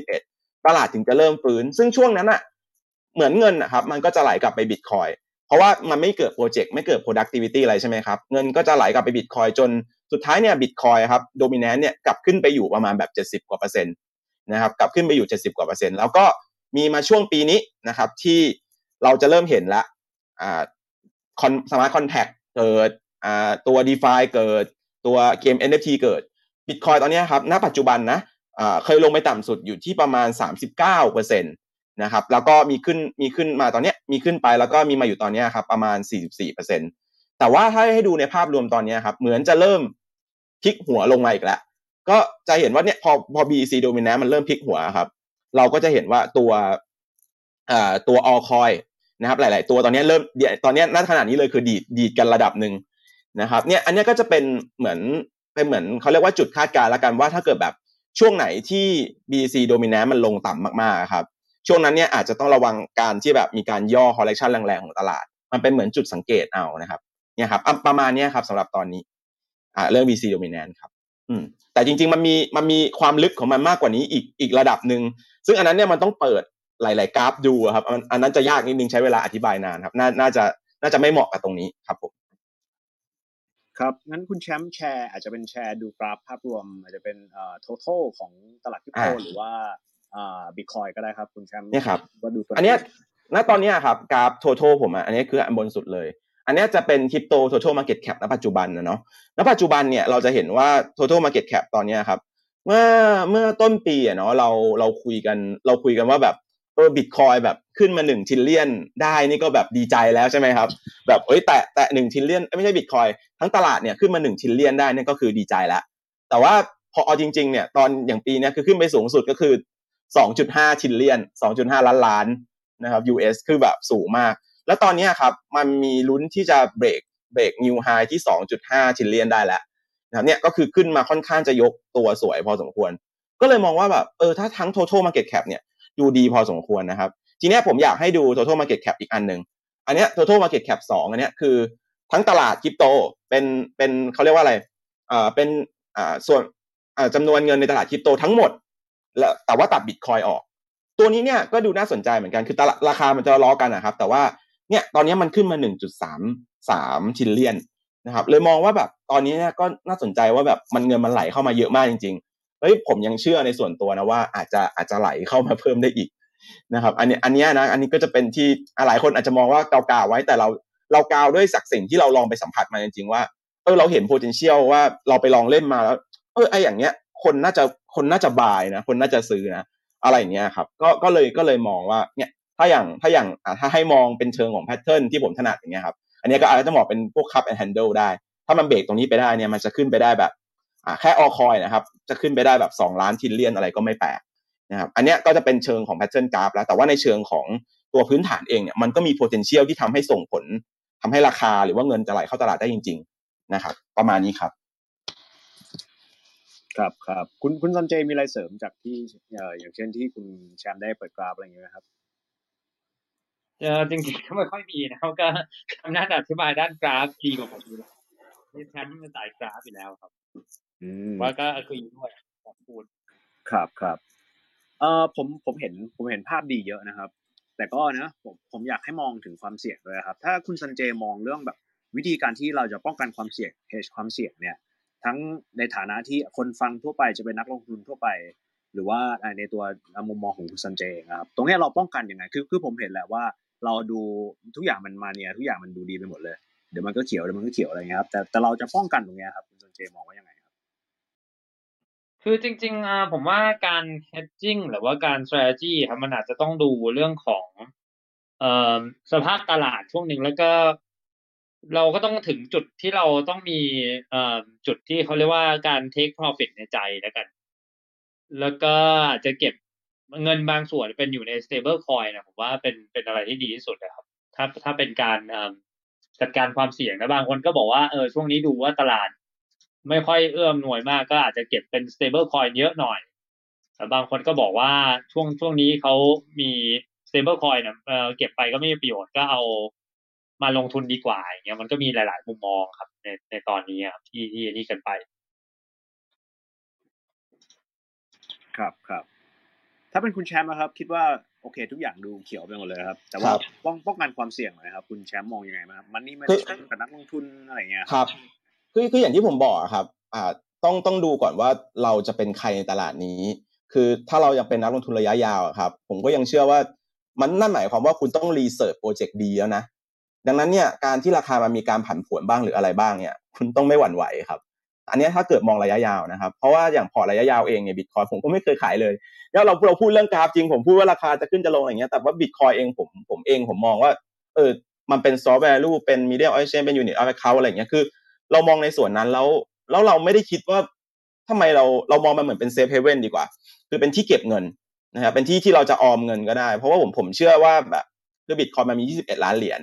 2021 ตลาดถึงจะเริ่มฟื้น ซึ่งช่วงนั้นอะเหมือนเงินนะครับ มันก็จะไหลกลับไปบิตคอย เพราะว่ามันไม่เกิดโปรเจกต์ไม่เกิด productivity อะไรใช่ไหมครับ เงินก็จะไหลกลับไปบิตคอยจนสุดท้ายเนี่ยบิตคอยครับโดมิ n น n เนี่ยกลับขึ้นไปอยู่ประมาณแบบ 70 กว่าเปอร์เซ็นต์นะครับกลับขึ้นไปอยู่ 70 กว่าเปอร์เซ็นต์แล้วก็มีมาช่วงปีนี้นะครับที่เราจะเริ่มเห็นละอ่า con smart contract เกิดอ่าตัว d e f i เกิดตัวเกม NFT เกิด Bitcoin ตอนนี้ครับณปัจจุบันนะอ่าเคยลงไปต่ำสุดอยู่ที่ประมาณ 39เปอร์เซ็นต์ นะครับแล้วก็มีขึ้นมีขึ้นมาตอนนี้มีขึ้นไปแล้วก็มีมาอยู่ตอนนี้ครับประมาณ 44เปอร์เซ็นแต่ว่าถ้าให้ดูในภาพรวมตอนนี้ครับเหมือนจะเริ่มพลิกหัวลงมาอีกแล้วก็จะเห็นว่าเนี่ยพอพอ BEC dominant มันเริ่มพลิกหัวครับ เราก็จะเห็นว่าตัวอ่าตัว all coin นะครับหลาย ๆ ตัวตอนนี้เริ่มตอนนี้ณขณะนี้เลยคือดีดดีดกันระดับหนึ่งนะครับเนี่ยอันนี้ก็จะเป็นเหมือนเป็นเหมือนเขาเรียกว่าจุดคาดการณ์ละกันว่าถ้าเกิดแบบช่วงไหนที่ BC dominant มันลงต่ำมากๆครับ ช่วงนั้นเนี่ยอาจจะต้องระวังการที่แบบมีการย่อ correction แรงๆของตลาด มันเป็นเหมือนจุดสังเกตเอานะครับเนี่ยครับอะประมาณเนี้ยครับสำหรับตอนนี้อ่าเรื่อง BC dominant ครับอืมแต่จริงๆมันมีมันมีความลึกของมันมากกว่านี้อีกอีกระดับหนึ่งซึ่งอันนั้นเนี่ยมันต้องเปิดหลาย ๆ กราฟดูอะครับอันอันนั้นจะยากนิดนึงใช้เวลาอธิบายนานครับน่าน่าจะน่าจะไม่เหมาะกับตรงนี้ครับผมครับงั้นคุณแชมป์แชร์อาจจะเป็นแชร์ดูกราฟภาพรวม อาจจะเป็นเอ่อ total ของตลาดคริปโตอ่าหรือว่า อ่าบิตคอยน์ก็ได้ครับคุณแชมป์เนี่ยครับว่าดูตัวอันเนี้ยณตอนเนี้ยครับกราฟ total ผมอะอันนี้คืออันบนสุดเลย อันเนี้ยจะเป็นคริปโต total market cap ณปัจจุบันนะเนาะณปัจจุบันเนี่ยเราจะเห็นว่า total market cap ตอนเนี้ยครับเมื่อเมื่อต้นปีอะเนาะเราเราคุยกันเราคุยกันว่าแบบเออบิตคอยน์แบบขึ้นมาหนึ่ง trillion ได้นี่ก็แบบดีใจแล้วใช่ไหมครับ แบบเอ้ยแตะแตะหนึ่ง trillion ไม่ใช่บิตคอยน์ทั้งตลาดเนี่ยขึ้นมาหนึ่ง trillion ได้นี่ก็คือดีใจแล้วแต่ว่าพอเอาจริงๆเนี่ยตอนอย่างปีเนี้ยคือขึ้นไปสูงสุดก็คือ 2.5 trillion 2.5 ล้านล้านนะครับ US คือแบบสูงมาก แล้วตอนนี้ครับ มันมีลุ้นที่จะ break break new high ที่ 2.5 trillion ได้แล้วนะครับเนี่ยก็คือขึ้นมาค่อนข้างจะยกตัวสวยพอสมควร ก็เลยมองว่าแบบเออถ้าทั้ง total market cap เนี่ยดูดีพอสมควรนะครับ ทีนี้ผมอยากให้ดู total market cap อีกอันหนึ่งอันเนี้ย total market cap 2อันเนี้ยคือทั้งตลาดคริปโตเป็นเป็นเขาเรียกว่าอะไรอ่าเป็นอ่าส่วนอ่าจำนวนเงินในตลาดคริปโตทั้งหมด แล้วแต่ว่าตัดบิตคอยออก ตัวนี้เนี่ยก็ดูน่าสนใจเหมือนกันคือตลาดราคามันจะล้อกันนะครับ แต่ว่าเนี่ยตอนนี้มันขึ้นมา 1.33ทิลเลียนนะครับเลยมองว่าแบบตอนนี้เนี่ยก็น่าสนใจว่าแบบมันเงินมันไหลเข้ามาเยอะมากจริงๆเฮ้ยผมยังเชื่อในส่วนตัวนะว่าอาจจะอาจจะไหลเข้ามาเพิ่มได้อีกนะครับอันนี้อันนี้นะอันนี้ก็จะเป็นที่หลายคนอาจจะมองว่ากาวๆไว้แต่เราเรากาวด้วยสักสิ่งที่เราลองไปสัมผัสมาจริงๆว่าเออเราเห็น potential ว่าเราไปลองเล่นมาแล้วเออไออย่างเงี้ย คนน่าจะคนน่าจะ buy นะ คนน่าจะซื้อนะ อะไรอย่างเงี้ยครับ ก็ก็เลยก็เลยมองว่าเนี่ยถ้าอย่างถ้าอย่างถ้าให้มองเป็นเชิงของ pattern ที่ผมถนัดอย่างเงี้ยครับอันนี้ก็อาจจะเหมาะเป็นพวก cup and handle ได้ ถ้ามันเบรกตรงนี้ไปได้เนี่ยมันจะขึ้นไปได้แบบแค่ออคอยนะครับ จะขึ้นไปได้แบบ 2 ล้าน trillion อะไรก็ไม่แปลกนะครับอันนี้ก็จะเป็นเชิงของแพทเทิร์นกราฟแล้ว แต่ว่าในเชิงของตัวพื้นฐานเองเนี่ยมันก็มี potential ที่ทำให้ส่งผลทำให้ราคาหรือว่าเงินจะไหลเข้าตลาดได้จริง ๆ นะครับ ประมาณนี้ครับ ครับครับคุณคุณซันเจมีอะไรเสริมจากที่เอ่ออย่างเช่นที่คุณแชมป์ได้เปิดกราฟอะไรอย่างเงี้ยไหมครับเออจริงๆก็ไม่ค่อยมีนะครับก็ทำหน้าจะอธิบายด้านกราฟดีกว่าผมอยู่แล้วนี่แชมป์เป็นสายกราฟอยู่แล้วครับอืมว่าก็คุยด้วยผมพูดครับครับเอ่อผมผมเห็นผมเห็นภาพดีเยอะนะครับ แต่ก็นะผมผมอยากให้มองถึงความเสี่ยงด้วยครับ ถ้าคุณซันเจมองเรื่องแบบ วิธีการที่เราจะป้องกันความเสี่ยง hedge ความเสี่ยงเนี่ย ทั้งในฐานะที่คนฟังทั่วไปจะเป็นนักลงทุนทั่วไป หรือว่าในตัวมุมมองของคุณซันเจครับตรงนี้เราป้องกันยังไงคือคือผมเห็นแหละว่า เราดูทุกอย่างมันมาเนี่ยทุกอย่างมันดูดีไปหมดเลยเดี๋ยวมันก็เขียวเดี๋ยวมันก็เขียวอะไรเงี้ยครับแต่แต่เราจะป้องกันตรงนี้ครับคุณซันเจมองว่ายังไงครับ คือจริงๆผมว่าการ hedging หรือว่าการ strategy ครับมันอาจจะต้องดูเรื่องของเอ่อสภาพตลาดช่วงหนึ่งแล้วก็ เราก็ต้องถึงจุดที่เราต้องมีเอ่อจุดที่เขาเรียกว่าการ take profit ในใจแล้วกัน แล้วก็อาจจะเก็บเงินบางส่วนเป็นอยู่ใน stable coin นะผมว่าเป็นเป็นอะไรที่ดีที่สุดนะครับ ถ้าถ้าเป็นการจัดการความเสี่ยงนะบางคนก็บอกว่าเออช่วงนี้ดูว่าตลาด ไม่ค่อยเอื้อมหน่วยมากก็อาจจะเก็บเป็น stable coin เยอะหน่อยแต่บางคนก็บอกว่าช่วงช่วงนี้เขามี stable coin นะเออเก็บไปก็ไม่มีประโยชน์ก็เอา มาลงทุนดีกว่าอย่างเงี้ยมันก็มีหลาย ๆ มุมมองครับ ในในตอนนี้ครับที่ที่นี่กันไป ครับครับถ้าเป็นคุณแชมป์นะครับ คิดว่าโอเค ทุกอย่างดูเขียวไปหมดเลยครับ แต่ว่าครับป้องป้องกันความเสี่ยงหน่อยนะครับ คุณแชมป์มองยังไงบ้างครับมันนี่ไม่คืได้อกับนักลงทุนอะไรเงี้ยครับคือคืออย่างที่ผมบอกอะครับ อ่าต้องต้องดูก่อนว่าเราจะเป็นใครในตลาดนี้ คือถ้าเรายังเป็นนักลงทุนระยะยาวอะครับ ผมก็ยังเชื่อว่ามันนั่นหมายความว่าคุณต้อง research โปรเจกต์ดีแล้วนะ ดังนั้นเนี่ยการที่ราคามันมีการผันผวนบ้างหรืออะไรบ้างเนี่ยคุณต้องไม่หวั่นไหวครับ อันนี้ถ้าเกิดมองระยะยาวนะครับ เพราะว่าอย่างพอระยะยาวเองเนี่ยบิตคอยน์ผมก็ไม่เคยขายเลยแล้วเราเราพูดเรื่องกราฟจริงผมพูดว่าราคาจะขึ้นจะลงอะไรเงี้ยแต่ว่าบิตคอยน์เองผมผมเองผมมองว่าเออมันเป็น store of value เป็น medium of exchange เป็น unit of account อะไรเงี้ยคือ เรามองในส่วนนั้นแล้วแล้วเราไม่ได้คิดว่าทำไมเราเรามองมันเหมือนเป็น safe haven ดีกว่า คือเป็นที่เก็บเงินนะครับเป็นที่ที่เราจะออมเงินก็ได้ เพราะว่าผมผมเชื่อว่าแบบคือบิตคอยน์มันมี 21 ล้านเหรียญ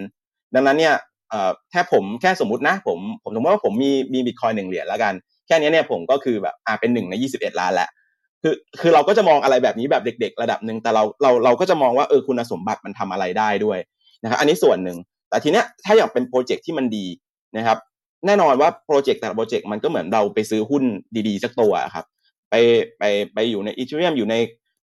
ดังนั้นเนี่ยแค่ผมแค่สมมตินะผมผมสมมติว่าผมมีมีบิตคอยน์หนึ่งเหรียญแล้วกัน แค่นี้เนี่ยผมก็คือแบบอ่าเป็นหนึ่งใน 21 ล้านแล้วคือคือเราก็จะมองอะไรแบบนี้แบบเด็ก ๆ ระดับหนึ่งแต่เราเราเราก็จะมองว่าเออคุณสมบัติมันทำอะไรได้ด้วยนะครับอันนี้ส่วนหนึ่งแต่ทีเนี้ยถ้าอย่างเป็นโปรเจกต์ที่มันดีนะครับแน่นอนว่าโปรเจกต์แต่ละโปรเจกต์มันก็เหมือนเราไปซื้อหุ้นดีๆสักตัวครับไปไปไปอยู่ใน Ethereum อยู่ใน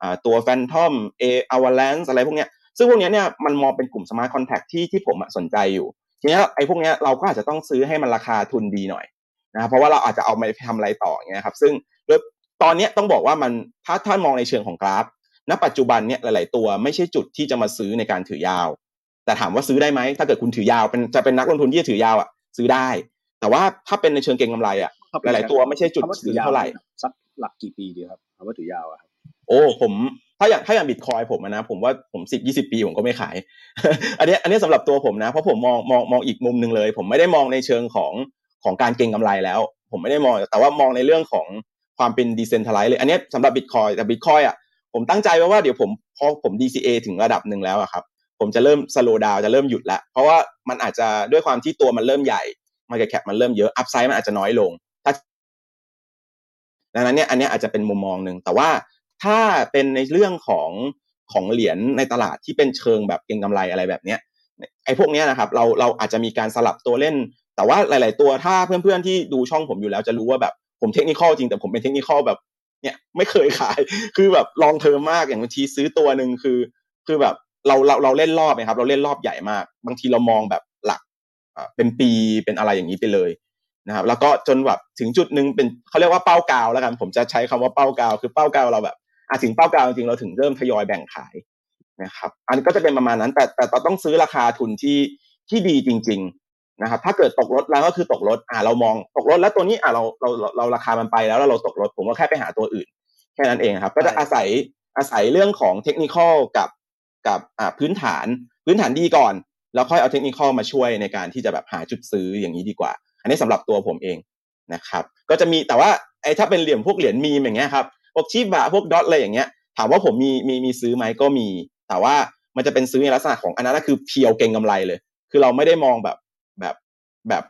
อ่าตัว Fantom Avalanche อะไรพวกเนี้ย ซึ่งพวกเนี้ยเนี่ยมันมองเป็นกลุ่ม smart contract ที่ที่ผมอะสนใจอยู่ทีเนี้ยไอ้พวกเนี้ยเราก็อาจจะต้องซื้อให้มันราคาทุนดีหน่อยนะครับเพราะว่าเราอาจจะเอาไปทำอะไรต่ออย่างเงี้ยครับซึ่งโดยตอนเนี้ยต้องบอกว่ามันถ้าถ้ามองในเชิงของกราฟ ณ ปัจจุบันเนี่ยหลาย ๆ ตัวไม่ใช่จุดที่จะมาซื้อในการถือยาว แต่ถามว่าซื้อได้ไหมถ้าเกิดคุณถือยาวเป็นจะเป็นนักลงทุนที่จะถือยาวอะซื้อได้ แต่ว่าถ้าเป็นในเชิงเก็งกำไรอะหลาย ๆ ตัวไม่ใช่จุดคำว่าถืซื้ออยาวเท่าไหร่สักหลักกี่ปีดีครับคำว่าถือยาวอะครับ โอ้ผมถ้าอย่างถ้าอย่างบิตคอยผมนะผมว่าผมสิบยี่สิบปีผมก็ไม่ขาย อันนี้อันนี้ยสำหรับตัวผมนะ เพราะผมมองมองมองอีกมุมหนึ่งเลย ผมไม่ได้มองในเชิงของของการเก็งกำไรแล้ว ผมไม่ได้มองแต่ว่ามองในเรื่องของความเป็น decentralized เลย อันนี้ยสำหรับบิตคอยน์แต่บิตคอยน์อะผมตั้งใจไว้ว่าเดี๋ยวผมพอผม DCA ถึงระดับหนึ่งแล้วครับผมจะเริ่ม slow down จะเริ่มหยุดแล้วเพราะว่ามันอาจจะด้วยความที่ตัวมันเริ่มใหญ่ market cap มันเริ่มเยอะ upside มันอาจจะน้อยลงถ้าดังนั้นเนี่ยอันนี้อาจจะเป็นมุมมองหนึ่งแต่ว่า ถ้าเป็นในเรื่องของของเหรียญในตลาดที่เป็นเชิงแบบเก็งกำไรอะไรแบบเนี้ยไอ้พวกเนี้ยนะครับเราเราอาจจะมีการสลับตัวเล่น แต่ว่าหลาย ๆ ตัวถ้าเพื่อนๆที่ดูช่องผมอยู่แล้วจะรู้ว่าแบบผม technical จริงแต่ผมเป็น technical แบบเนี่ยไม่เคยขายคือแบบ long term มากอย่างบางทีซื้อตัวหนึ่งคือ คือแบบเราเราเราเล่นรอบนะครับ เราเล่นรอบใหญ่มาก บางทีเรามองแบบหลักอ่าเป็นปีเป็นอะไรอย่างนี้ไปเลยนะครับ แล้วก็จนแบบถึงจุดหนึ่งเป็นเขาเรียกว่าเป้ากาวแล้วกัน ผมจะใช้คำว่าเป้ากาว คือเป้ากาวเราแบบ อะถึงเป้ากาวจริงๆเราถึงเริ่มทยอยแบ่งขายนะครับ อันก็จะเป็นประมาณนั้น แต่แต่เราต้องซื้อราคาทุนที่ที่ดีจริง ๆนะครับ ถ้าเกิดตกรถแล้วก็คือตกรถอ่าเรามองตกรถแล้วตัวนี้อ่าเราเราเราราคามันไปแล้วแล้วเราตกรถผมก็แค่ไปหาตัวอื่น แค่นั้นเองครับ ก็จะอาศัยอาศัยเรื่องของเทคนิคกับกับอ่าพื้นฐานพื้นฐานดีก่อน แล้วค่อยเอาเทคนิคมาช่วยในการที่จะแบบหาจุดซื้ออย่างนี้ดีกว่า อันนี้สำหรับตัวผมเองนะครับ ก็จะมีแต่ว่าไอ้ถ้าเป็นเหรียญพวกเหรียญมีมอย่างเงี้ยครับ พวกชีบะพวกดอทอะไรอย่างเงี้ย ถามว่าผมมีมีมีซื้อไหมก็มี แต่ว่ามันจะเป็นซื้อในลักษณะของอันนั้นคือเพียวเก่งกำไรเลย คือเราไม่ได้มองแบบแบบแบบ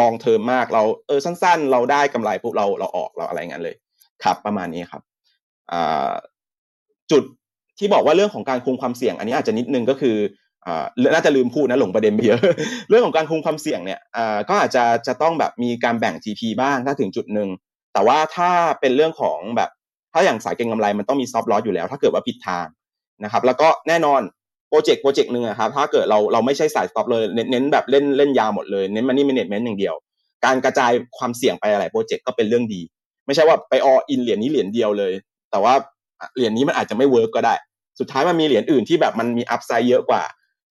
ลองเทอมมากเราเออสั้น ๆ เราได้กำไรปุ๊บเราเราออกเราอะไรเงี้ยเลยครับประมาณนี้ครับจุดที่บอกว่าเรื่องของการคุมความเสี่ยง อันนี้อาจจะนิดนึงก็คืออ่าน่าจะลืมพูดนะหลงประเด็นไปเยอะเรื่องของการคุมความเสี่ยงเนี่ยอ่าก็อาจจะจะต้องแบบมีการแบ่ง GP บ้างถ้าถึงจุดหนึ่งแต่ว่าถ้าเป็นเรื่องของแบบ ถ้าอย่างสายเก็งกำไรมันต้องมี stop loss อยู่แล้ว ถ้าเกิดว่าผิดทางนะครับแล้วก็แน่นอนโปรเจกต์โปรเจกต์หนึ่งครับถ้าเกิดเราเราไม่ใช่สาย stop เลยเน้นแบบเล่นเล่นยาวหมดเลยเน้น money management อย่างเดียว การกระจายความเสี่ยงไปอะไรโปรเจกต์ก็เป็นเรื่องดี ไม่ใช่ว่าไป all in เหรียญนี้เหรียญเดียวเลย แต่ว่าเหรียญนี้มันอาจจะไม่ work ก็ได้ สุดท้ายมันมีเหรียญอื่นที่แบบมันมี upside เยอะกว่า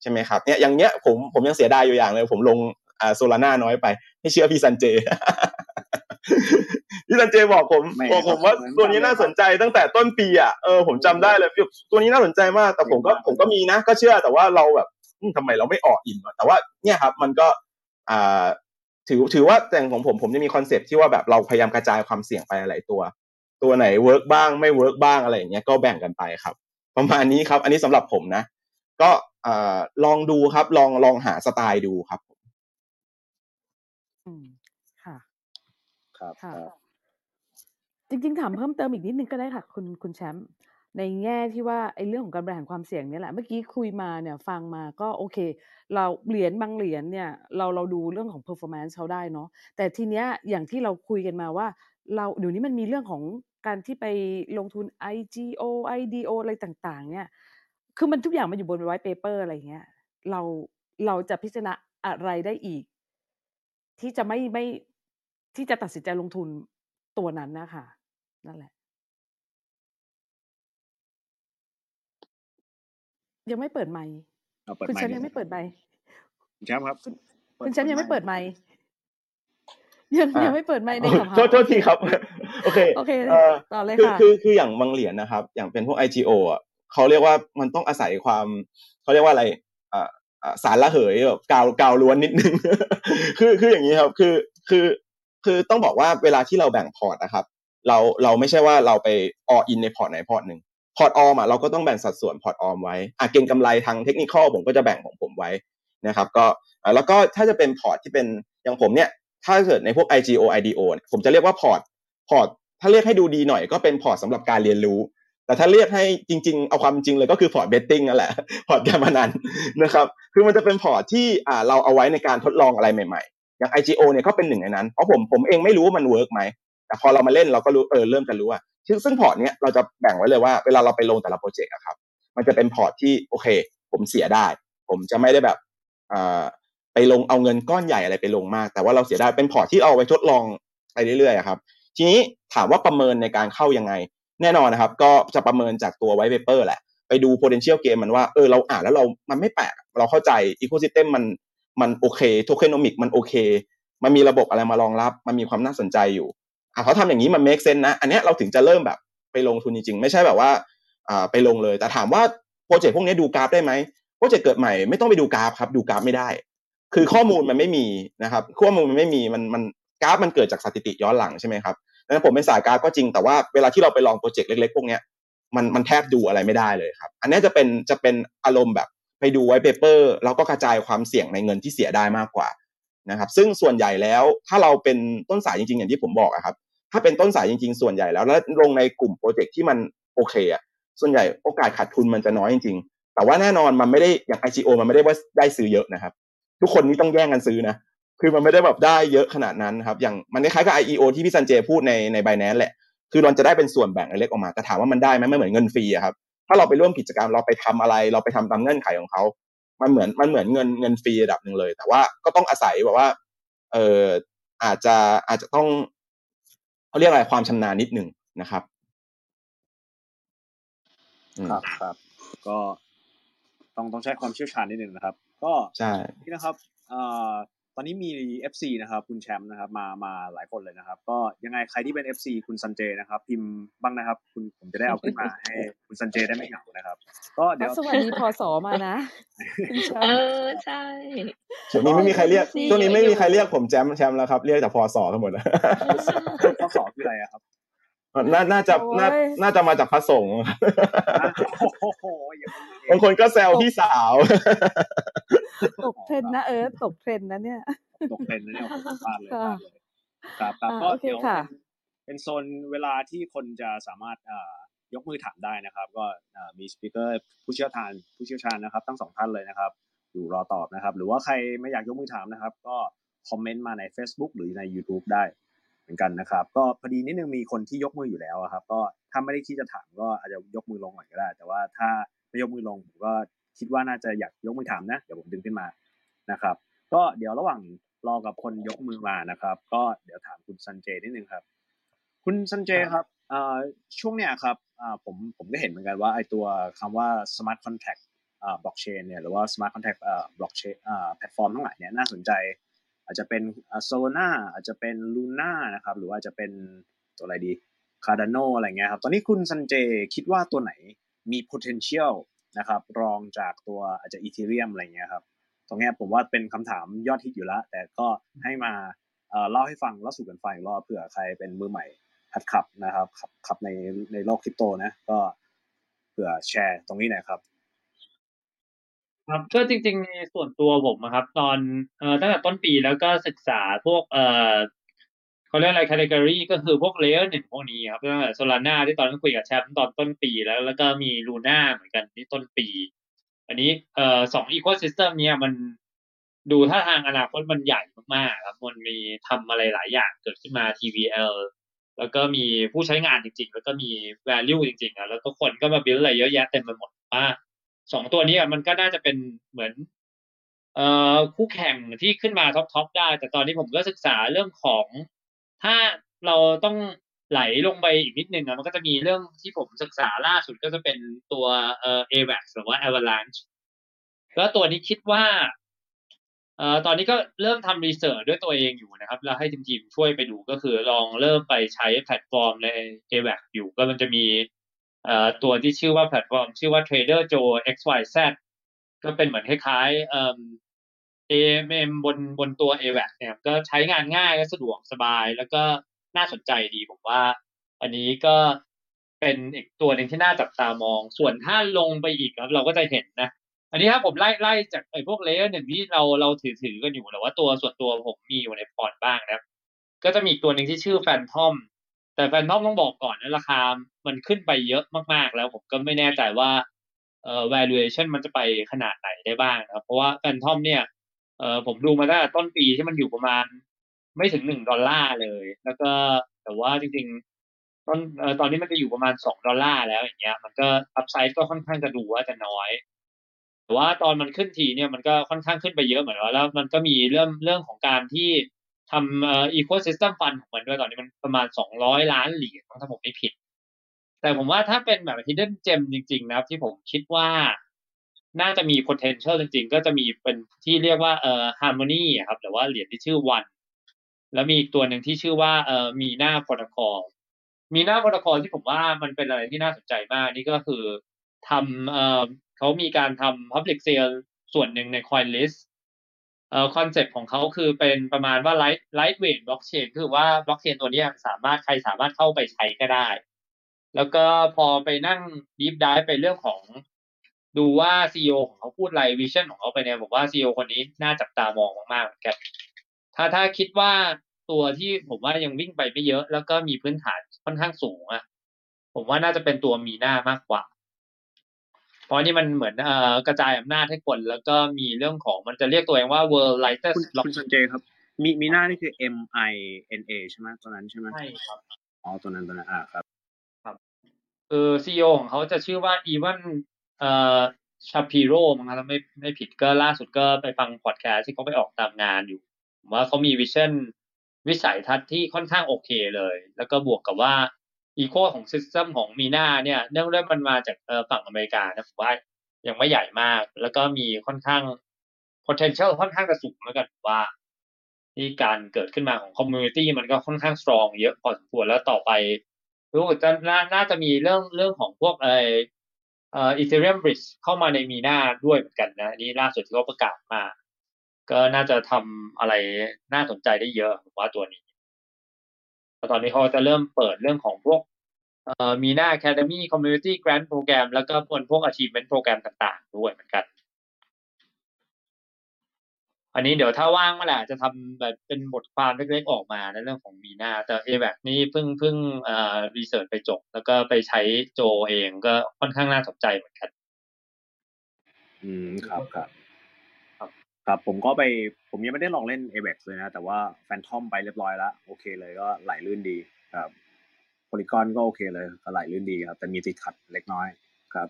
ใช่ไหมครับเนี่ยอย่างเงี้ยผมผมยังเสียดายอยู่อย่างเลย ผมลงอ่า Solana น้อยไปให้เชื่อพี่ซันเจ พี่ซันเจบอกผมบอกผมว่าตัวนี้น่าสนใจตั้งแต่ต้นปีอะเออผมจำได้เลยตัวนี้น่าสนใจมาก แต่ผมก็ผมก็มีนะ ก็เชื่อแต่ว่าเราแบบทำไมเราไม่ all in แต่ว่าเนี่ยครับ มันก็อ่าถือถือว่าแต่ของผมผมจะมี concept ที่ว่าแบบเราพยายามกระจายความเสี่ยงไปหลายตัว ตัวไหน work บ้างไม่ work บ้างอะไรอย่างเงี้ยก็แบ่งกันไปครับ ประมาณนี้ครับ อันนี้สำหรับผมนะ ก็อ่าลองดูครับ ลองลองหาสไตล์ดูครับอืมค่ะ ครับค่ะจริง ๆ ถามเพิ่มเติมอีกนิดนึงก็ได้ค่ะคุณ คุณแชมป์ ในแง่ที่ว่า ไอ้เรื่องของการบริหารความเสี่ยงเนี่ยแหละ เมื่อกี้คุยมาเนี่ย ฟังมาก็โอเค เราเหรียญบางเหรียญเนี่ย เรา เราดูเรื่องของ performance เขาได้เนาะ แต่ทีเนี้ยอย่างที่เราคุยกันมาว่า เราเดี๋ยวนี้มันมีเรื่องของการที่ไปลงทุน IGO IDO อะไรต่าง ๆ เนี่ย คือมันทุกอย่างมันอยู่บน white paper อะไรเงี้ย เรา เราจะพิจารณาอะไรได้อีก ที่จะไม่ไม่ ที่จะตัดสินใจลงทุนตัวนั้นนะคะนั่นแหละ ยังไม่เปิดไมค์เอาเปิดคุณไมแชมค์ป์ยังไม่เปิดไมค์คุณแชมป์ครับคุณคุณแชมป์ยังไม่เปิดไมค์ยังอะ ยังไม่เปิดไมค์ในขับโทษโทษทีครับ โอเค โอเคเอ่อ ต่อเลยคือค่ะ คือคืออย่างบางเหรียญนะครับ อย่างเป็นพวก IGO อะเขาเรียกว่ามันต้องอาศัยความเขาเรียกว่าอะไรอ่าอ่าสารละเหยแบบกาวกาวล้วนนิดนึง คือคืออย่างนี้ครับ คือคือ คือต้องบอกว่าเวลาที่เราแบ่งพอร์ตนะครับ เราเราไม่ใช่ว่าเราไป all in ในพอร์ตไหนพอร์ตหนึ่งพอร์ตออมอะเราก็ต้องแบ่งสัดส่วนพอร์ตออมไว้อะเก็งกำไรทางเทคนิคผมก็จะแบ่งของผมไว้นะครับ ก็แล้วก็ถ้าจะเป็นพอร์ตที่เป็นอย่างผมเนี่ยถ้าเกิดในพวก IGO IDO ผมจะเรียกว่าพอร์ตพอร์ตถ้าเรียกให้ดูดีหน่อยก็เป็นพอร์ตสำหรับการเรียนรู้ แต่ถ้าเรียกให้จริง ๆ เอาความจริงเลยก็คือพอร์ต betting นั่นแหละพอร์ตการพนันนะครับ คือมันจะเป็นพอร์ตที่เราเอาไว้ในการทดลองอะไรใหม่ๆ อย่าง IGO เนี่ยก็เป็นหนึ่งในนั้น เพราะผมผมเองไม่รู้ว่ามัน work ไหมแต่พอเรามาเล่นเราก็รู้เออเริ่มจะรู้ว่าซึ่งซึ่งพอร์ตเนี้ยเราจะแบ่งไว้เลยว่าเวลาเราไปลงแต่ละโปรเจกต์อะครับ มันจะเป็นพอร์ตที่โอเค ผมเสียได้ ผมจะไม่ได้แบบอ่าไปลงเอาเงินก้อนใหญ่อะไรไปลงมาก แต่ว่าเราเสียได้เป็นพอร์ตที่เอาไว้ทดลองไปเรื่อยๆครับ ทีนี้ถามว่าประเมินในการเข้ายังไง แน่นอนนะครับ ก็จะประเมินจากตัว white paper แหละ ไปดู potential game มันว่าเออเราอ่านแล้วเรา มันไม่แปลก เราเข้าใจ ecosystem มัน มันโอเค tokenomic มันโอเค มันมีระบบอะไรมารองรับ มันมีความน่าสนใจอยู่อะเขาทำอย่างนี้มัน make sense นะ อันนี้เราถึงจะเริ่มแบบไปลงทุนจริงๆ ไม่ใช่แบบว่าอ่าไปลงเลย แต่ถามว่าโปรเจกต์พวกนี้ดูกราฟได้ไหมโปรเจกต์เกิดใหม่ไม่ต้องไปดูกราฟครับ ดูกราฟไม่ได้ คือข้อมูลมันไม่มีนะครับข้อมูลมันไม่มีมันมันกราฟมันเกิดจากสถิติย้อนหลังใช่ไหมครับดังนั้นผมเป็นสายกราฟก็จริงแต่ว่าเวลาที่เราไปลองโปรเจกต์เล็กๆพวกนี้มันมันแทบดูอะไรไม่ได้เลยครับ อันนี้จะเป็นจะเป็นอารมณ์แบบ ไปดู white paper แล้วก็กระจายความเสี่ยงในเงินที่เสียได้มากกว่านะครับ ซึ่งส่วนใหญ่แล้วถ้าเราเป็นต้นสายจริงๆ อย่างที่ผมบอกอะครับ ถ้าเป็นต้นสายจริงๆ ส่วนใหญ่แล้ว แล้วลงในกลุ่มโปรเจกต์ที่มันโอเคอะส่วนใหญ่โอกาสขาดทุนมันจะน้อยจริงๆ แต่ว่าแน่นอนมันไม่ได้อย่าง IGO มันไม่ได้ว่าได้ซื้อเยอะนะครับ ทุกคนนี้ต้องแย่งกันซื้อนะคือมันไม่ได้แบบได้เยอะขนาดนั้นครับ อย่างมันคล้ายๆกับ IEO ที่พี่ซันเจพูดในใน Binance แหละ คือมันจะได้เป็นส่วนแบ่งเล็กออกมา แต่ถามว่ามันได้ไหมไม่เหมือนเงินฟรีอะครับ ถ้าเราไปร่วมกิจกรรมเราไปทำอะไร เราไปทำตามเงื่อนไขของเขามันเหมือนมันเหมือนเงินเงินฟรีระดับหนึ่งเลย แต่ว่าก็ต้องอาศัยแบบว่า เอ่ออาจจะอาจจะต้องเขาเรียกอะไรความชำนาญนิดหนึ่งนะครับอืมครับครับ ก็ต้องต้องใช้ความเชี่ยวชาญนิดนึงนะครับ ก็ใช่นี่นะครับเอ่อ ตอนนี้มี FC นะครับคุณแชมป์นะครับมามาหลายคนเลยนะครับ ก็ยังไงใครที่เป็น FC คุณซันเจนะครับ พิมพ์บ้างนะครับ คุณผมจะได้เอาขึ้นมาให้คุณซันเจได้ไม่เหงานะครับ ก็เดี๋ยวสวัสดีพศมานะคุณแชเอมป์อใช่ช่วงนี้ไม่มีใครเรียกดีช่วงนี้ไม่มีใครอยู่เรียกผมแชมป์แชมป์แล้วครับ เรียกแต่พอสอทั้งหมดแล้วข้อสอบคืออะไรอะครับ น่าน่าจะน่าโอ้ยน่าจะมาจากพระสงฆ์โอ้โหอย่างนี้เองบางคนก็แซวพี่สาว ตกเทรนด์นะเอิร์ธตกเทรนด์นะเนี่ย ตกเป็นนะเนี่ยผมพลาดเลยพค่ะลาดเลยครับครับอ่าก็โอเคเดี๋ยวค่ะเป็นเป็นโซนเวลาที่คนจะสามารถเอ่อยกมือถามได้นะครับ ก็เอ่อมีสปีกเกอร์ผู้เชี่ยวชาญผู้เชี่ยวชาญนะครับ ทั้งสองท่านเลยนะครับ อยู่รอตอบนะครับ หรือว่าใครไม่อยากยกมือถามนะครับ ก็คอมเมนต์มาใน Facebook หรือใน YouTube ได้เห มือนกันนะครับ ก็พอดีนิดนึงมีคนที่ยกมืออยู่แล้วครับ ก็ถ้าไม่ได้คิดจะถามก็อาจจะยกมือลงก่อนก็ได้ แต่ว่าถ้าไม่ยกมือลงผมก็คิดว่าน่าจะอยากยกมือถามนะเดี๋ยวผมดึงขึ้นมานะครับ ก็เดี๋ยวระหว่างรอกับคนยกมือมานะครับ ก็เดี๋ยวถามคุณซันเจนิดนึงครับ คุณซันเจครับช่วงเนี้ยครับผมผมก็เห็นเหมือนกันว่าไอตัวคำว่า smart contract อ่า blockchain เนี่ยหรือว่า smart contract อ่า blockchain อ่าแพลตฟอร์มทั้งหลายเนี่ยน่าสนใจ อาจจะเป็นอ่าอาจจะเป็น Luna นะครับหรือว่าจะเป็นตัวอะไรดี Cardano อะไรเงี้ยครับตอนนี้คุณซันเจคิดว่าตัวไหนมี potential นะครับรองจากตัวอาจจะ Ethereum อะไรเงี้ยครับตรงนี้ผมว่าเป็นคำถามยอดฮิตอยู่แล้วแต่ก็ให้มาเอ่อเล่าให้ฟังเล่าสู่กันฟังอีกรอบเผื่อใครเป็นมือใหม่หัดขับนะครับขับขับในในโลกคริปโตนะก็เผื่อแชร์ตรงนี้หน่อยครับ ครับก็จริงๆในส่วนตัวผมอะครับ ตอนเอ่อตั้งแต่ต้นปีแล้วก็ศึกษาพวกเอ่อเขาเรียกอะไร category ก็คือพวก layer หนึ่งพวกนี้ครับตั้งแต่ Solana ที่ตอนนั้นคุยกับแชมป์ตอนต้นปีแล้ว แล้วก็มี Luna เหมือนกันที่ต้นปี อันนี้เอ่อสอง ecosystem เนี้ยมันดูท่าทางอนาคตมันใหญ่มากๆครับมันมีทำอะไรหลายอย่างเกิดขึ้นมา TVL แล้วก็มีผู้ใช้งานจริง ๆ แล้วก็มี value จริงๆอะแล้วก็คนก็มา build อะไรเยอะแยะเต็มไปหมดว่า สองตัวนี้มันก็น่าจะเป็นเหมือนเอ่อคู่แข่งที่ขึ้นมาท็อปทอได้ แต่ตอนนี้ผมก็ศึกษาเรื่องของ ถ้าเราต้องไหลลงไปอีกนิดนึงอะมันก็จะมีเรื่องที่ผมศึกษาล่าสุดก็จะเป็นตัวเอ่อ AVAX หรือว่า Avalanche แล้วตัวนี้คิดว่าเอ่อตอนนี้ก็เริ่มทำ research ด้วยตัวเองอยู่นะครับ แล้วให้ทีมทีมช่วยไปดูก็คือลองเริ่มไปใช้แพลตฟอร์มใน AVAX อยู่ก็มันจะมี ตัวที่ชื่อว่าแพลตฟอร์ม ชื่อว่า Trader Joe XYZ ก็เป็นเหมือนคล้ายๆเอ่อ AMM บนบนตัว AVAX เนี่ยก็ใช้งานง่ายและสะดวกสบาย แล้วก็น่าสนใจดีผมว่า อันนี้ก็เป็นอีกตัวหนึ่งที่น่าจับตามอง ส่วนถ้าลงไปอีกครับเราก็จะเห็นนะ อันนี้ถ้าผมไล่ไล่จากไอ้พวก layer หนึ่งที่เราเราถือถือกันอยู่หรือว่าตัวส่วนตัวผมมีอยู่ในพอร์ตบ้างนะครับ ก็จะมีอีกตัวหนึ่งที่ชื่อ Fantom แต่ Fantom ต้องบอกก่อนนะราคา มันขึ้นไปเยอะมากๆ แล้วผมก็ไม่แน่ใจว่าเอ่อ valuation มันจะไปขนาดไหนได้บ้างนะครับเพราะว่า Fantom เนี่ยเอ่อผมดูมาตั้งแต่ต้นปีที่มันอยู่ประมาณไม่ถึงหนึ่งดอลลาร์เลย แล้วก็แต่ว่าจริงๆต้นเอ่อตอนนี้มันจะอยู่ประมาณสองดอลลาร์แล้วอย่างเงี้ย มันก็อัพไซด์ก็ค่อนข้างจะดูว่าจะน้อย แต่ว่าตอนมันขึ้นทีเนี่ยมันก็ค่อนข้างขึ้นไปเยอะเหมือนกันแล้ว มันก็มีเรื่องเรื่องของการที่ ทำอ่อ ecosystem fund ของมันด้วยตอนนี้มันประมาณสองร้อยล้านเหรียญถ้าผมไม่ผิด แต่ผมว่าถ้าเป็นแบบ hidden gem จริง ๆ นะครับ ที่ผมคิดว่าน่าจะมี potential จริง ๆ ก็จะมีเป็นที่เรียกว่าเอ่อ harmony ครับหรือว่าเหรียญที่ชื่อ one แล้วมีอีกตัวหนึ่งที่ชื่อว่าเอ่อมีหน้า protocol มีหน้า protocol ที่ผมว่ามันเป็นอะไรที่น่าสนใจมากนี่ก็คือทำเอ่อเขามีการทำ public sale ส่วนหนึ่งใน CoinList เอ่อคอนเซ็ปต์ของเขาคือเป็นประมาณว่า light lightweight blockchain คือว่า blockchain ตัวนี้สามารถใครสามารถเข้าไปใช้ก็ได้ แล้วก็พอไปนั่ง deep dive ไปเรื่องของดูว่า CEO ของเขาพูดอะไร vision ของเขาไปเนี่ยผมว่า CEO คนนี้น่าจับตามองมากๆเหมือนกันถ้าถ้าคิดว่าตัวที่ผมว่ายังวิ่งไปไม่เยอะ แล้วก็มีพื้นฐานค่อนข้างสูงอะผมว่าน่าจะเป็นตัวมีหน้ามากกว่า ราะนี่มันเหมือนเอ่อกระจายอำนาจให้คนแล้วก็มีเรื่องของมันจะเรียกตัวเองว่า world คุณ lightest คุณ blockchain ซันเจครับมีมีหน้านี่คือ M I N A ใช่ไหมตัวนั้นใช่ไหมใช่ครับอ๋อตัวนั้นตัวนั้นอ่าครับคือ CEO ของเขาจะชื่อว่า Evan เอ่อ Shapiro มั้งครับถ้าไม่ไม่ผิดก็ล่าสุดก็ไปฟังพอดแคสต์ที่เขาไปออกตามงานอยู่ผมว่าเขามี vision วิสัยทัศน์ที่ค่อนข้างโอเคเลย แล้วก็บวกกับว่า eco ของ system ของ Mina เนี่ยเนื่องด้วยมันมาจากฝั่งอเมริกานะผมว่ายังไม่ใหญ่มาก แล้วก็มีค่อนข้าง potential ค่อนข้างกระสูงแล้วกันว่าที่การเกิดขึ้นมาของ community มันก็ค่อนข้าง strong เยอะพอสมควรแล้วต่อไปรู้จะน่าน่าจะมีเรื่องเรื่องของพวกเออเอ่อ Ethereum Bridge เข้ามาในมีนาด้วยเหมือนกันนะนี่ล่าสุดที่เขาประกาศมา ก็น่าจะทำอะไรน่าสนใจได้เยอะผมว่าตัวนี้ ตอนนี้เขาจะเริ่มเปิดเรื่องของพวกมีนา Academy Community Grant Program แล้วก็พวกพวก Achievement Program ต่าง ๆ ด้วยเหมือนกัน อันนี้เดี๋ยวถ้าว่างเมื่อไหร่จะทำแบบเป็นบทความเล็กๆออกมาในเรื่องของมีนาแต่ a b a c นี่เพิ่งเพิ่งเอ่อ research ไปจบ แล้วก็ไปใช้โจเองก็ค่อนข้างน่าสนใจเหมือนกัน อืมครับครับ ครับผมก็ไปผมยังไม่ได้ลองเล่น a v e x เลยนะ แต่ว่า Fantom ไปเรียบร้อยแล้วโอเคเลยก็ไหลลื่นดีครับ Polygon ก็โอเคเลยก็ไหลลื่นดีครับ แต่มีติดขัดเล็กน้อยครับ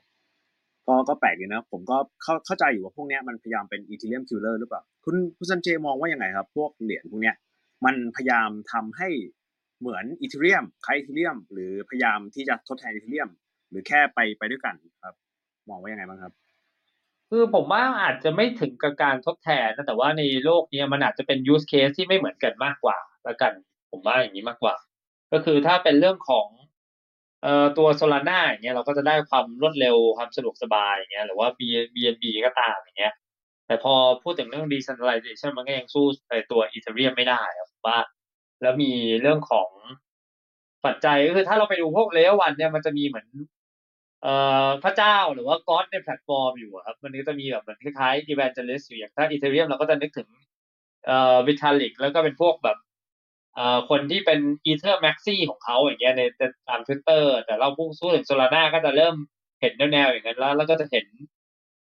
ก็ก็แปลกดีนะ ผมก็เข้าเข้าใจอยู่ว่าพวกเนี้ยมันพยายามเป็น Ethereum killer หรือเปล่า คุณคุณซันเจมองว่ายังไงครับ พวกเหรียญพวกเนี้ยมันพยายามทำให้เหมือนอีเทเรียมคล้ายอีเทเรียม หรือพยายามที่จะทดแทนอีเทเรียม หรือแค่ไปไปด้วยกันครับ มองว่ายังไงบ้างครับ คือผมว่าอาจจะไม่ถึงกับการทดแทนนะแต่ว่าในโลกนี้มันอาจจะเป็น use case ที่ไม่เหมือนกันมากกว่าล้วกัน ผมว่าอย่างนี้มากกว่า ก็คือถ้าเป็นเรื่องของเอ่อตัวโซลาร่าอย่างเงี้ยเราก็จะได้ความรวดเร็วความสะดวกสบายอย่างเงี้ยหรือว่า BNB ก็ตามอย่างเงี้ย แต่พอพูดถึงเรื่อง decentralization มันก็ยังสู้ไอตัว Ethereum ไม่ได้ผมว่า แล้วมีเรื่องของปัจจัยก็คือถ้าเราไปดูพวก layer one เนี่ยมันจะมีเหมือน เอ่อพระเจ้าหรือว่า God ในแพลตฟอร์มอยู่ครับมันก็จะมีแบบเหมือนคล้ายๆ evangelist อยู่อย่างถ้า Ethereum เราก็จะนึกถึงเอ่อ Vitalik แล้วก็เป็นพวกแบบเอ่อคนที่เป็น Ether Maxi ของเขาอย่างเงี้ยในตาม Twitter แต่เราพูดสู้ถึง Solana ก็จะเริ่มเห็นแนวๆอย่างนั้นแล้วแล้วก็จะเห็น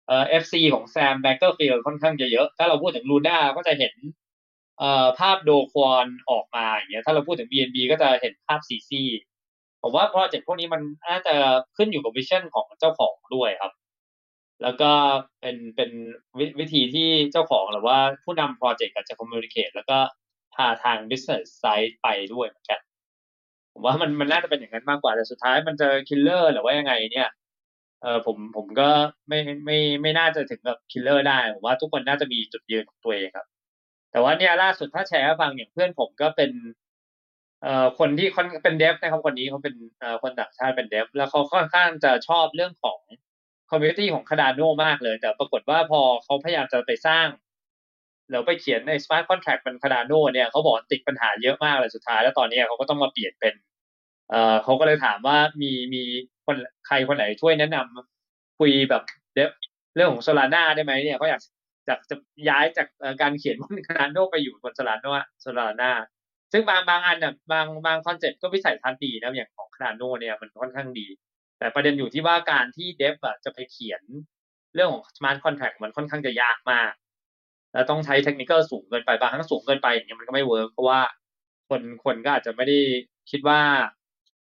เอ่อ FC ของ Sam Bankman-Fried ค่อนข้างจะเยอะ ถ้าเราพูดถึง Luna ก็จะเห็นเอ่อภาพ Do Kwon ออกมาอย่างเงี้ยถ้าเราพูดถึง BNB ก็จะเห็นภาพ CZ ผมว่าโปรเจกต์พวกนี้มันน่าจะขึ้นอยู่กับ vision ของเจ้าของด้วยครับ แล้วก็เป็นเป็นวิธีที่เจ้าของหรือว่าผู้นำโปรเจกต์จะ communicate แล้วก็พาทาง business side ไปด้วยเหมือนกัน ผมว่ามันมันน่าจะเป็นอย่างนั้นมากกว่าแต่สุดท้ายมันจะ killer หรือว่ายังไงเนี่ยเออผมผมก็ไม่ไม่ไม่น่าจะถึงกับ killer ได้ผมว่าทุกคนน่าจะมีจุดยืนของตัวเองครับ แต่ว่าเนี่ยล่าสุดถ้าแชร์ให้ฟังอย่างเพื่อนผมก็เป็น เอ่อคนที่คนเป็น dev นะครับคนนี้เขาเป็นเอ่อคนต่างชาติเป็น dev แล้วเขาค่อนข้างจะชอบเรื่องของ community ของ Cardano มากเลย แต่ปรากฏว่าพอเขาพยายามจะไปสร้างแล้วไปเขียนใน smart contract เป็น Cardano เนี่ยเขาบอกติดปัญหาเยอะมากเลยสุดท้าย แล้วตอนนี้เขาก็ต้องมาเปลี่ยนเป็นเอ่อเขาก็เลยถามว่ามีมีคนใครคนไหนช่วยแนะนำคุยแบบ dev เรื่องของ Solana ได้ไหมเนี่ยเขาอยากจากจะย้ายจากการเขียนบน Cardano ไปอยู่บน Solana Solana ซึ่งบางบางอันน่ะบางบางคอนเซ็ปต์ก็วิสัยทัศน์ดีนะอย่างของ Cardano เนี่ยมันค่อนข้างดี แต่ประเด็นอยู่ที่ว่าการที่ dev อะจะไปเขียนเรื่องของ smart contract มันค่อนข้างจะยากมาก แล้วต้องใช้เทคนิคสูงเกินไปบางครั้งสูงเกินไปอย่างเงี้ยมันก็ไม่ work เพราะว่าคนคนก็อาจจะไม่ได้คิดว่า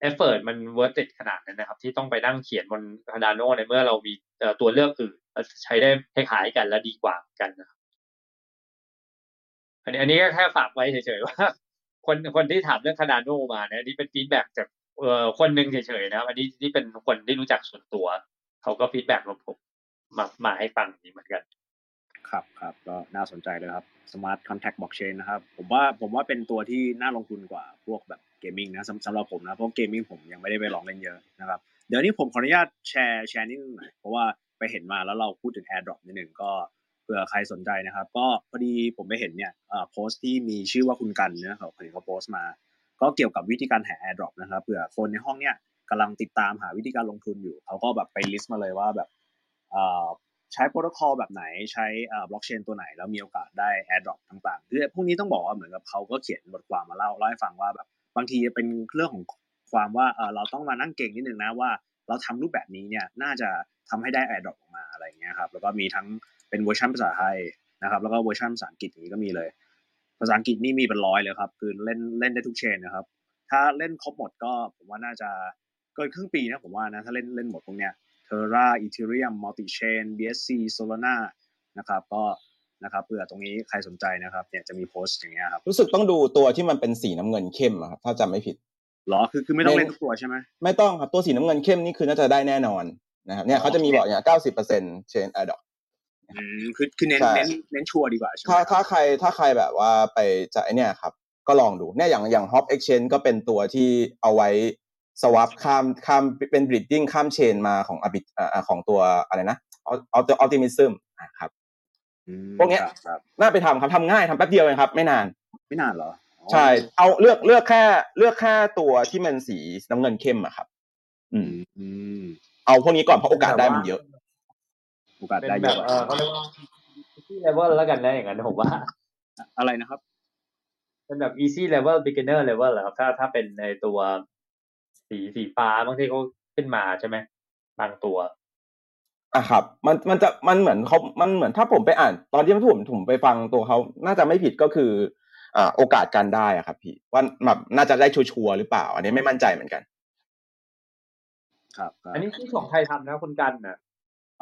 effort มัน worth it ขนาดนั้นนะครับ ที่ต้องไปนั่งเขียนบน Cardano ในเมื่อเรามีตัวเลือกอื่นใช้ได้คล้ายๆกันและดีกว่ากันนะครับอันนี้อันนี้ก็แค่ฝากไว้เฉยๆว่า คนคนที่ถามเรื่อง Cardano มาเนี่ยนี่เป็น feedback จากเอ่อคนหนึ่งเฉยๆนะครับอันนี้ที่เป็นคนที่รู้จักส่วนตัว เขาก็ feedback มาผมมามาให้ฟังนี้เหมือนกัน ครับครับก็น่าสนใจเลยครับ Smart Contract Blockchain นะครับ ผมว่าผมว่าเป็นตัวที่น่าลงทุนกว่าพวกแบบ gaming นะสำสำหรับผมนะเพราะ gaming ผมยังไม่ได้ไปลองเล่นเยอะนะครับเดี๋ยวนี้ผมขออนุญาตแชร์แชร์นิดนึงหน่อยเพราะว่าไปเห็นมาแล้วเราพูดถึง AirDrop นิดหนึ่งก็ เผื่อใครสนใจนะครับ ก็พอดีผมไปเห็นเนี่ยโพสต์ที่มีชื่อว่าคุณกันเนี่ยเขาเห็นเขาโพสต์มา ก็เกี่ยวกับวิธีการหา AirDrop นะครับเผื่อคนในห้องเนี่ยกำลังติดตามหาวิธีการลงทุนอยู่ เขาก็แบบไป list มาเลยว่าแบบใช้โปรโตคอลแบบไหนใช้บล็อกเชนตัวไหน แล้วมีโอกาสได้ AirDrop ต่างๆคือพวกนี้ต้องบอกว่าเหมือนกับเขาก็เขียนบทความมาเล่าเล่าให้ฟังว่าแบบบางทีเป็นเรื่องของความว่าเราต้องมานั่งเก่งนิดนึงนะว่า เราทำรูปแบบนี้เนี่ยน่าจะทำให้ได้ AirDrop ออกมาอะไรเงี้ยครับแล้วก็มีทั้ง เป็นเวอร์ชันภาษาไทยนะครับ แล้วก็เวอร์ชันภาษาอังกฤษอย่างนี้ก็มีเลย ภาษาอังกฤษนี่มีเป็นร้อยเลยครับ คือเล่นเล่นได้ทุก chain นะครับ ถ้าเล่นครบหมดก็ผมว่าน่าจะเกินครึ่งปีนะผมว่านะถ้าเล่นเล่นหมดพวกเนี้ย Terra Ethereum Multi Chain BSC Solana นะครับก็นะครับเผื่อตรงนี้ใครสนใจนะครับเนี่ยจะมีโพสต์อย่างเงี้ยครับรู้สึกต้องดูตัวที่มันเป็นสีน้ำเงินเข้มอะครับถ้าจำไม่ผิดหรอคือคือไม่ต้องเล่นทุกตัวใช่ไหมไม่ต้องครับตัวสีน้ำเงินเข้มนี่คือน่าจะได้แน่นอนนะครับเนี่ยเขาจะมีบอกอย่างเก้าสิบเปอร์เซ็นต์เชนแอดดอกอืม คือคือเน้นใช่เน้นเน้นชัวร์ดีกว่าใช่ไหมถ้าครับถ้าใครถ้าใครแบบว่าไปจะไอเนี่ยครับ ก็ลองดูเนี่ยอย่างอย่าง Hop Exchange ก็เป็นตัวที่เอาไว้ swap ข้ามข้ามเป็น breeding ข้ามเชนมาของ arbit อ่าของตัวอะไรนะ Auto- optimism อะครับอืมพวกเนี้ยครับครับน่าไปทำครับทำง่ายทำแป๊บเดียวเองครับ ไม่นาน ไม่นานเหรออ๋อใช่ เอาเลือกเลือกแค่เลือกแค่ตัวที่มันสีน้ำเงินเข้มอะครับ อืมอืมเอาพวกนี้ก่อนเพราะโอกาสได้มันเยอะ โอกาสเป็นได้แบเยบอะเออเขาเรียกว่าที่เลเวลแล้วกันนะอย่างนั้นผมว่า อะไรนะครับ เป็นแบบ easy level beginner level เหรอครับถ้าถ้าเป็นในตัวสีสีฟ้าบางทีเขาขึ้นมาใช่ไหมบางตัว อะครับ มันมันจะมันเหมือนเขามันเหมือนถ้าผมไปอ่าน ตอนที่ผมผมไปฟังตัวเขาน่าจะไม่ผิดก็คืออ่าโอกาสการได้อะครับพี่ว่าแบบน่าจะได้ชัวร์ๆหรือเปล่า อันนี้ไม่มั่นใจเหมือนกัน ครับครับอันนี้ที่ของไทยทำนะคุณกันนะ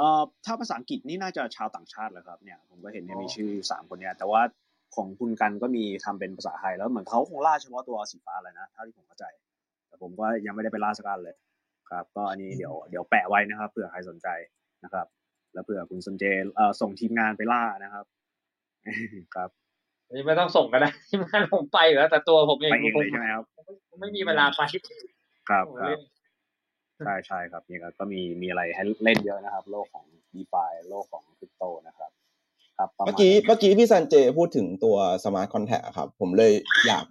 เอ่อถ้าภาษาอังกฤษนี่น่าจะชาวต่างชาติแหละครับเนี่ยผมก็เห็นเนี่ยมีชื่อสามคนเนี่ยแต่ว่าของคุณกันก็มีทำเป็นภาษาไทยแล้วเหมือนเขาคงล่าเฉพาะตัวสีฟ้าเลยนะเท่าที่ผมเข้าใจ แต่ผมก็ยังไม่ได้ไปล่าสักอันเลยครับ ก็อันนี้เดี๋ยวเดี๋ยวแปะไว้นะครับเผื่อใครสนใจนะครับ แล้วเผื่อคุณสนเจเอ่อส่งทีมงานไปล่านะครับ ครับอันนี้ไม่ต้องส่งก็ได้ที่งานผมไปอยู่แล้วแต่ตัวผมเองไปเองผเลยใช่ไหมครับผมไม่มีเวลาไปครับผมครัเล่บน ใช่ใช่ครับนี่ก็ก็มีมีอะไรให้เล่นเยอะนะครับ โลกของ d e f i โลกของคริปโตนะครับครับประมาณเมื่อกี้นั้นเมื่อกี้พี่ซันเจพูดถึงตัว smart contract อะครับ ผมเลยอยาก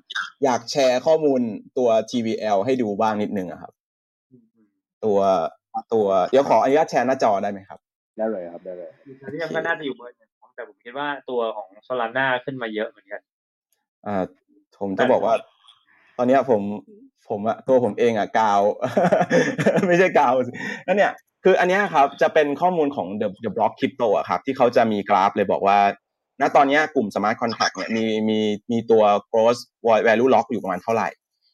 อยากแชร์ข้อมูลตัว TVL ให้ดูบ้างนิดนึงอะครับ ตัวตัวเดี๋ยวขออนุญาตแชร์หน้าจอได้ไหมครับ ได้เลยครับได้เลยอีเทเรียมก็น่าจะอยู่เบอร์หนึ่งแต่ผมคิดว่าตัวของโซลาร่าขึ้นมาเยอะเหมือนกันอ่าผมจะบอกว่า ตอนเนี้ยผม ผมอะตัวผมเองอะกาว ไม่ใช่กาวสิแล้วเนี่ยคืออันนี้ครับจะเป็นข้อมูลของ The The Block Crypto อะครับที่เขาจะมีกราฟเลยบอกว่าณตอนนี้กลุ่ม Smart Contract เนี่ยมีมีมีตัว gross value lock อยู่ประมาณเท่าไหร่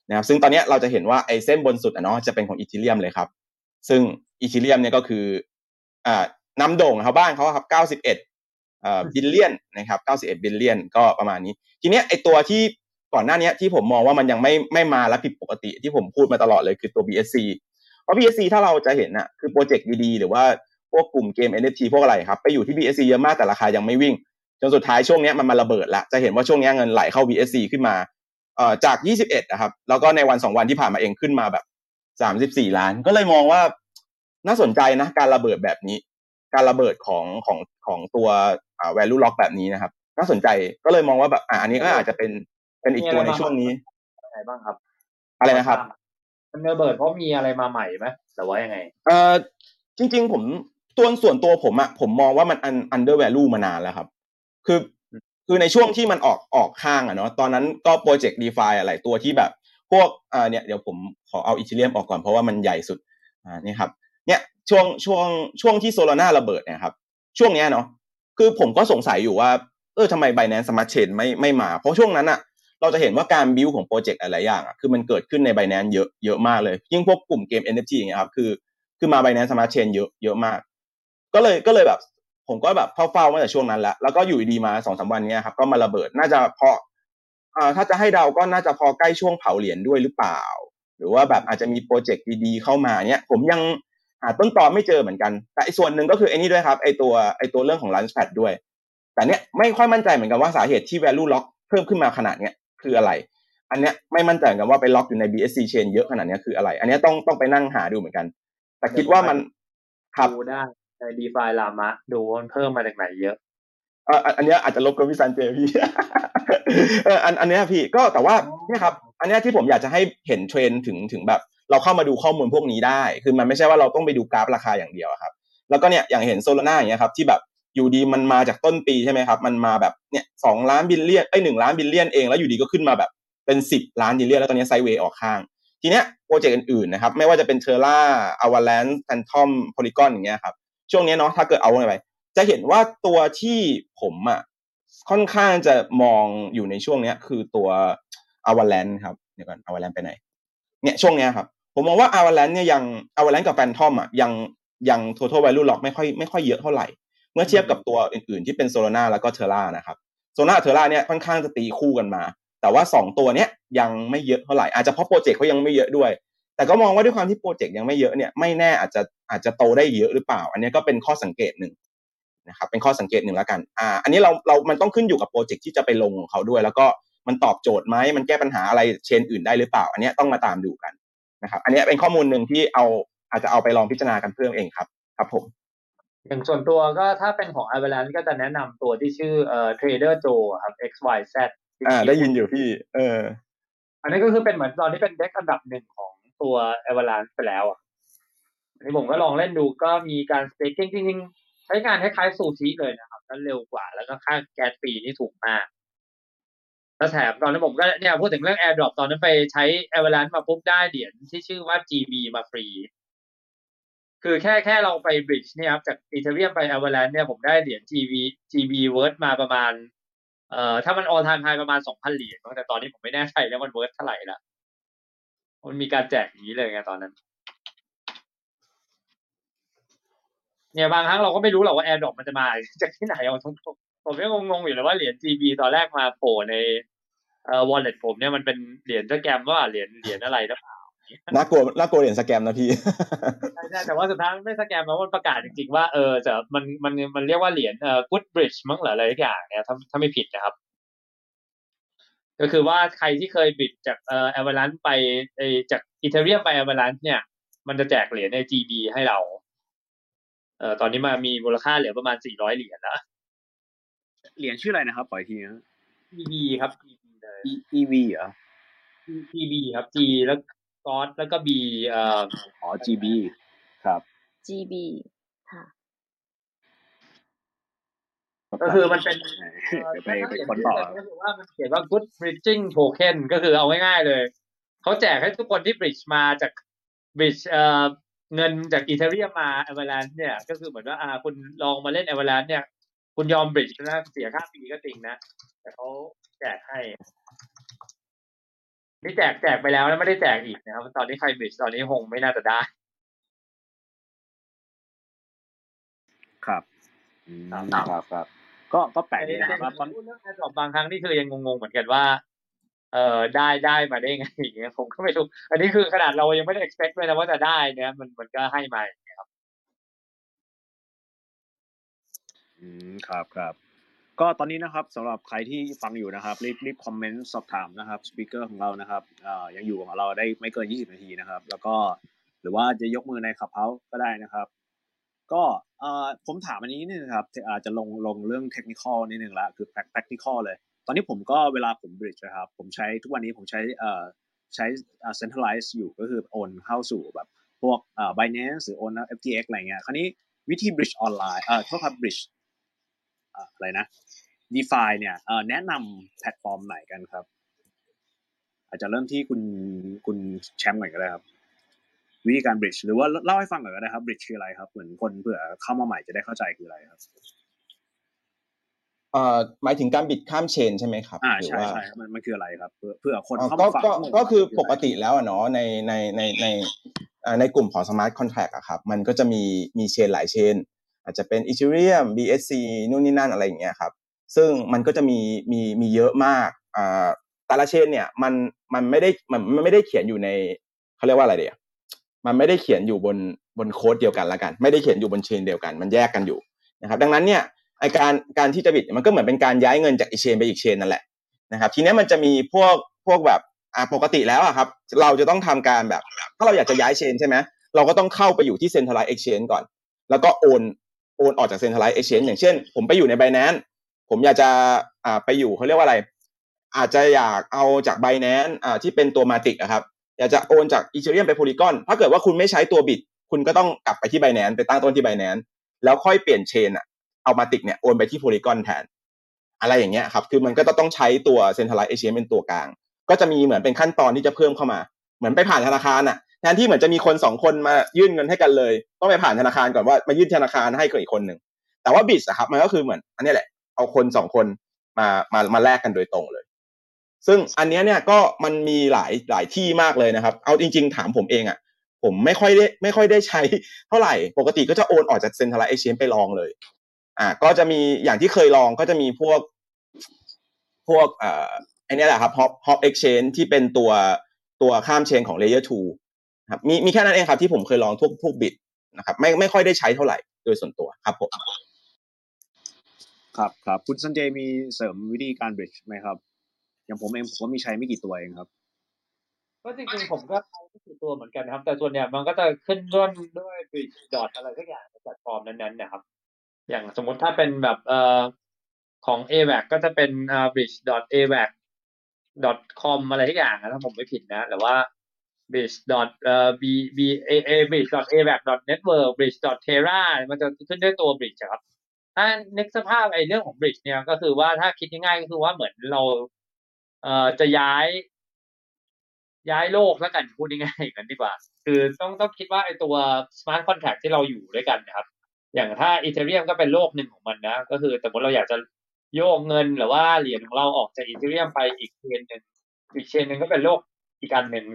นะครับซึ่งตอนนี้เราจะเห็นว่าไอ้เส้นบนสุดอะเนาะจะเป็นของ Ethereum เลยครับ ซึ่ง Ethereum เนี่ยก็คืออ่านำโด่งครับบ้านเขาครับ91เอ่อ billion นะครับ91 billion ก็ประมาณนี้ ทีเนี้ยไอตัวที่ ก่อนหน้านี้ที่ผมมองว่ามันยังไม่ไม่มาและผิดปกติที่ผมพูดมาตลอดเลยคือตัว BSC เพราะ BSC ถ้าเราจะเห็นน่ะคือโปรเจกต์ดีๆ หรือว่าพวกกลุ่มเกม NFT พวกอะไรครับ ไปอยู่ที่ BSC เยอะมากแต่ราคายังไม่วิ่ง จนสุดท้ายช่วงนี้มันมาระเบิดละจะเห็นว่าช่วงนี้เงินไหลเข้า BSC ขึ้นมาเอ่อจาก 21นะครับแล้วก็ในวันสองวันที่ผ่านมาเองขึ้นมาแบบ 34 ล้าน ก็เลยมองว่าน่าสนใจนะการระเบิดแบบนี้ การระเบิดของของของตัว value lock แบบนี้นะครับ น่าสนใจก็เลยมองว่าแบบอ่าอันนี้ก็อาจจะเป็น เป็นอีกตัวในช่วงนี้ยังไงบ้างครับ อะไรนะครับมันระเบิดเพราะมีอะไรมาใหม่ไหมหรือว่ายังไง เอ่อจริง ๆ ผมตัวส่วนตัวผมอะผมมองว่ามันอัน under value มานานแล้วครับ คือคือในช่วงที่มันออกออกข้างอะเนาะตอนนั้นก็โปรเจกต์ DeFi อะไรตัวที่แบบ พวกอ่าเนี่ยเดี๋ยวผมขอเอาอีเทเรียมออกก่อนเพราะว่ามันใหญ่สุดอ่านี่ครับ เนี่ยช่วงช่วงช่วงที่โซลาร่าระเบิดเนี่ยครับ ช่วงเนี้ยเนาะคือผมก็สงสัยอยู่ว่าเออทำไม Binance Smart Chain ไม่ไม่มา เพราะช่วงนั้นอะ เราจะเห็นว่าการบิวของโปรเจกต์อะไรอย่างอะคือมันเกิดขึ้นใน Binance เยอะเยอะมากเลย ยิ่งพวกกลุ่มเกม NFT อย่างเงี้ยครับคือ คือมา Binance Smart Chain เยอะเยอะมาก ก็เลยก็เลยแบบ ผมก็แบบเฝ้าๆมาแต่ช่วงนั้นแล้วแล้วก็อยู่ดีมาสองสามวันเนี้ยครับก็มาระเบิดน่าจะพราะอ่าถ้าจะให้เดาก็น่าจะพอใกล้ช่วงเผาเหรียญด้วยหรือเปล่า หรือว่าแบบอาจจะมีโปรเจกต์ดีๆเข้ามาเนี้ยผมยังหาต้นตอไม่เจอเหมือนกัน แต่อีกส่วนหนึ่งก็คือไอ้นี่ด้วยครับไอ้ตัวไอ้ตัวเรื่องของ Launchpad ด้วย แต่เนี้ยไม่ค่อยมั่นใจเหมือนกันว่าสาเหตุที่ value lock เพิ่มขึ้นมาขนาดเนี้ย คืออะไร อันเนี้ยไม่มั่นใจเหมือนกันว่าไปล็อกอยู่ใน BSC chain เยอะขนาดเนี้ยคืออะไร อันเนี้ยต้องต้องไปนั่งหาดูเหมือนกัน แต่คิดว่ามันครับดูได้ใน DeFi ลามะดูว่ามันเพิ่มมาจากไหนเยอะเอออันอันเนี้ยอาจจะลบกับพี่ซันเจพี่เอออันอันเนี้ยพี่ก็แต่ว่าเนี่ยครับ อันเนี้ยที่ผมอยากจะให้เห็นเทรนด์ถึงถึงแบบ เราเข้ามาดูข้อมูลพวกนี้ได้ คือมันไม่ใช่ว่าเราต้องไปดูกราฟราคาอย่างเดียวอะครับ แล้วก็เนี่ยอย่างเห็น Solana อย่างเงี้ยครับที่แบบ อยู่ดีมันมาจากต้นปีใช่ไหมครับ มันมาแบบเนี่ยสองล้าน billion ไอ้หนึ่งล้าน billion เองแล้วอยู่ดีก็ขึ้นมาแบบเป็นสิบล้าน billion แล้วตอนนี้ sideway ออกข้าง ทีเนี้ยโปรเจกต์อื่นๆนะครับ ไม่ว่าจะเป็น Terra Avalanche Fantom Polygon อย่างเงี้ยครับช่วงเนี้ยเนาะถ้าเกิดเอาไปจะเห็นว่าตัวที่ผมอะค่อนข้างจะมองอยู่ในช่วงเนี้ย คือตัวอวาแลนครับเดี๋ยวก่อนอวาแลนไปไหน เนี่ยช่วงเนี้ยครับผมมองว่าอวาแลนเนี่ยยังอวาแลนกับแฟนทอมอะยังยัง total value lock ไม่ค่อยไม่ค่อยเยอะเท่าไหร่ เมื่อเทียบกับตัวอื่นๆ ที่เป็นโซลาร่าแล้วก็เทอร่านะครับโซลาร่าเทอร่าเนี่ยค่อนข้างจะตีคู่กันมา แต่ว่า 2 ตัวเนี้ยยังไม่เยอะเท่าไหร่อาจจะเพราะโปรเจกต์เขายังไม่เยอะด้วย แต่ก็มองว่าด้วยความที่โปรเจกต์ยังไม่เยอะเนี่ยไม่แน่อาจจะอาจจะโตได้เยอะหรือเปล่า อันนี้ก็เป็นข้อสังเกตหนึ่งนะครับเป็นข้อสังเกตหนึ่งแล้วกันอ่าอันนี้เราเรามันต้องขึ้นอยู่กับโปรเจกต์ที่จะไปลงของเขาด้วย แล้วก็มันตอบโจทย์ไหมมันแก้ปัญหาอะไรเชนอื่นได้หรือเปล่า อันนี้ต้องมาตามดูกันนะครับอันนี้เป็นข้อมูลหนึ่งที่เอาอาจจะเอาไปลองพิจารณากันเพิ่มเองครับ ครับผม อย่างส่วนตัวก็ถ้าเป็นของ Avalanche ก็จะแนะนำตัวที่ชื่อเอ่อ Trader Joe ครับ XYZ อ่า ได้ยินอยู่พี่ เออ อันนี้ก็คือเป็นเหมือนตอนนี้เป็นเด็กอันดับหนึ่งของตัว Avalanche ไปแล้วอะอันนี้ผมก็ลองเล่นดูก็มีการ staking จริงๆใช้งานคล้ายๆซูชิเลยนะครับก็เร็วกว่าแล้วก็ค่าแก๊สฟรีนี่ถูกมากแล้วแถมตอนนั้นผมก็เนี่ยพูดถึงเรื่อง AirDrop ตอนนั้นไปใช้ Avalanche มาปุ๊บได้เหรียญที่ชื่อว่า GB มาฟรี คือแค่แค่เราไป bridge เนี่ยครับจาก Ethereum ไป Avalanche เนี่ยผมได้เหรียญ GB GB worth มาประมาณเอ่อถ้ามัน all time high ประมาณ2,000เหรียญแต่ตอนนี้ผมไม่แน่ใจแล้วมัน worth เท่าไหร่ละมันมีการแจกอย่างนี้เลยไงตอนนั้น เนี่ยบางครั้งเราก็ไม่รู้หรอกว่า AirDrop มันจะมาจากที่ไหนเอาทุกผมยังงงๆอยู่เลยว่าเหรียญ GB ตอนแรกมาโผล่ในเอ่อ wallet ผมเนี่ยมันเป็นเหรียญสแกมว่าเหรียญเหรียญอะไรหรือเปล่า น่ากลัวน่ากลัวเหรียญสแกมนะพี่ใช่ใช่แต่ว่าสุดท้ายไม่สแกมแล้วมันประกาศจริงๆว่าเออจะมันมันมันเรียกว่าเหรียญเอ่อ good bridge มั้งหรืออะไรทุกอย่างเนี่ยถ้าถ้าไม่ผิดนะครับ ก็คือว่าใครที่เคยบิดจากเอ่อ Avalanche ไปไอจาก Ethereum ไป Avalanche เนี่ยมันจะแจกเหรียญใน GB ให้เรา เอ่อตอนนี้มามีมูลค่าเหลือประมาณ400เหรียญแล้วเหรียญชื่ออะไรนะครับปล่อยทีนะ GB ครับ GB เลย E- EV เหรอ GB ครับ G แล้ว กอสแล้วก็ B เอ่ออ๋อ GB ครับ GB ค่ะ ก็คือมันเป็นเดี๋ยวไปไปค้นต่อครับก็คือว่ามันเขียนว่า good bridging token ก็คือเอาง่ายๆเลย เขาแจกให้ทุกคนที่ bridge มาจาก bridge เอ่อเงินจาก Ethereum มา Avalanche เนี่ย ก็คือเหมือนว่าอ่าคุณลองมาเล่น Avalanche เนี่ย คุณยอม bridge นะเสียค่าฟรีก็จริงนะ แต่เขาแจกให้ นี่แจกแจกไปแล้วแล้วไม่ได้แจกอีกนะครับ ตอนนี้ใคร bridge ตอนนี้คงไม่น่าจะได้ครับอืมครับครับครับ ก็ก็แปลกดีแต่นะครับแต่พูดเรื่อง AirDrop บางครั้งนี่คือยังงงๆเหมือนกันว่า เออได้ได้มาได้ไงอย่างเงี้ยผมก็ไม่รู้อันนี้คือขนาดเรายังไม่ได้ expect เลยนะว่าจะได้เนี่ยมันมันก็ให้มาอย่างเงี้ยครับ อืมครับครับ ก็ตอนนี้นะครับสำหรับใครที่ฟังอยู่นะครับรีบรีบคอมเมนต์สอบถามนะครับสปีกเกอร์ของเรานะครับอยังอยู่กับเราได้ไม่เกิน 20 นาทีนะครับ แล้วก็หรือว่าจะยกมือในขับเฮาก็ได้นะครับ ก็ผมถามอันนี้นิดนึงครับอาจจะลงลงเรื่องเทคนิคอลนิดนึงละคือ practical เลย ตอนนี้ผมก็เวลาผม bridge นะครับผมใช้ทุกวันนี้ผมใช้ใช้ centralize อยู่ก็คือโอนเข้าสู่แบบพวก Binance หรือโอน FTX อะไรเงี้ยคราวนี้วิธี bridge ออนไลน์เอ่อโทษครับ bridge อ่าอะไรนะ DeFi เนี่ยเอ่อแนะนำแพลตฟอร์มไหนกันครับ อาจจะเริ่มที่คุณคุณแชมป์ก่อนก็ได้ครับ วิธีการ bridge หรือว่าเล่าให้ฟังก่อนก็ได้ครับ bridge คืออะไรครับ เหมือนคนเผื่อเข้ามาใหม่จะได้เข้าใจคืออะไรครับเอ่อหมายถึงการบิดข้ามเชนใช่ไหมครับอ่าหรือใช่ว่าใช่ครับมันมันคืออะไรครับ เพื่อเพื่อคนอ๋อเข้าก็มาฟังก็งงก็คือว่าปกติแล้วอะเนาะในในในในอ่าในกลุ่มของ smart contract อะครับ มันก็จะมีมีเชนหลายเชน อาจจะเป็น Ethereum BSC นู่นนี่นั่นอะไรอย่างเงี้ยครับซึ่งมันก็จะมีมีมีเยอะมากอ่าแต่ละเชนเนี่ยมันมันไม่ได้มันมันไม่ได้เขียนอยู่ในเขาเรียกว่าอะไรเดียมันไม่ได้เขียนอยู่บนบนโค้ดเดียวกันละกัน ไม่ได้เขียนอยู่บนเชนเดียวกัน มันแยกกันอยู่นะครับ ดังนั้นเนี่ยไอการการที่จะบิดมันก็เหมือนเป็นการย้ายเงินจากอีเชนไปอีกเชนนั่นแหละนะครับ ทีนี้มันจะมีพวกพวกแบบอ่าปกติแล้วอะครับ เราจะต้องทำการแบบ ถ้าเราอยากจะย้ายเชนใช่ไหมเราก็ต้องเข้าไปอยู่ที่ centralized exchange ก่อน แล้วก็โอน โอนออกจาก centralized exchange อย่างเช่น ผมไปอยู่ใน Binance ผมอยากจะอ่าไปอยู่เขาเรียกว่าอะไร อาจจะอยากเอาจาก Binance อ่าที่เป็นตัวมาติกอะครับอยากจะโอนจาก Ethereum ไป Polygon ถ้าเกิดว่าคุณไม่ใช้ตัวบิตคุณก็ต้องกลับไปที่ Binance ไปตั้งต้นที่ Binance แล้วค่อยเปลี่ยนเชนอะเอามาติกเนี่ยโอนไปที่ Polygon แทน อะไรอย่างเงี้ยครับ คือมันก็ต้องใช้ตัว centralized exchange เป็นตัวกลาง ก็จะมีเหมือนเป็นขั้นตอนที่จะเพิ่มเข้ามา เหมือนไปผ่านธนาคารอะ แทนที่เหมือนจะมีคนสองคนมายื่นเงินให้กันเลย ต้องไปผ่านธนาคารก่อนว่ามายื่นธนาคารให้กับอีกคนหนึ่งแต่ว่าบิตอะครับมันก็คือเหมือนอันนี้แหละเอาคนสองคนมามามาแลกกันโดยตรงเลย ซึ่งอันเนี้ยเนี่ยก็มันมีหลายหลายที่มากเลยนะครับ เอาจริง ๆ ถามผมเองอะผมไม่ค่อยได้ไม่ค่อยได้ใช้เท่าไหร่ปกติก็จะโอนออกจากเซ็นทรัลไอเชนไปลองเลย อ่า ก็จะมีอย่างที่เคยลองก็จะมีพวก พวกอ่อไอเนี้แหละครับ hop hop exchange ที่เป็นตัวตัวข้ามเชนของ layer 2 ครับมีมีแค่นั้นเองครับที่ผมเคยลองพวกพวกบิตนะครับ ไม่ไม่ค่อยได้ใช้เท่าไหร่โดยส่วนตัวครับผมครับครับคุณซันเจมีเสริมวิธีการ bridge ไหมครับ อย่างผมเองผมก็มีใช้ไม่กี่ตัวเองครับ ก็จริงๆผมก็ใช้ไม่กี่ตัวเหมือนกันนะครับ แต่ส่วนใหญ่มันก็จะขึ้นด้วยด้วย bridge dot อะไรสักอย่างในแพลตฟอร์มนั้นๆนะครับ อย่างสมมติถ้าเป็นแบบเอ่อของ AVAC ก็จะเป็นอ่า bridge dot AVAC dot com อะไรทุกอย่างนะถ้าผมไม่ผิดนะหรือว่า bridge dot เอ่อ b b a a bridge dot avac dot network bridge dot terra มันจะขึ้นด้วยตัว bridge ครับถ้านึกสภาพไอ้เรื่องของ bridge เนี่ยก็คือว่าถ้าคิดง่ายๆก็คือว่าเหมือนเราเอ่อจะย้าย ย้ายโลกแล้วกันพูดง่ายๆอย่างนั้นดีกว่า คือต้องต้องคิดว่าไอ้ตัว smart contract ที่เราอยู่ด้วยกันนะครับ อย่างถ้า Ethereum ก็เป็นโลกหนึ่งของมันนะ ก็คือสมมติเราอยากจะโยกเงินหรือว่าเหรียญของเราออกจาก Ethereum ไปอีกเชนหนึ่งอีกเชนหนึ่งก็เป็นโลกอีกอันหนึ่ง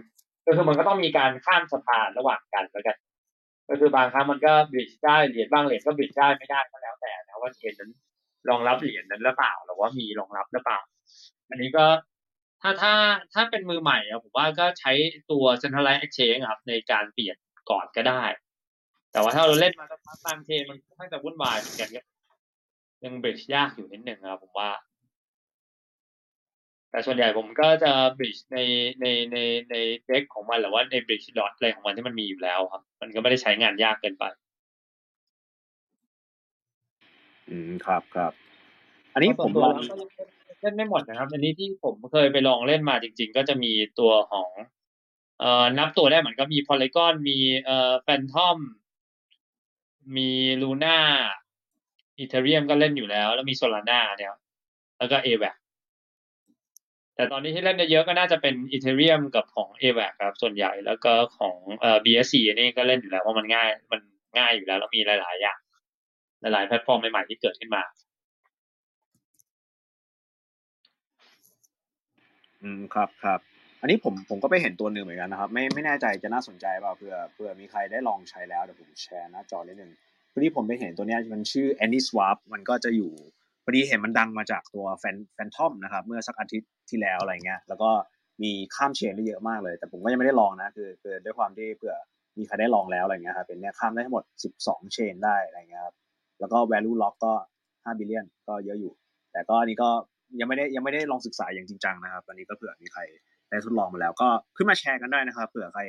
ก็คือมันก็ต้องมีการข้ามสะพานระหว่างกันแล้วกัน ก็คือบางครั้งมันก็บิดได้เหรียญบางเหรียญก็บิดได้ไม่ได้ก็แล้วแต่นะว่าเชนนั้นรองรับเหรียญนั้นหรือเปล่าหรือว่ามีรองรับหรือเปล่า อันนี้ก็ถ้าถ้าถ้าเป็นมือใหม่อะผมว่าก็ใช้ตัว centralized exchange ครับ ในการเปลี่ยนก่อนก็ได้ แต่ว่าถ้าเราเล่นมาสักพักบางเชนมันค่อนข้างจะวุ่นวายเหมือนกันยังบริดยากอยู่นิดหนึ่งครับผมว่า แต่ส่วนใหญ่ผมก็จะบริดจ์ในในในในเด็กของมันหรือว่าในบริดจ์ดอทอะไรของมันที่มันมีอยู่แล้วครับ มันก็ไม่ได้ใช้งานยากเกินไป อืมครับครับอันนี้เพผราะมส่วนลตัอวงแล้วก็ยังเล่นไม่หมดนะครับ อันนี้ที่ผมเคยไปลองเล่นมาจริง ๆ ก็จะมีตัวของเอ่อนับตัวได้เหมือนก็มี Polygon มีเอ่อ Phantom มี Luna Ethereum ก็เล่นอยู่แล้ว แล้วมี Solana เนี่ยแล้วก็ AVAX แแต่ตอนนี้ที่เล่นเยอะๆก็น่าจะเป็น Ethereum กับของ AVAX ครับส่วนใหญ่แล้วก็ของเอ่อ BSC นนี้ก็เล่นอยู่แล้วเพราะมันง่ายมันง่ายอยู่แล้ว แล้วมีหลาย ๆ อย่าง หลาย ๆ แพลตฟอร์มใหม่ ๆ ที่เกิดขึ้นมา อืมครับครับอันนี้ผมผมก็ไปเห็นตัวหนึ่งเหมือนกันนะครับ ไม่ไม่แน่ใจจะน่าสนใจเปล่าเผื่อเผื่อมีใครได้ลองใช้แล้วเดี๋ยวผมแชร์หน้าจอนิดนึงพอดีผมไปเห็นตัวเนี้ยมันชื่อ AnySwap มันก็จะอยู่ พอดีเห็นมันดังมาจากตัวแฟนแฟนทอมนะครับ เมื่อสักอาทิตย์ที่แล้วอะไรเงี้ยแล้วก็มีข้ามเชนได้เยอะมากเลย แต่ผมก็ยังไม่ได้ลองนะคือคือด้วยความที่เผื่อมีใครได้ลองแล้วอะไรเงี้ยครับเป็นเนี่ยข้ามได้ทั้งหมด 12 เชนได้อะไรเงี้ยครับแล้วก็ value lock ก็5บิลเลียนก็เยอะอยู่ แต่ก็อันนี้ก็ยังไม่ได้ยังไม่ได้ลองศึกษาอย่างจริงจังนะครับตอนนี้ก็เผื่อมีใครได้ทดลองมาแล้ว ก็ขึ้นมาแชร์กันได้นะครับเผื่อใคร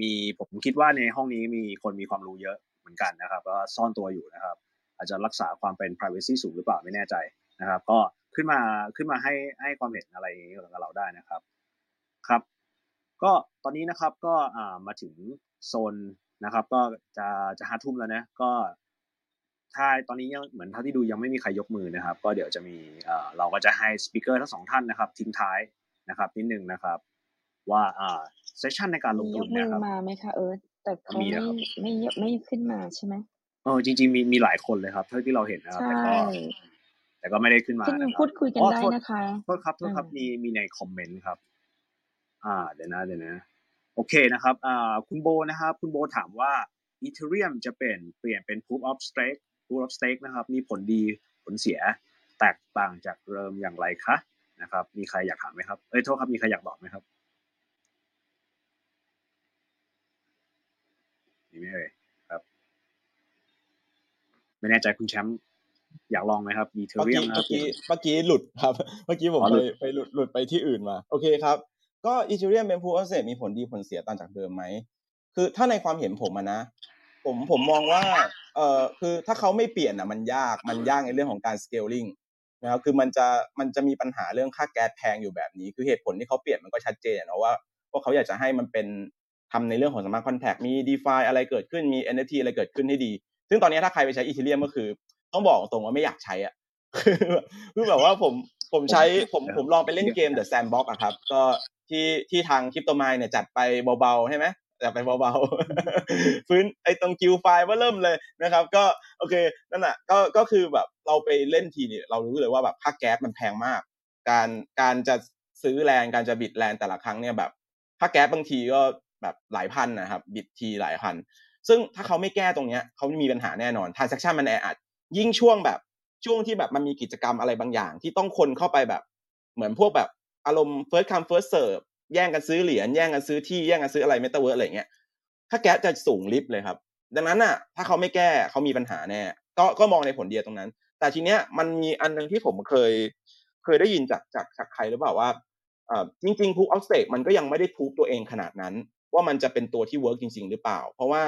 มีผมคิดว่าในห้องนี้มีคนมีความรู้เยอะเหมือนกันนะครับก็ซ่อนตัวอยู่นะครับ อาจจะรักษาความเป็น privacy สูงหรือเปล่าไม่แน่ใจนะครับ ก็ขึ้นมาขึ้นมาให้ให้ความเห็นอะไรอย่างนี้กับเราได้นะครับครับ ก็ตอนนี้นะครับก็อ่ามาถึงโซนนะครับ ก็จะจะห้าทุ่มแล้วนะก็ถ้าตอนนี้ยังเหมือนเท่าที่ดูยังไม่มีใครยกมือนะครับ ก็เดี๋ยวจะมีเอ่อเราก็จะให้สปิเกอร์ทั้งสองท่านนะครับทิ้งท้ายนะครับนิดนึงนะครับ ว่าอ่าเซสชันในการลงมีทุยนกมืเนี่ยอครับมาไหมคะเอิร์ธแต่เขามีไม่นะครับไม่ยกไม่ขึ้นมาใช่ไหมเออจริง ๆ มีมีหลายคนเลยครับ เท่าที่เราเห็นนะครับใช่แต่ก็แต่ก็ไม่ได้ขึ้นมาขึ้นนะครับพูดคุยกันอ๋อได้โทษนะคะโทษครับโทษครับอ่ามีมีมีในคอมเมนต์ครับ อ่า เดี๋ยวนะเดี๋ยวนะ โอเคนะครับ อ่า คุณโบนะครับ คุณโบถามว่า Ethereum จะเปลี่ยนเปลี่ยนเป็น Proof of Stake Proof of Stake นะครับ มีผลดีผลเสียแตกต่างจากเดิมอย่างไรคะนะครับ มีใครอยากถามไหมครับเอ้ยโทษครับมีใครอยากบอกไหมครับมีไหมเอ่ยครับ ไม่แน่ใจคุณแชมป์อยากลองไหมครับเมื่อ Ethereum กี้นะคเมื่รัอบกี้เมื่อกี้หลุดครับ เมื่อกี้ผมอ๋อหไปลุดไปหลุดหลุดไปที่อื่นมา โอเคครับ ก็ Ethereum เป็น Proof of Stake มีผลดีผลเสียต่างจากเดิมไหม คือถ้าในความเห็นผมอะนะ ผมผมมองว่าเอ่อคือถ้าเขาไม่เปลี่ยนอะมันยากมันยากในเรื่องของการ scaling นะครับคือมันจะมันจะมีปัญหาเรื่องค่าแก๊สแพงอยู่แบบนี้ คือเหตุผลที่เขาเปลี่ยนมันก็ชัดเจนอะเนาะว่าว่าเขาอยากจะให้มันเป็นทำในเรื่องของ smart contract มี DeFi อะไรเกิดขึ้นมี NFT อะไรเกิดขึ้นให้ดี ซึ่งตอนนี้ถ้าใครไปใช้ Ethereum ก็คือ ต้องบอกตรงว่าไม่อยากใช้อะคือคือแบบว่าผมผมใช้ผมผมลองไปเล่นเกม The Sandbox อะครับ ก็ที่ที่ทางคริปโตไมล์เนี่ยจัดไปเบาๆใช่ไหมจัดไปเบาๆฟื้นไอ้ตรงคิวไฟล์ว่าเริ่มเลยนะครับ ก็โอเคนั่นแหะก็ก็คือแบบเราไปเล่นทีเนี่ยเรารู้เลยว่าแบบค่าแก๊สมันแพงมาก การการจะซื้อแลนด์การจะบิดแลนด์แต่ละครั้งเนี่ยแบบค่าแก๊สบางทีก็แบบหลายพันนะครับ บิดทีหลายพัน ซึ่งถ้าเขาไม่แก้ตรงเนี้ยเขามีปัญหาแน่นอน transaction มันแออัดยิ่งช่วงแบบช่วงที่แบบมันมีกิจกรรมอะไรบางอย่าง ที่ต้องคนเข้าไปแบบ เหมือนพวกแบบอารมณ์ first come first serve แย่งกันซื้อเหรียญแย่งกันซื้อที่แย่งกันซื้ออะไรเมตาเวิร์อะไรเงี้ยถ้าแก๊สจะสูงลิฟต์เลยครับ ดังนั้นอะ ถ้าเขาไม่แก้เขามีปัญหาแน่ก็ก็มองในผลเดียวตรงนั้น แต่ทีเนี้ยมันมีอันนึงที่ผมเคย เคยได้ยินจากจากจากใครหรือเปล่าว่าเอ่อจริงๆ proof of stake มันก็ยังไม่ได้พูฟตัวเองขนาดนั้น ว่ามันจะเป็นตัวที่ work จริง ๆ หรือเปล่า เพราะว่า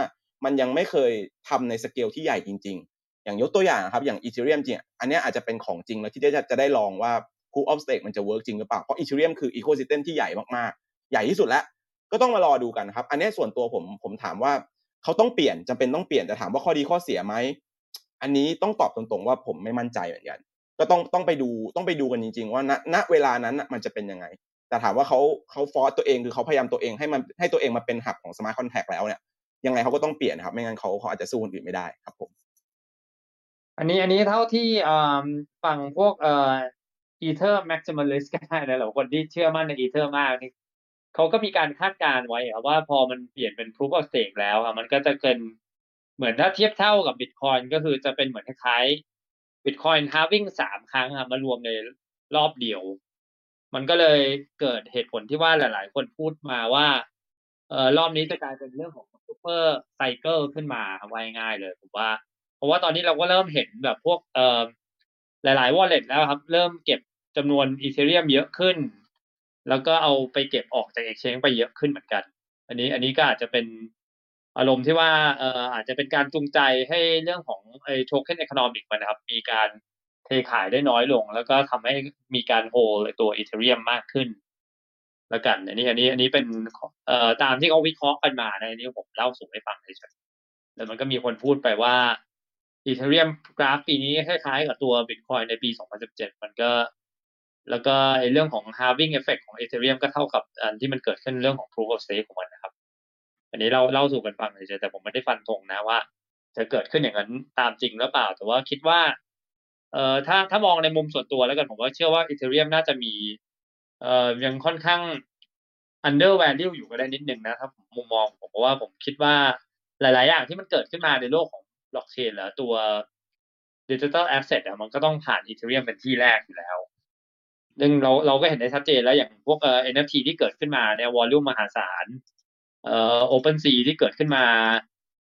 มันยังไม่เคยทำในสเกลที่ใหญ่จริง ๆ อย่างยกตัวอย่างครับอย่าง Ethereum จริงอันนี้อาจจะเป็นของจริงแล้วที่จะจะได้ลองว่า proof of stake มันจะ work จริงหรือเปล่า เพราะ Ethereum คือ ecosystem ที่ใหญ่มากๆ ใหญ่ที่สุดแล้ว ก็ต้องมารอดูกันครับ อันนี้ส่วนตัวผมผมถามว่าเขาต้องเปลี่ยนจำเป็นต้องเปลี่ยนแต่ถามว่าข้อดีข้อเสียไหมอันนี้ต้องตอบตรงๆว่าผมไม่มั่นใจเหมือนกัน ก็ต้องต้องไปดูต้องไปดูกันจริง ๆ ว่าณณเวลานั้นน่ะมันจะเป็นยังไงแต่ถามว่าเขาเขา force ตัวเองคือเขาพยายามตัวเองให้มันให้ตัวเองมาเป็น hub ของ smart contract แล้วเนี่ย ยังไงเขาก็ต้องเปลี่ยนครับ ไม่งั้นเขาเขาอาจจะสู้คนอื่นไม่ได้ครับผม อันนี้อันนี้เท่าที่ฝั่งพวกเอ่อ ether maximalist ก็ได้นะหรือคนที่เชื่อมั่นใน ether มากนี่เขาก็มีการคาดการณ์ไว้ครับว่าพอมันเปลี่ยนเป็น proof of stake แล้วอะมันก็จะเกินเหมือนถ้าเทียบเท่ากับ bitcoin ก็คือจะเป็นเหมือนคล้ายๆ bitcoin halving สามครั้งอะมารวมในรอบเดียว มันก็เลยเกิดเหตุผลที่ว่าหลาย ๆ คนพูดมาว่าเออรอบนี้จะกลายเป็นเรื่องของ super cycle ขึ้นมาครับว่าง่ายเลยผมว่า เพราะว่าตอนนี้เราก็เริ่มเห็นแบบพวกเอ่อหลายๆ wallet แล้วครับ เริ่มเก็บจำนวนอีเธเรียมเยอะขึ้น แล้วก็เอาไปเก็บออกจาก exchange ไปเยอะขึ้นเหมือนกัน อันนี้อันนี้ก็อาจจะเป็นอารมณ์ที่ว่าเอ่ออาจจะเป็นการจูงใจให้เรื่องของไอ้โทเค็น economic มันนะครับ มีการเทขายได้น้อยลง แล้วก็ทำให้มีการโฮลตัวอีเธเรียมมากขึ้น แล้วกันอันนี้อันนี้อันนี้เป็นเอ่อตามที่เขาวิเคราะห์กันมาในนี้ผมเล่าสู่ให้ฟังเฉยแล้วมันก็มีคนพูดไปว่าอีเธเรียมกราฟปีนี้คล้ายๆกับตัว Bitcoin ในปี 2017 มันก็ แล้วก็ไอเรื่องของ halving effect ของ Ethereum ก็เท่ากับอันที่มันเกิดขึ้นเรื่องของ proof of stake ของมันนะครับ อันนี้เราเล่าสู่กันฟังเฉยๆแต่ผมไม่ได้ฟันธงนะว่า จะเกิดขึ้นอย่างนั้นตามจริงหรือเปล่า แต่ว่าคิดว่าเอ่อถ้าถ้ามองในมุมส่วนตัวแล้วกันผมว่าเชื่อว่า Ethereum น่าจะมี เอ่อยังค่อนข้าง under value อยู่ก็ได้นิดนึงนะครับมุมมองผมเพราะว่าผมคิดว่าหลาย ๆ อย่างที่มันเกิดขึ้นมาในโลกของบล็อกเชนหรือตัว digital asset อะมันก็ต้องผ่าน Ethereum เป็นที่แรกอยู่แล้วซึ่งเราเราก็เห็นได้ชัดเจนแล้วอย่างพวกเอ่อ NFT ที่เกิดขึ้นมาใน volume มหาศาลเอ่อ OpenSea ที่เกิดขึ้นมา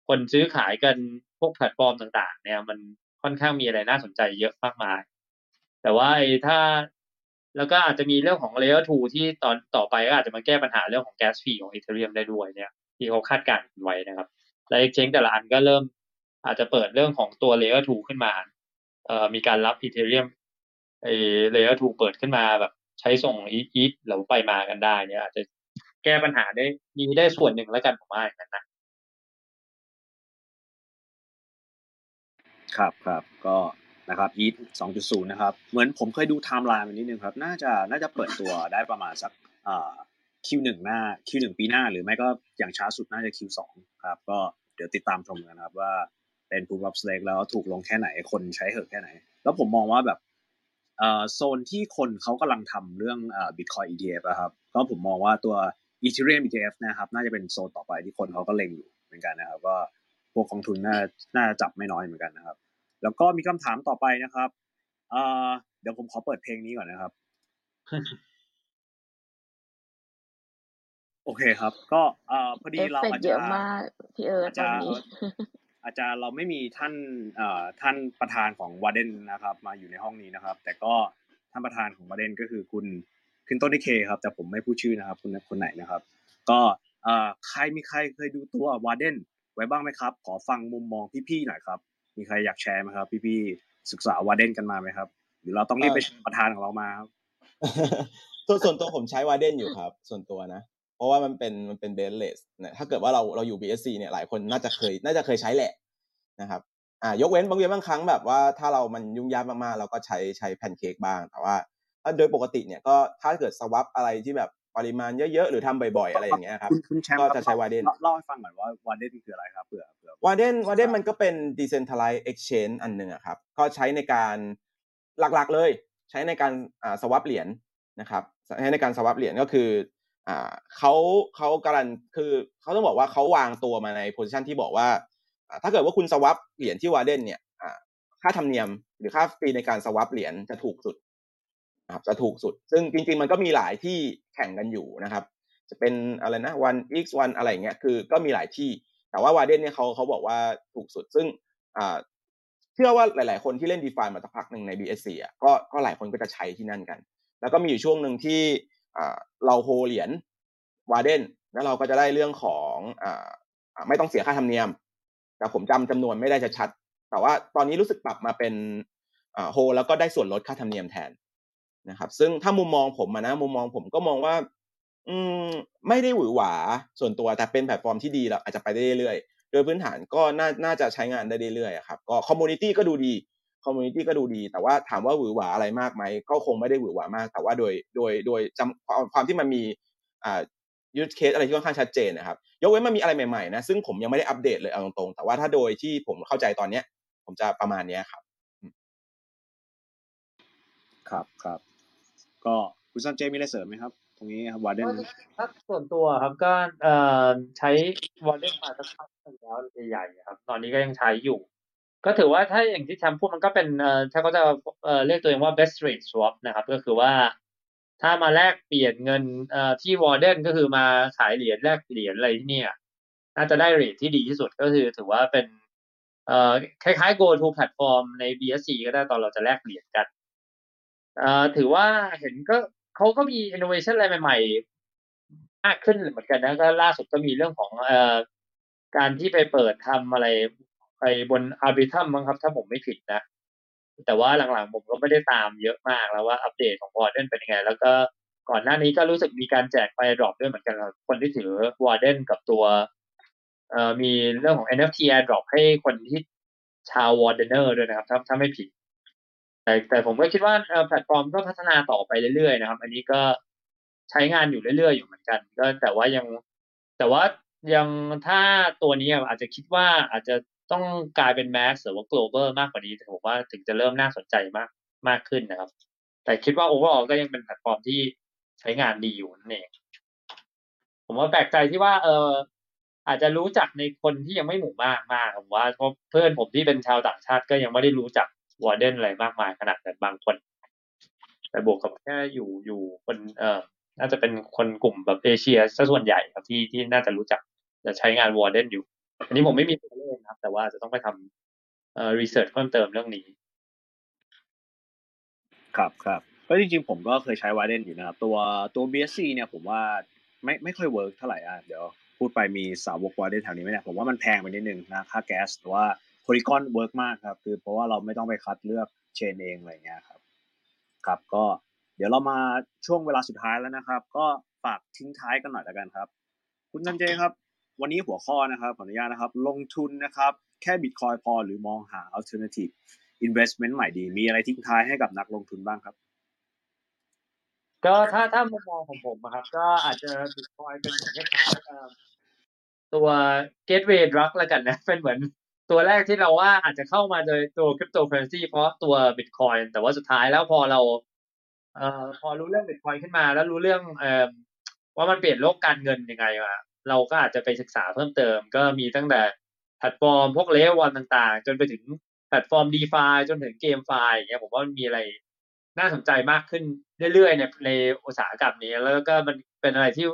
คนซื้อขายกันพวกแพลตฟอร์มต่าง ๆ เนี่ยมันค่อนข้างมีอะไรน่าสนใจเยอะมากมาย แต่ว่าไอ้ถ้า แล้วก็อาจจะมีเรื่องของ Layer 2 ที่ตอนต่อไปก็อาจจะมาแก้ปัญหาเรื่องของ gas fee ของ Ethereum ได้ด้วยเนี่ย ที่เขาคาดการณ์ไว้นะครับ และ exchange แต่ละอันก็เริ่มอาจจะเปิดเรื่องของตัว Layer 2 ขึ้นมาเอ่อมีการรับ Ethereum ไอ้ Layer 2 เปิดขึ้นมาแบบใช้ส่ง ETH หรือไปมากันได้เนี่ย อาจจะแก้ปัญหาได้นี้ได้ส่วนหนึ่งแล้วกันผมว่าอย่างนั้นนะครับครับก็ นะครับอีท2.0นะครับ เหมือนผมเคยดูไทม์ไลน์มันนิดนึงครับ น่าจะน่าจะเปิดตัวได้ประมาณสักอ่า Q1 หน้า Q1 ปีหน้า หรือไม่ก็อย่างช้าสุดน่าจะ Q2 ครับ ก็เดี๋ยวติดตามชมกันะครับว่าเป็น proof of stake แล้วถูกลงแค่ไหนคนใช้เหอะแค่ไหน แล้วผมมองว่าแบบเอ่อโซนที่คนเขากำลังทำเรื่องเอ่อ Bitcoin ETF อะครับก็ผมมองว่าตัว Ethereum ETF นะครับ น่าจะเป็นโซนต่อไปที่คนเขาก็เล็งอยู่เหมือนกันนะครับ ก็พวกกองทุนน่าน่าจะจับไม่น้อยเหมือนกันนะครับ แล้วก็มีคำถามต่อไปนะครับเอ่อเดี๋ยวผมขอเปิดเพลงนี้ก่อนนะครับ โอเคครับ ก็เอ่อพอดีเอฟเราเฟกอาจต์เยจะอะมากพี่เอิร์ธอาจวัจะนนี้อาจจะเราไม่มีท่านเอ่อท่านประธานของวาเดนนะครับ มาอยู่ในห้องนี้นะครับ แต่ก็ท่านประธานของวาเดนก็คือคุณขึ้นต้นด้วยเคครับ แต่ผมไม่พูดชื่อนะครับคุณคนไหนนะครับ ก็เอ่อใครมีใครเคยดูตัววาเดนไว้บ้างไหมครับ ขอฟังมุมมองพี่ๆหน่อยครับ มีใครอยากแชร์ไหมครับ พี่ๆศึกษาวาเดนกันมาไหมครับ หรือเราต้องรีบไปเชิญประธานของเรามาครับส่วนส่วนตัวผมใช้วาเดนอยู่ครับ ส่วนตัวนะ เพราะว่ามันเป็นมันเป็นเบสเลสนะถ้าเกิดว่าเราเราอยู่ BSC เนี่ยหลายคนน่าจะเคย น่าจะเคยใช้แหละนะครับอ่ายกเว้นบางเว้นบางครั้งแบบว่าถ้าเรามันยุ่งยากมากๆ เราก็ใช้ใช้แพนเค้กบ้างแต่ว่าถ้าโดยปกติเนี่ยก็ถ้าเกิดสวับอะไรที่แบบ ปริมาณเยอะๆ หรือทำบ่อยๆ อะไรอย่างเงี้ยครับคุณคุณแชมป์ก็ครับจะใช้วาเดนเล่เล่าให้ฟังก่อนว่าวาเดนคืออะไรครับเผื่อเผื่อวาเดนวาเดนมันก็เป็น decentralized exchange อันหนึ่งอะครับ ก็ใช้ในการหลักๆเลย ใช้ในการอ่าสวับเหรียญนะครับใช้ในการสวับเหรียญก็คืออ่าเขาเขาการันคือเขาต้องบอกว่าเขาวางตัวมาในโพซิชันที่บอกว่าอ่า ถ้าเกิดว่าคุณสวับเหรียญที่วาเดนเนี่ยอ่าค่าธรรมเนียมหรือค่าฟรีในการสว a ปเหรียญจะถูกสุด นะครับจะถูกสุด ซึ่งจริง ๆ มันก็มีหลายที่แข่งกันอยู่นะครับ จะเป็นอะไรนะ one x one อะไรเงี้ยคือก็มีหลายที่ แต่ว่าวาเดนเนี่ยเขาเขาบอกว่าถูกสุด ซึ่งอ่าเชื่อว่าหลาย ๆ คนที่เล่น d e f ามาสักพักหนึ่งใน BSC อะก็ก็หลายคนก็จะใช้ที่นั่นกัน แล้วก็มีอยู่ช่วงหนึ่งที่อ่าเราโฮเหรียญวาเดนแล้วเราก็จะได้เรื่องของอ่าไม่ต้องเสียค่าธรรมเนียม แต่ผมจำจำนวนไม่ได้ชัดๆแต่ว่าตอนนี้รู้สึกปรับมาเป็นโฮแล้วก็ได้ส่วนลดค่าธรรมเนียมแทน นะครับ ซึ่งถ้ามุมมองผมนะมุมมองผมก็มองว่า อืมไม่ได้หวือหวาส่วนตัวแต่เป็นแพลตฟอร์มที่ดีเราอาจจะไปได้เรื่อยๆโดยพื้นฐานก็น่าน่าจะใช้งานได้เรื่อยๆครับก็ community ก็ดูดี community ก็ดูดี แต่ว่าถามว่าหวือหวาอะไรมากไหมก็คงไม่ได้หวือหวามาก แต่ว่าโดยโดยโดยจำความที่มันมีอ่า use case อะไรที่ค่อนข้างชัดเจนนะครับยกเว้นมันมีอะไรใหม่ๆนะซึ่งผมยังไม่ได้อัปเดตเลยเอาตรงๆแต่ว่าถ้าโดยที่ผมเข้าใจตอนเนี้ย ผมจะประมาณเนี้ยครับ ครับครับ ก็คุณซันเจมีอะไรเสริมไหมครับ ตรงนี้ครับวาเดนถ้าส่วนตัวครับก็เอ่อใช้วอลเล็ตมาสักพักนึงแล้วใหญ่ๆครับ ตอนนี้ก็ยังใช้อยู่ ก็ถือว่าถ้าอย่างที่แชมพูดมันก็เป็นเอ่อถ้าเขาจะเอ่อเรียกตัวเองว่า best rate swap นะครับ ก็คือว่าถ้ามาแลกเปลี่ยนเงินเอ่อที่วอร์เดนก็คือมาขายเหรียญแลกเหรียญอะไรที่เนี่ยน่าจะได้เรทที่ดีที่สุดก็คือถือว่าเป็นเอ่อคล้ายๆ go to platform ใน BSC ก็ได้ตอนเราจะแลกเหรียญกัน ถือว่าเห็นก็เขาก็มี innovation อะไรใหม่ๆมากขึ้นเหมือนกันนะก็ล่าสุดก็มีเรื่องของเอ่อการที่ไปเปิดทำอะไรไปบน Arbitrum มั้งครับ ถ้าผมไม่ผิดนะ แต่ว่าหลังๆผมก็ไม่ได้ตามเยอะมากแล้วว่าอัปเดตของวอร์เดนเป็นยังไง แล้วก็ก่อนหน้านี้ก็รู้สึกมีการแจกไปดรอปด้วยเหมือนกันครับคนที่ถือWarden กับตัวเอ่อมีเรื่องของ NFT airdrop ให้คนที่ชาว Wardener ด้วยนะครับ ถ้าถ้าไม่ผิด แต่แต่ผมก็คิดว่าแพลตฟอร์มก็พัฒนาต่อไปเรื่อยๆนะครับ อันนี้ก็ใช้งานอยู่เรื่อยๆอยู่เหมือนกัน ก็แต่ว่ายังแต่ว่ายังถ้าตัวนี้อาจจะคิดว่าอาจจะต้องกลายเป็น mass หรือว่า global มากกว่านี้แต่ผมว่าถึงจะเริ่มน่าสนใจมากมากขึ้นนะครับ แต่คิดว่า overall ก็ยังเป็นแพลตฟอร์มที่ใช้งานดีอยู่นั่นเองผมว่าแปลกใจที่ว่า เอออาจจะรู้จักในคนที่ยังไม่หมู่มากมากผมว่าเพราะเพื่อนผมที่เป็นชาวต่างชาติก็ยังไม่ได้รู้จัก วอร์เดนอะไรมากมายขนาดนั้นบางคน แต่บวกกับแค่อยู่อยู่คนเอ่อน่าจะเป็นคนกลุ่มแบบเอเชียซะส่วนใหญ่ครับที่ที่น่าจะรู้จักจะใช้งานวอร์เดนอยู่ อันนี้ผมไม่มีตัวเลขนะครับ แต่ว่าจะต้องไปทำเอ่อรีเสิร์ชเพิ่มเติมเรื่องนี้ ครับครับก็จริงๆผมก็เคยใช้ Warden อยู่นะครับ ตัวตัว BSC เนี่ยผมว่าไม่ไม่ค่อย work เท่าไหร่อะเดี๋ยวพูดไปมีสาวก Warden แถวนี้ไหมเนี่ยผมว่ามันแพงไปนิดนึงนะค่าแก๊สแต่ว่า Polygon work มากครับ คือเพราะว่าเราไม่ต้องไปคัดเลือก chain เองอะไรเงี้ยครับครับ ก็เดี๋ยวเรามาช่วงเวลาสุดท้ายแล้วนะครับ ก็ฝากทิ้งท้ายกันหน่อยแล้วกันครับ คุณซันเจครับ วันนี้หัวข้อนะครับขออนุญาตนะครับ ลงทุนนะครับแค่บิตคอยพอหรือมองหา alternative investment ใหม่ดี มีอะไรทิ้งท้ายให้กับนักลงทุนบ้างครับ ก็ถ้าถ้ามุมมองของผมอะครับ ก็อาจจะบิตคอยเป็นเหมือนคล้ายๆเอ่อตัว gateway drug แล้วกันนะ เป็นเหมือน ตัวแรกที่เราว่าอาจจะเข้ามาโดยตัว cryptocurrency เพราะตัว bitcoin แต่ว่าสุดท้ายแล้วพอเราเอ่อพอรู้เรื่อง bitcoin ขึ้นมา แล้วรู้เรื่องเอ่อว่ามันเปลี่ยนโลกการเงินยังไงมาเราก็อาจจะไปศึกษาเพิ่มเติม ก็มีตั้งแต่แพลตฟอร์มพวกเลเวลต่างๆ จนไปถึงแพลตฟอร์ม DeFi จนถึง GameFi อย่างเงี้ยผมว่ามันมีอะไรน่าสนใจมากขึ้นเรื่อยๆในในอุตสาหกรรมนี้ แล้วก็มันเป็นอะไรที่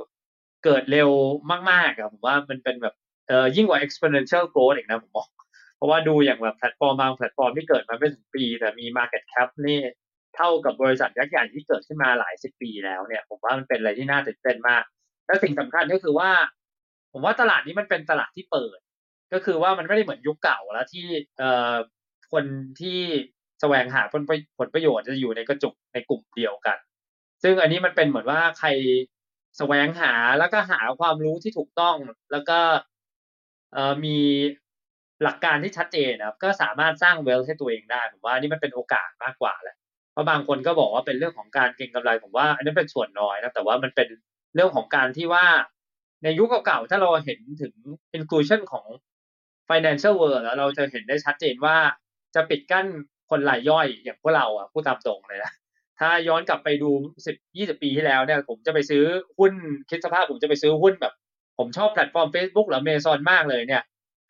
เกิดเร็วมากๆอะผมว่ามันเป็นแบบเอ่อยิ่งกว่า exponential growth อีกนะผมบอก เพราะว่าดูอย่างแบบแพลตฟอร์มบางแพลตฟอร์มที่เกิดมาไม่ถึงปี แต่มี market cap นี่เท่ากับบริษัทยักษ์ใหญ่ที่เกิดขึ้นมาหลายสิบปีแล้วเนี่ย ผมว่ามันเป็นอะไรที่น่าตื่นเต้นมาก และสิ่งสำคัญก็คือว่า ผมว่าตลาดนี้มันเป็นตลาดที่เปิด ก็คือว่ามันไม่ได้เหมือนยุคเก่าแล้วที่เอ่อคนที่แสวงหาผลประผลประโยชน์จะอยู่ในกระจุกในกลุ่มเดียวกัน ซึ่งอันนี้มันเป็นเหมือนว่าใครแสวงหาแล้วก็หาความรู้ที่ถูกต้องแล้วก็เอ่อมี หลักการที่ชัดเจนนะครับก็สามารถสร้างเวลให้ตัวเองได้ผมว่านี่มันเป็นโอกาสมากกว่าแหละเพราะบางคนก็บอกว่าเป็นเรื่องของการเก็งกำไรผมว่า อันนี้เป็นส่วนน้อยนะแต่ว่ามันเป็นเรื่องของการที่ว่า ในยุคเก่าๆถ้าเราเห็นถึง inclusion ของ financial world แล้วเราจะเห็นได้ชัดเจนว่าจะปิดกั้นคนรายย่อยอย่างพวกเราอะพูดตามตรงเลยนะถ้าย้อนกลับไปดูสิบยี่สิบปีที่แล้วเนี่ย ผมจะไปซื้อหุ้นคิดสภาพผมจะไปซื้อหุ้นแบบ ผมชอบแพลตฟอร์ม Facebook หรือ Amazon มากเลยเนี่ย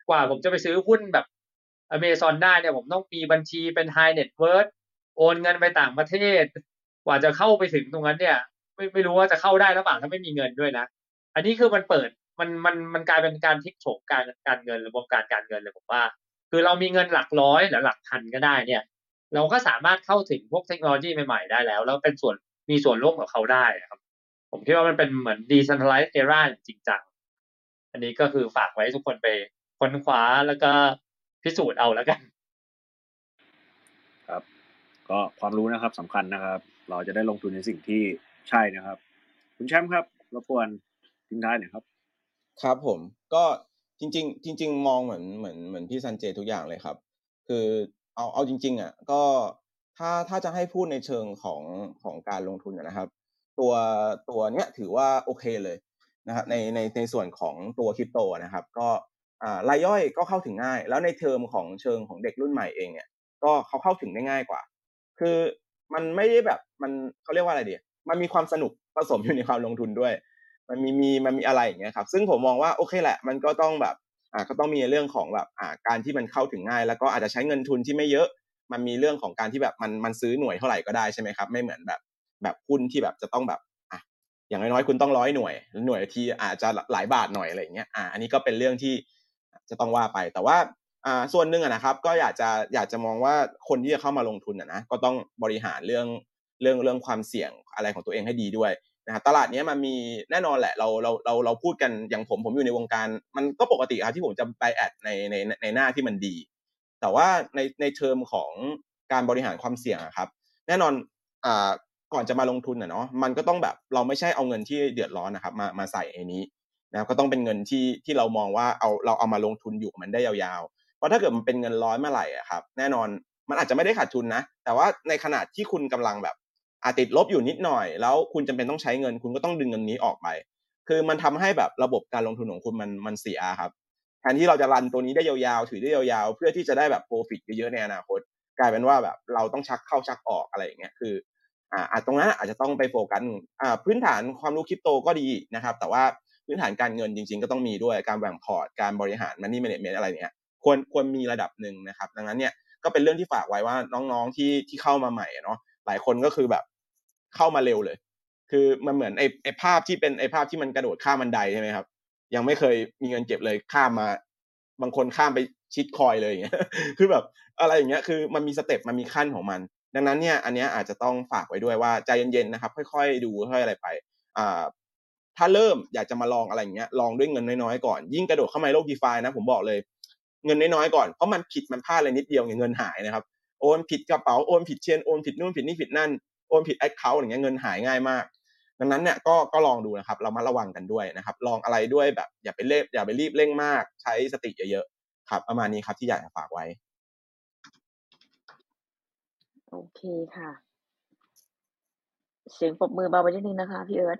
กว่าผมจะไปซื้อหุ้นแบบ Amazon ได้เนี่ยผมต้องมีบัญชีเป็น High Net Worth โอนเงินไปต่างประเทศ กว่าจะเข้าไปถึงตรงนั้นเนี่ย ไม่ไม่รู้ว่าจะเข้าได้หรือเปล่าถ้าไม่มีเงินด้วยนะ อันนี้คือมันเปิดมันมันมันกลายเป็นการพลิกโฉมการการเงินหรือวงการการเงินเลยผมว่า คือเรามีเงินหลักร้อยหรือหลักพันก็ได้เนี่ย เราก็สามารถเข้าถึงพวกเทคโนโลยีใหม่ๆได้แล้ว แล้วเป็นส่วนมีส่วนร่วมกับเขาได้นะครับ ผมคิดว่ามันเป็นเหมือน decentralized era จริงจังอันนี้ก็คือฝากไว้ทุกคนไป ค้นคว้าแล้วก็พิสูจน์เอาแล้วกัน ครับ ก็ความรู้นะครับสำคัญนะครับ เราจะได้ลงทุนในสิ่งที่ใช่นะครับ คุณแชมป์ครับรบกวนทิ้งท้ายหน่อยครับ ครับผมก็จริง ๆ จริง ๆ มองเหมือนเหมือนเหมือนพี่ซันเจทุกอย่างเลยครับ คือเอาเอาจริง ๆอะก็ถ้าถ้าจะให้พูดในเชิงของของการลงทุนอะนะครับ ตัวตัวเนี้ยถือว่าโอเคเลยนะครับในในในส่วนของตัวคริปโตนะครับ ก็อ่า รายย่อยก็เข้าถึงง่าย แล้วในเทอมของเชิงของเด็กรุ่นใหม่เองเนี่ย ก็เขาเข้าถึงได้ง่ายกว่า คือมันไม่ได้แบบมันเขาเรียกว่าอะไรดีมันมีความสนุกผสมอยู่ในความลงทุนด้วย มันมีมีมันมีอะไรอย่างเงี้ยครับซึ่งผมมองว่าโอเคแหละ มันก็ต้องแบบอ่าก็ต้องมีเรื่องของแบบอ่าการที่มันเข้าถึงง่าย แล้วก็อาจจะใช้เงินทุนที่ไม่เยอะ มันมีเรื่องของการที่แบบมันมันซื้อหน่วยเท่าไหร่ก็ได้ใช่ไหมครับไม่เหมือนแบบแบบหุ้นที่แบบจะต้องแบบอะอย่างน้อยๆคุณต้องร้อยหน่วยหน่วยที่อาจจะหลายบาทหน่อยอะไรอย่างเงี้ยอ่าอันนี้ก็เป็นเรื่องที่ จะต้องว่าไปแต่ว่าส่วนหนึ่งนะครับก็อยากจะอยากจะมองว่าคนที่จะเข้ามาลงทุนนะก็ต้องบริหารเรื่องเรื่องเรื่องความเสี่ยงอะไรของตัวเองให้ดีด้วยนะครับตลาดนี้มันมีแน่นอนแหละเราเราเราเราพูดกันอย่างผมผมอยู่ในวงการ มันก็ปกติครับที่ผมจะไปแอดในในในหน้าที่มันดี แต่ว่าในในเทอมของการบริหารความเสี่ยงครับ แน่นอนอ่าก่อนจะมาลงทุนอะเนาะมันก็ต้องแบบเราไม่ใช่เอาเงินที่เดือดร้อนนะครับมามาใส่ในนี้ นะครับก็ต้องเป็นเงินที่ที่เรามองว่าเอาเราเอามาลงทุนอยู่กับมันได้ยาวๆ เพราะถ้าเกิดมันเป็นเงินร้อยเมื่อไหร่อะครับ แน่นอนมันอาจจะไม่ได้ขาดทุนนะ แต่ว่าในขณะที่คุณกำลังแบบอาจติดลบอยู่นิดหน่อย แล้วคุณจำเป็นต้องใช้เงิน คุณก็ต้องดึงเงินนี้ออกไป คือมันทำให้แบบระบบการลงทุนของคุณมันมันเสียครับแทนที่เราจะรันตัวนี้ได้ยาวๆ ถือได้ยาวๆ เพื่อที่จะได้แบบโปรฟิตเยอะๆในอนาคต กลายเป็นว่าแบบเราต้องชักเข้าชักออกอะไรอย่างเงี้ยคืออ่าตรงนั้นอาจจะต้องไปโฟกัสอ่าพื้นฐานความรู้คริปโตก็ดีนะครับ แต่ว่า พื้นฐานการเงินจริง ๆ ก็ต้องมีด้วยการแบ่งพอร์ตการบริหารมันนี่แมเนจเมนต์อะไรเนี้ยควรควรมีระดับหนึ่งนะครับ ดังนั้นเนี่ยก็เป็นเรื่องที่ฝากไว้ว่าน้องๆที่ที่เข้ามาใหม่เนาะหลายคนก็คือแบบเข้ามาเร็วเลย คือมันเหมือนไอ้ไอ้ภาพที่เป็นไอ้ภาพที่มันกระโดดข้ามบันไดใช่ไหมครับ ยังไม่เคยมีเงินเก็บเลยข้ามมา บางคนข้ามไป shitcoin เลยอย่างเงี้ยคือแบบอะไรอย่างเงี้ยคือมันมี step มันมีขั้นของมัน ดังนั้นเนี่ยอันเนี้ยอาจจะต้องฝากไว้ด้วยว่าใจเย็นๆนะครับ ค่อย ๆ ดูค่อยอะไรไปอ่า ถ้าเริ่มอยากจะมาลองอะไรอย่างเงี้ยลองด้วยเงินน้อยๆก่อนยิ่งกระโดดเข้ามาในโลก DeFi นะผมบอกเลยเงินน้อยๆก่อนเพราะมันผิดมันพลาดอะไรนิดเดียวเงินหายนะครับโอนผิดกระเป๋าโอนผิด chain โอนผิดนู่นผิดนี่ผิดนั่นโอนผิด account อย่างเงี้ยเงินหายง่ายมาก ดังนั้นเนี่ยก็ก็ลองดูนะครับ เรามาระวังกันด้วยนะครับ ลองอะไรด้วยแบบ อย่าไปเล่อย่าไปรีบเร่งมาก ใช้สติเยอะๆครับ ประมาณนี้ครับที่อยากจะฝากไว้ โอเคค่ะ เสียงปรบมือเบาไปนิดนึงนะคะ พี่เอิร์ธ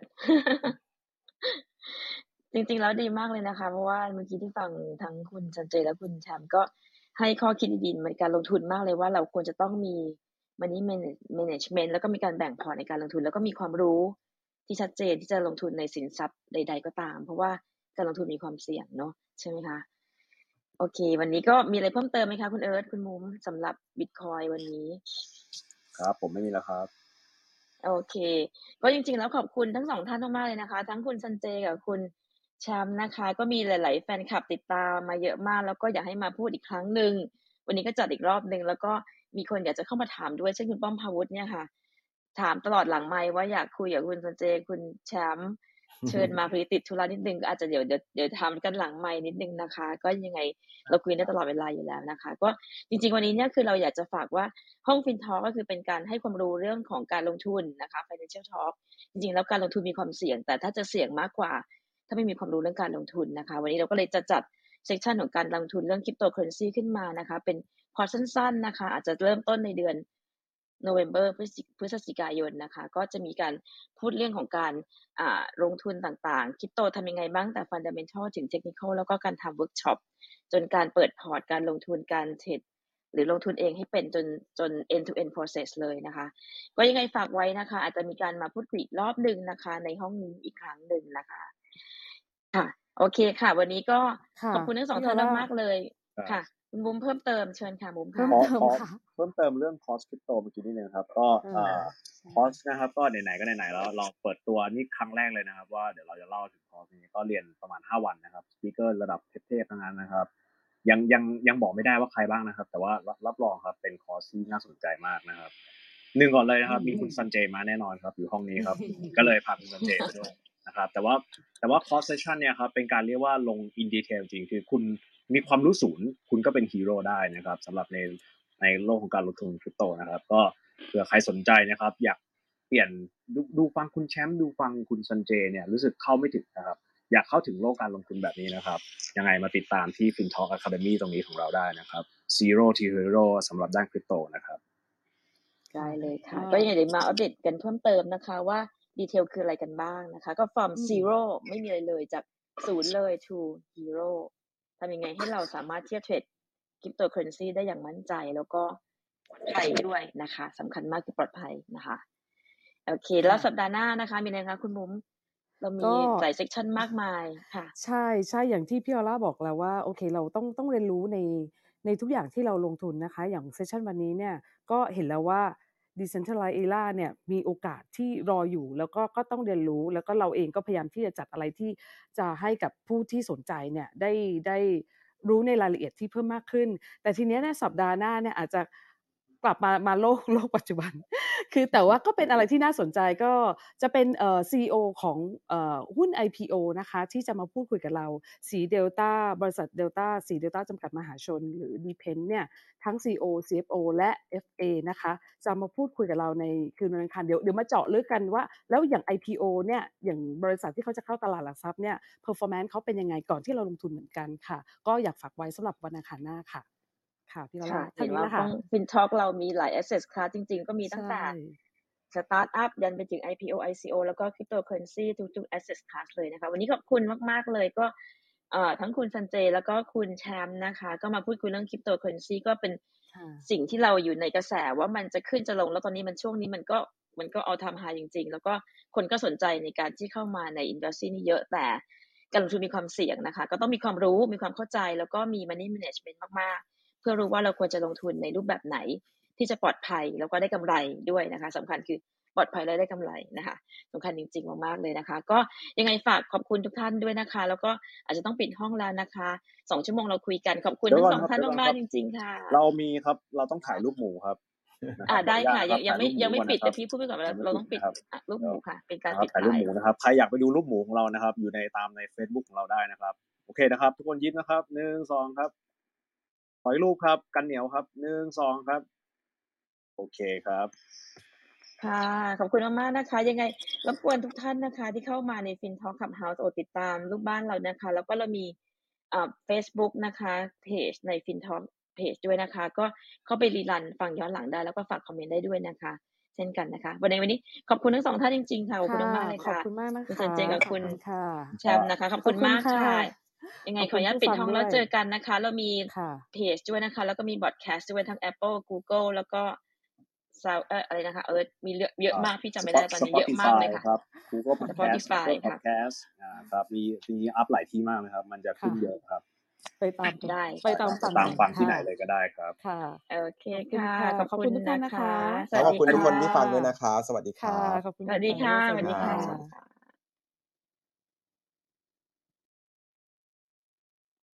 จริง ๆ แล้วดีมากเลยนะคะ เพราะว่าเมื่อกี้ที่ฟังทั้งคุณจันเจและคุณแชมป์ก็ให้ข้อคิดดีๆในการลงทุนมากเลยว่าเราควรจะต้องมี money management แล้วก็มีการแบ่งพอร์ตในการลงทุน แล้วก็มีความรู้ที่ชัดเจนที่จะลงทุนในสินทรัพย์ใด ๆ ก็ตาม เพราะว่าการลงทุนมีความเสี่ยงเนาะใช่ไหมคะโอเค วันนี้ก็มีอะไรเพิ่มเติมไหมคะ คุณเอิร์ธคุณมุมสำหรับบิตคอยวันนี้ ครับ ผมไม่มีแล้วครับ โอเค ก็จริงๆ แล้วขอบคุณทั้งสองท่านมากๆเลยนะคะ ทั้งคุณซันเจกับคุณแชมป์นะคะ ก็มีหลาย ๆ แฟนคลับติดตามมาเยอะมาก แล้วก็อยากให้มาพูดอีกครั้งหนึ่งวันนี้ก็จัดอีกรอบหนึ่งแล้วก็มีคนอยากจะเข้ามาถามด้วยเช่นคุณป้อมพาวุฒิเนี่ยค่ะ ถามตลอดหลังไมค์ว่าอยากคุยกับคุณซันเจ คุณแชมป์ เชิญมาพอดีติดธุระนิดนึงก็อาจจะเดี๋ยวเดี๋ยวเดี๋ยวทำกันหลังไมค์นิดนึงนะคะ ก็ยังไงเราคุยได้ตลอดเวลาอยู่แล้วนะคะ ก็จริง ๆ วันนี้เนี่ยคือเราอยากจะฝากว่าห้อง FinTalk ก็คือเป็นการให้ความรู้เรื่องของการลงทุนนะคะ financial talk จริงๆ แล้วการลงทุนมีความเสี่ยง แต่ถ้าจะเสี่ยงมากกว่า ถ้าไม่มีความรู้เรื่องการลงทุนนะคะ วันนี้เราก็เลยจะจัด session ของการลงทุนเรื่องคริปโตเคอเรนซีขึ้นมานะคะ เป็นคอร์สสั้นๆนะคะ อาจจะเริ่มต้นในเดือน November พฤศจิพฤศจิกายนนะคะ ก็จะมีการพูดเรื่องของการอ่าลงทุนต่างๆ คริปโตทำยังไงบ้างแต่ fundamental ถึง technical แล้วก็การทำเวิร์กช็อปจนการเปิดพอร์ตการลงทุนการเทรดหรือลงทุนเองให้เป็นจนจน end to end process เลยนะคะ ก็ยังไงฝากไว้นะคะ อาจจะมีการมาพูดคุยอีกรอบหนึ่งนะคะ ในห้องนี้อีกครั้งหนึ่งนะคะค่ะ โอเคค่ะ วันนี้ก็ค่ะขอบคุณทั้งสองพี่ท่านลาล่ามมากๆเลยครับค่ะ คุณบุ้มเพิ่มเติมเชิญค่ะบุ้มเพิ่ค่ะมขอเติมขอค่ะเพิ่มเติมเรื่องคอร์สคริปโตเมื่อกี้นิดนึงครับ ก็เอเอ่ออใช่คอร์สนะครับ ก็ไหนๆก็ไหนๆแล้วเราเปิดตัวนี่ครั้งแรกเลยนะครับ ว่าเดี๋ยวเราจะเล่าถึงคอร์สนี้ก็เรียนประมาณห้าวันนะครับ speaker ระดับเทพๆทั้งนั้นนะครับ ยังยังยังบอกไม่ได้ว่าใครบ้างนะครับ แต่ว่ารับรับรองครับเป็นคอร์สที่น่าสนใจมากนะครับหนึ่งก่อนเลยนะครับ มีคุณซันเจมาแน่นอนครับ อยู่ห้องนี้ครับ ก็เลยพาคุณซันเจมาด้วยนะครับ แต่ว่าแต่ว่าคอร์ส session เนี่ยครับเป็นการเรียกว่าลง in detail จริงคือคุณ มีความรู้ศูนย์คุณก็เป็นฮีโร่ได้นะครับสำหรับในในโลกของการลงทุนคริปโตนะครับ ก็เผื่อใครสนใจนะครับ อยากเปลี่ยนดูดูฟังคุณแชมป์ดูฟังคุณซันเจเนี่ยรู้สึกเข้าไม่ถึงนะครับอยากเข้าถึงโลกการลงทุนแบบนี้นะครับ ยังไงมาติดตามที่ FinTalk Academy ตรงนี้ของเราได้นะครับ Zero to Hero สำหรับด้านคริปโตนะครับได้เลยค่ะ ก็ก็ยังไงเดี๋ยวมาอัปเดตกันเพิ่มเติมนะคะว่าดีเทลคืออะไรกันบ้างนะคะ ก็ from อืม zero ไม่มีอะไรเลยจากศูนย์เลย to hero ทำยังไงให้เราสามารถที่จะเทรดคริปโตเคอเรนซีได้อย่างมั่นใจ แล้วก็ปลอดภัยด้วยนะคะสำคัญมากคือปลอดภัยนะคะโอเค แล้วสัปดาห์หน้านะคะมีอะไรคะคุณบุ้มเรามีก็หลาย section มากมายค่ะ ใช่ใช่อย่างที่พี่ออร่าบอกแล้วว่าโอเค เราต้องต้องเรียนรู้ในในทุกอย่างที่เราลงทุนนะคะ อย่าง session วันนี้เนี่ยก็เห็นแล้วว่า decentralized era เนี่ยมีโอกาสที่รออยู่ แล้วก็ก็ต้องเรียนรู้ แล้วก็เราเองก็พยายามที่จะจัดอะไรที่จะให้กับผู้ที่สนใจเนี่ยได้ได้รู้ในรายละเอียดที่เพิ่มมากขึ้น แต่ทีเนี้ยในสัปดาห์หน้าเนี่ยอาจจะกลับมามาโลกโลกปัจจุบัน คือแต่ว่าก็เป็นอะไรที่น่าสนใจก็จะเป็นเอ่อ CEO ของเอ่อหุ้น IPO นะคะ ที่จะมาพูดคุยกับเราสีเดลต้าบริษัทเดลต้าสีเดลต้าจำกัดมหาชน หรือ d e p e n เนี่ยทั้ง CEO CFO และ FA นะคะจะมาพูดคุยกับเราในคืนวันอังคารเดี๋ยวเดี๋ยวมาเจาะลึกกันว่า แล้วอย่าง IPO เนี่ยอย่างบริษัทที่เขาจะเข้าตลาดหลักทรัพย์เนี่ย performance เขาเป็นยังไงก่อนที่เราลงทุนเหมือนกันค่ะ ก็อยากฝากไว้สำหรับวันอังคารหน้าค่ะ ค่ะพี่ลอค่ะล่าเห็เท่านนี้ว่าแหละห้ค่ะอง FinTalk เรามีหลาย asset class จริง ๆ ก็มีตั้งใช่แต่สตาร์ทอัพยันไปถึง IPO ICO แล้วก็คริปโตเคอเรนซีทุกๆ asset class เลยนะคะ วันนี้ขอบคุณมาก ๆ เลยก็เอ่อทั้งคุณซันเจแล้วก็คุณแชมป์นะคะ ก็มาพูดคุยเรื่องคริปโตเคอเรนซีก็เป็นค่ะสิ่งที่เราอยู่ในกระแสว่ามันจะขึ้นจะลง แล้วตอนนี้มันช่วงนี้มันก็มันก็เอาทำหาจริง ๆ แล้วก็คนก็สนใจในการที่เข้ามาในอินดัสทรีนี้เยอะแต่การลงทุนมีความเสี่ยงนะคะ ก็ต้องมีความรู้มีความเข้าใจแล้วก็มี money management มากๆ เพื่อรู้ว่าเราควรจะลงทุนในรูปแบบไหน ที่จะปลอดภัยแล้วก็ได้กำไรด้วยนะคะสำคัญคือปลอดภัยและได้กำไรนะคะสำคัญจริงๆมากๆเลยนะคะ ก็ยังไงฝากขอบคุณทุกท่านด้วยนะคะ แล้วก็อาจจะต้องปิดห้องแล้วนะคะสองชั่วโมงเราคุยกันขอบคุณเดี๋ยทั้วงก่อนสองครับท่านเดี๋ยวก่อนมากครับๆจริง ๆ ค่ะ เรามีครับเราต้องถ่ายรูปหมูครับนะคอ่ารับขอได้อนุญาค่ะตยังครับยังไม่ถ่ายรูปหมูก่อนนะคยังไม่ปิดแต่รับพี่พูดไปก่อนยัว่างไม่เราปิต้ดองปิดนะครับอะรูปหเดี๋มูยวค่ะ เป็นการนะครับปิดถ่ายรูปท้าหยมูนะครับใครอยากไปดูรูปหมูของเรานะครับ อยู่ในตามใน Facebook ของเราได้นะครับ โอเคนะครับ ทุกคนยิ้มนะครับหนึ่งสองครับข ออีกรูปครับ กันเหนียวครับหนึ่งสองครับ โอเคครับ ค่ะ ขอบคุณมากๆนะคะ ยังไงรบกวนทุกท่านนะคะ ที่เข้ามาใน FinTalk Clubhouse โอดติดตามรูปบ้านเรานะคะ แล้วก็เรามีอ่า Facebook นะคะเพจใน FinTalk เพจด้วยนะคะ ก็เข้าไปรีรันฟังย้อนหลังได้แล้วก็ฝากคอมเมนต์ได้ด้วยนะคะ เช่นกันนะคะวันในวันนี้ขอบคุณทั้งสองท่านจริงๆค่ะขอบคุณค่ะมากๆเลยขอบค่ะคุณมากนะคุณคะซันเจกับขอบคุณคุณค่ะแชมป์นะคะ ขอบขคุอบณคุณมากค่ะค่ะ ยังไงขอบขคุอณอนุญาตผู้ปิดฟังห้องด้แล้ววยเจอกันนะคะ เรามีค่ะเพจด้วยนะคะ แล้วก็มีบอดแคสต์ด้วยทั้ง Apple Google แล้วก็ซาวเอออะไรนะคะ เออมีเยอะเยอะมากพี่จำไม่ได้ตอนนี้เยอะมากเลยค่ะครับ Google Podcast Spotify Apple ค่ะ Podcast อ่าครับมีมีอัพหลายที่มากนะครับ มันจะขึ้นค่ะเยอะครับ ไปตามกันได้ไปตามฟังตามฟังที่ไหนค่ะเลยก็ได้ครับ ค่ะโอเคขอบคุณค่ะค่ะขอบขอบคุคุณณทุกท่านนะนะคะคะสวัสขอบดีคุณทุกคนที่ค่ะฟังด้วยนะครับสวัสดีคค่ะรับขอบคุณสวัสดีผู้ฟังค่ะด้วยสวัสดีค่ะสสวัวัสสดีดีค่ะค่ะ